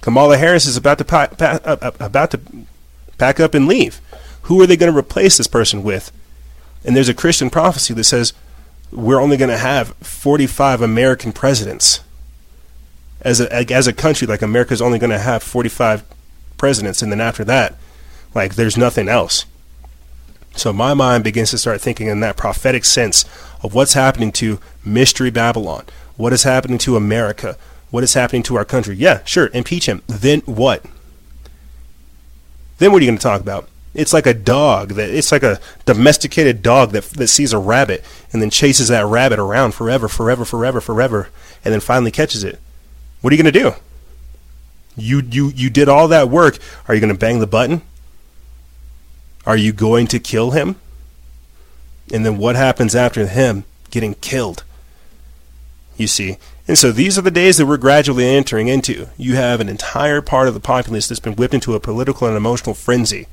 [SPEAKER 1] Kamala Harris is about to pa- pa- uh, uh, about to pack up and leave. Who are they going to replace this person with? And there's a Christian prophecy that says we're only going to have 45 American presidents. As a as a country, like America's only going to have 45 presidents, and then after that, like there's nothing else. So my mind begins to start thinking in that prophetic sense of what's happening to Mystery Babylon, what is happening to America, what is happening to our country. Yeah, sure, impeach him. Then what? Then what are you going to talk about? It's like a dog that it's like a domesticated dog that that sees a rabbit and then chases that rabbit around forever, forever, forever, forever, and then finally catches it. What are you going to do? You you you did all that work. Are you going to bang the button? Are you going to kill him? And then what happens after him getting killed? You see. And so these are the days that we're gradually entering into. You have an entire part of the populace that's been whipped into a political and emotional frenzy,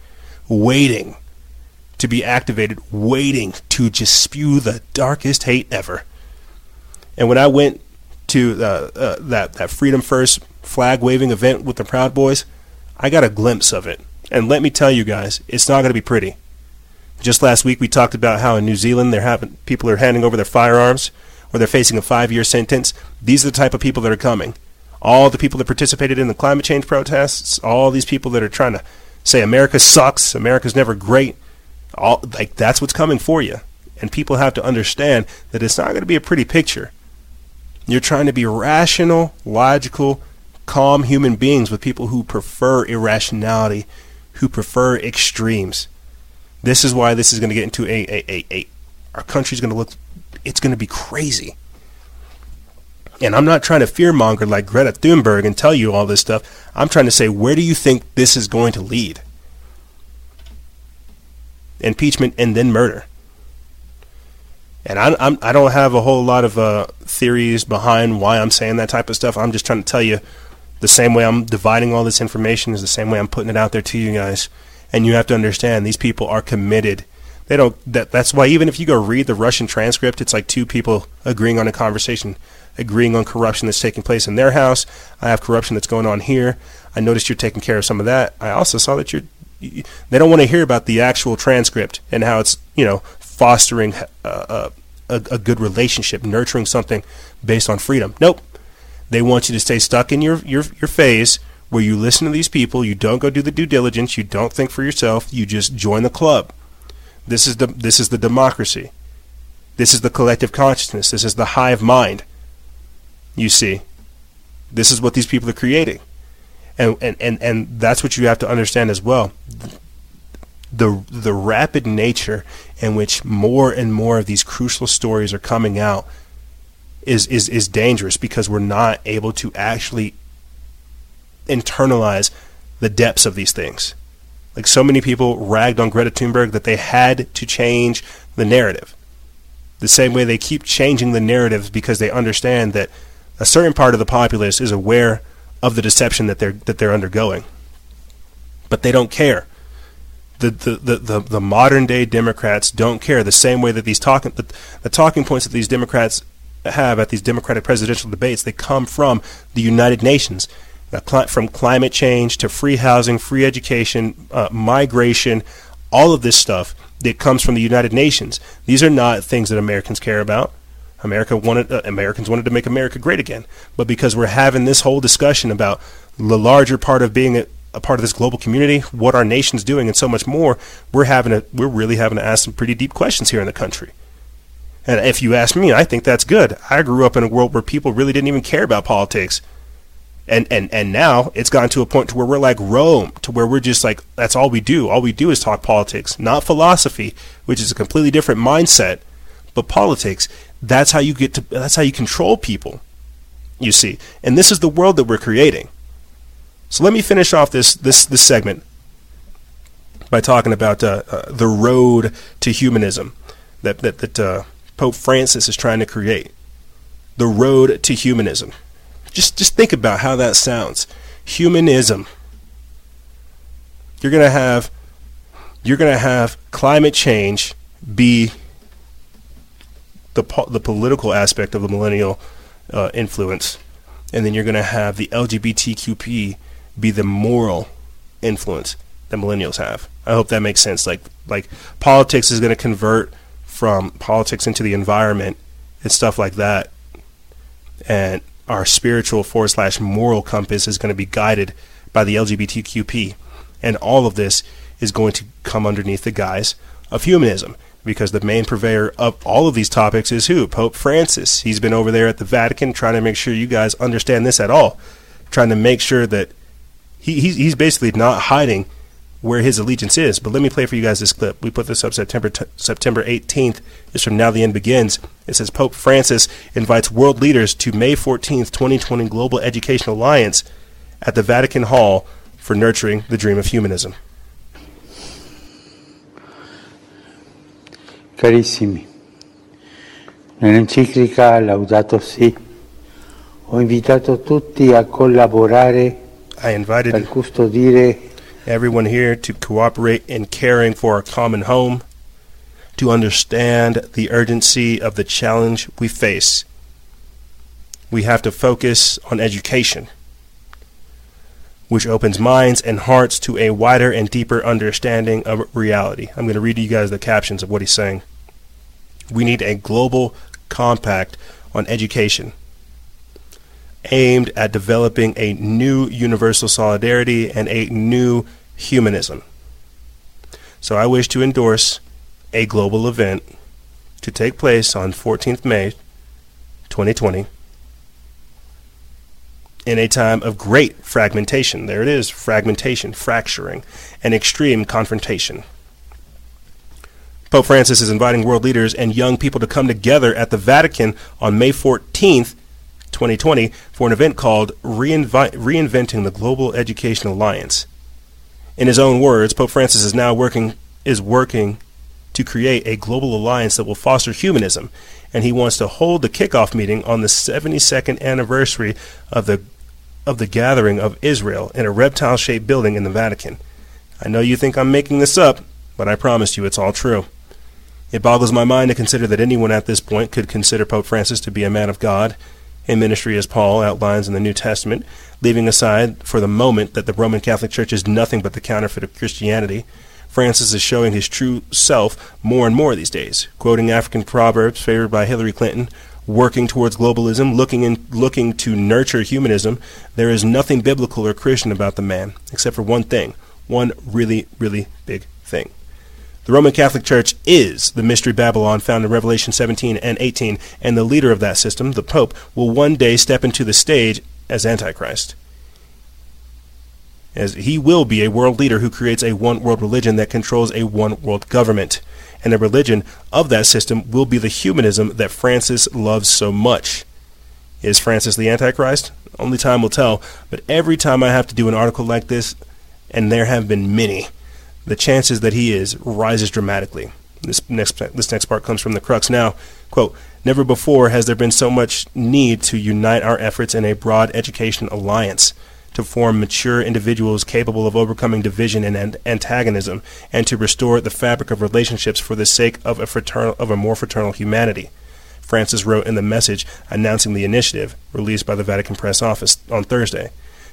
[SPEAKER 1] waiting to be activated, waiting to just spew the darkest hate ever. And when I went to uh, uh, that, that Freedom First flag waving event with the Proud Boys, I got a glimpse of it. And let me tell you guys, it's not going to be pretty. Just last week we talked about how in New Zealand they're having people are handing over their firearms or they're facing a 5-year sentence. These are the type of people that are coming. All the people that participated in the climate change protests, all these people that are trying to say America sucks, America's never great, all like that's what's coming for you. And people have to understand that it's not going to be a pretty picture. You're trying to be rational, logical, calm human beings with people who prefer irrationality who prefer extremes. This is why this is going to get into a, a, a, a our country's going to look, it's going to be crazy. And I'm not trying to fearmonger like Greta Thunberg and tell you all this stuff. I'm trying to say, where do you think this is going to lead? Impeachment and then murder. And I, I'm, I don't have a whole lot of uh, theories behind why I'm saying that type of stuff. I'm just trying to tell you the same way I'm dividing all this information is the same way I'm putting it out there to you guys. And you have to understand these people are committed. They don't. That, that's why even if you go read the Russian transcript, it's like two people agreeing on a conversation, agreeing on corruption that's taking place in their house. I have corruption that's going on here. I noticed you're taking care of some of that. I also saw that you're. They don't want to hear about the actual transcript and how it's you know fostering uh, uh, a, a good relationship, nurturing something based on freedom. Nope They want you to stay stuck in your, your, your phase where you listen to these people, you don't go do the due diligence, you don't think for yourself, you just join the club. This is the this is the democracy. This is the collective consciousness. This is the hive mind. You see. This is what these people are creating. And and, and, and that's what you have to understand as well. The the rapid nature in which more and more of these crucial stories are coming out is is, is dangerous because we're not able to actually internalize the depths of these things. Like so many people ragged on Greta Thunberg that they had to change the narrative. The same way they keep changing the narratives because they understand that a certain part of the populace is aware of the deception that they're that they're undergoing. But they don't care. The the, the, the, the modern day Democrats don't care the same way that these talking the, the talking points that these Democrats have at these Democratic presidential debates, they come from the United Nations from climate change to free housing, free education, uh, migration, all of this stuff that comes from the United Nations. These are not things that Americans care about. America wanted uh, Americans wanted to make America great again, but because we're having this whole discussion about the larger part of being a, a part of this global community, what our nation's doing, and so much more, we're having a we're really having to ask some pretty deep questions here in the country. And if you ask me, I think that's good. I grew up in a world where people really didn't even care about politics and and and now it's gotten to a point to where we're like Rome, to where we're just like that's all we do. All we do is talk politics, not philosophy, which is a completely different mindset, but politics. That's how you get to. That's how you control people. You see, and this is the world that we're creating. So let me finish off this this this segment by talking about uh, uh, the road to humanism that that that uh, Pope Francis is trying to create. The road to humanism. Just just think about how that sounds. Humanism. You're gonna have you're gonna have climate change be the po- the political aspect of the millennial uh, influence, and then you're gonna have the LGBTQP be the moral influence that millennials have. I hope that makes sense. Like like politics is going to convert from politics into the environment and stuff like that, and our spiritual forward slash moral compass is going to be guided by the LGBTQP. And all of this is going to come underneath the guise of humanism because the main purveyor of all of these topics is who? Pope Francis. He's been over there at the Vatican trying to make sure you guys understand this at all, trying to make sure that he, he's, he's basically not hiding where his allegiance is. But let me play for you guys this clip. We put this up September t- September 18th. It's from Now the End Begins. It says Pope Francis invites world leaders to May 14th, 2020 Global Education Alliance at the Vatican Hall for nurturing the dream of humanism.
[SPEAKER 20] Carissimi, nell'enciclica Laudato Si ho invitato tutti a collaborare
[SPEAKER 1] I invited
[SPEAKER 20] per custodire
[SPEAKER 1] everyone here to cooperate in caring for our common home, to understand the urgency of the challenge we face. We have to focus on education, which opens minds and hearts to a wider and deeper understanding of reality. I'm going to read you guys the captions of what he's saying. We need a global compact on education aimed at developing a new universal solidarity and a new humanism. So I wish to endorse a global event to take place on 14th May 2020 in a time of great fragmentation. There it is fragmentation, fracturing, and extreme confrontation. Pope Francis is inviting world leaders and young people to come together at the Vatican on May 14th 2020 for an event called Reinvi- Reinventing the Global Education Alliance. In his own words, Pope Francis is now working is working to create a global alliance that will foster humanism, and he wants to hold the kickoff meeting on the 72nd anniversary of the of the gathering of Israel in a reptile-shaped building in the Vatican. I know you think I'm making this up, but I promise you it's all true. It boggles my mind to consider that anyone at this point could consider Pope Francis to be a man of God in ministry as Paul outlines in the New Testament, leaving aside for the moment that the Roman Catholic Church is nothing but the counterfeit of Christianity. Francis is showing his true self more and more these days, quoting African proverbs favored by Hillary Clinton, working towards globalism, looking in, looking to nurture humanism, there is nothing biblical or Christian about the man, except for one thing, one really, really big thing. The Roman Catholic Church is the mystery Babylon found in Revelation 17 and 18, and the leader of that system, the Pope, will one day step into the stage as Antichrist. As he will be a world leader who creates a one world religion that controls a one world government. And the religion of that system will be the humanism that Francis loves so much. Is Francis the Antichrist? Only time will tell, but every time I have to do an article like this, and there have been many, the chances that he is rises dramatically. This next this next part comes from the crux now. Quote, Never before has there been so much need to unite our efforts in a broad education alliance to form mature individuals capable of overcoming division and antagonism, and to restore the fabric of relationships for the sake of a, fraternal, of a more fraternal humanity. Francis wrote in the message announcing the initiative released by the Vatican Press Office on Thursday.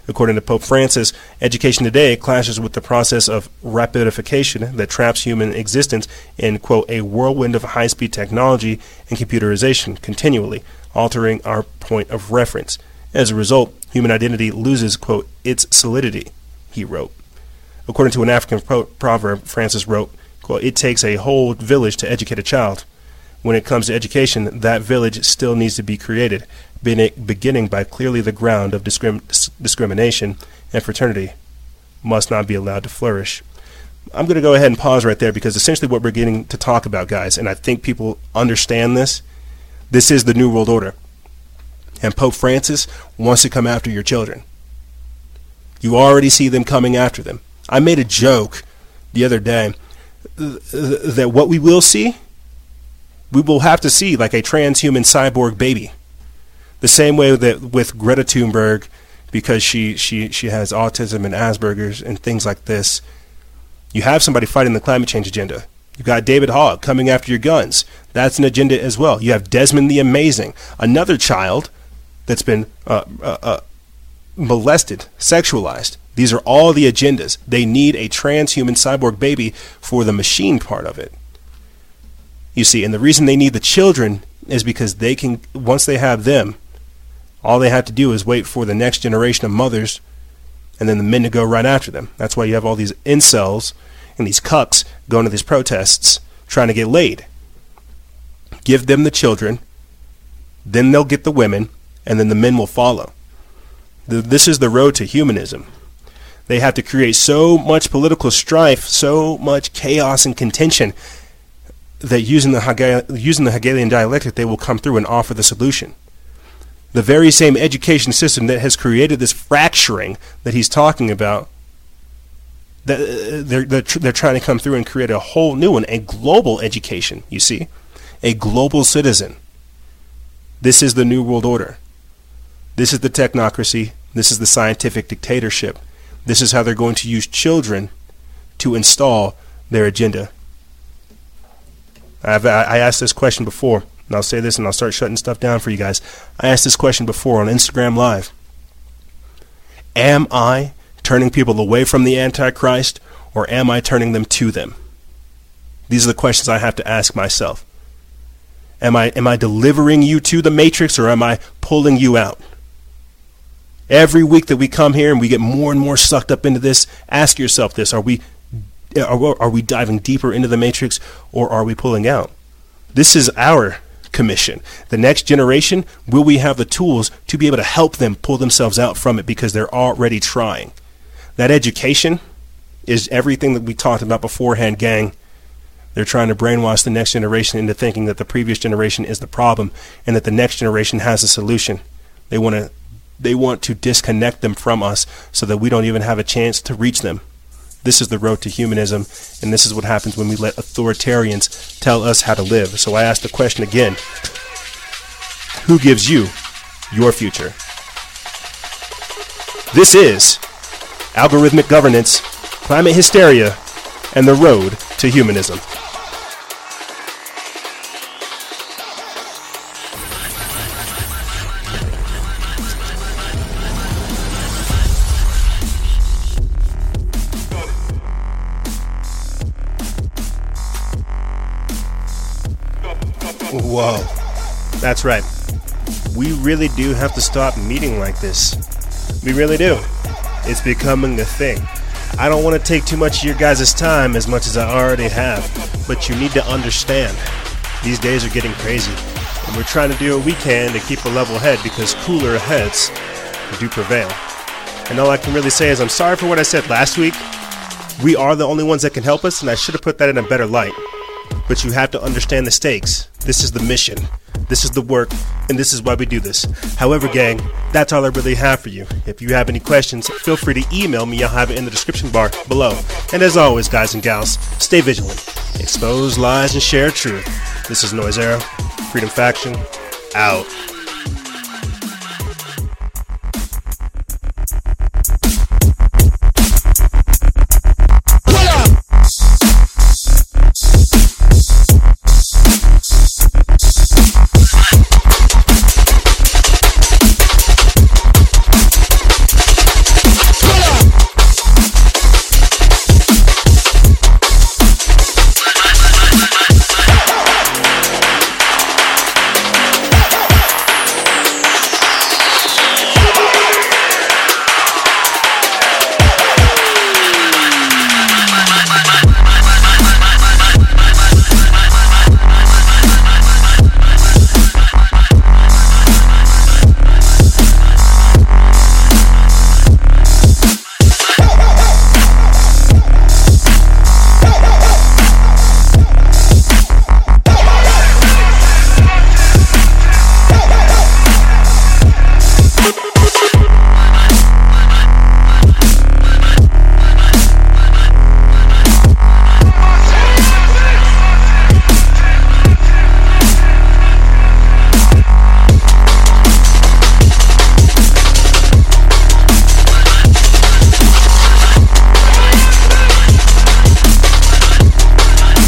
[SPEAKER 1] According to Pope Francis, education today clashes with the process of rapidification that traps human existence in, quote, a whirlwind of high speed technology and computerization continually, altering our point of reference. As a result, human identity loses, quote, its solidity, he wrote. According to an African pro- proverb, Francis wrote, quote, it takes a whole village to educate a child. When it comes to education, that village still needs to be created, beginning by clearly the ground of discrim- discrimination and fraternity must not be allowed to flourish. I'm going to go ahead and pause right there because essentially what we're getting to talk about, guys, and I think people understand this, this is the New World Order and Pope Francis wants to come after your children. You already see them coming after them. I made a joke the other day that what we will see, we will have to see like a transhuman cyborg baby. The same way that with Greta Thunberg, because she, she, she has autism and Asperger's and things like this, you have somebody fighting the climate change agenda. You've got David Hogg coming after your guns. That's an agenda as well. You have Desmond the Amazing, another child that's been uh, uh, uh, molested, sexualized. These are all the agendas. They need a transhuman cyborg baby for the machine part of it. You see, and the reason they need the children is because they can, once they have them, all they have to do is wait for the next generation of mothers and then the men to go right after them. That's why you have all these incels and these cucks going to these protests trying to get laid. Give them the children, then they'll get the women, and then the men will follow. The, this is the road to humanism. They have to create so much political strife, so much chaos and contention that using the, Hegel, using the Hegelian dialectic, they will come through and offer the solution. The very same education system that has created this fracturing that he's talking about, uh, they're, they're, they're trying to come through and create a whole new one, a global education, you see, a global citizen. This is the New World Order. This is the technocracy. This is the scientific dictatorship. This is how they're going to use children to install their agenda. I've, I asked this question before, and I'll say this and I'll start shutting stuff down for you guys. I asked this question before on Instagram Live. Am I turning people away from the Antichrist, or am I turning them to them? These are the questions I have to ask myself. Am I, am I delivering you to the matrix, or am I pulling you out? Every week that we come here and we get more and more sucked up into this, ask yourself this: Are we are, are we diving deeper into the matrix, or are we pulling out? This is our commission. The next generation, will we have the tools to be able to help them pull themselves out from it because they're already trying? That education is everything that we talked about beforehand, gang. They're trying to brainwash the next generation into thinking that the previous generation is the problem and that the next generation has a solution. They want to they want to disconnect them from us so that we don't even have a chance to reach them. This is the road to humanism, and this is what happens when we let authoritarians tell us how to live. So I ask the question again Who gives you your future? This is Algorithmic Governance, Climate Hysteria, and the Road to Humanism. Whoa. That's right. we really do have to stop meeting like this. We really do. It's becoming a thing. I don't want to take too much of your guys' time as much as I already have, but you need to understand. These days are getting crazy, and we're trying to do what we can to keep a level head because cooler heads do prevail. And all I can really say is I'm sorry for what I said last week. We are the only ones that can help us, and I should have put that in a better light. But you have to understand the stakes. This is the mission. This is the work, and this is why we do this. However, gang, that's all I really have for you. If you have any questions, feel free to email me. I'll have it in the description bar below. And as always, guys and gals, stay vigilant, expose lies, and share truth. This is Noise Era, Freedom Faction, out.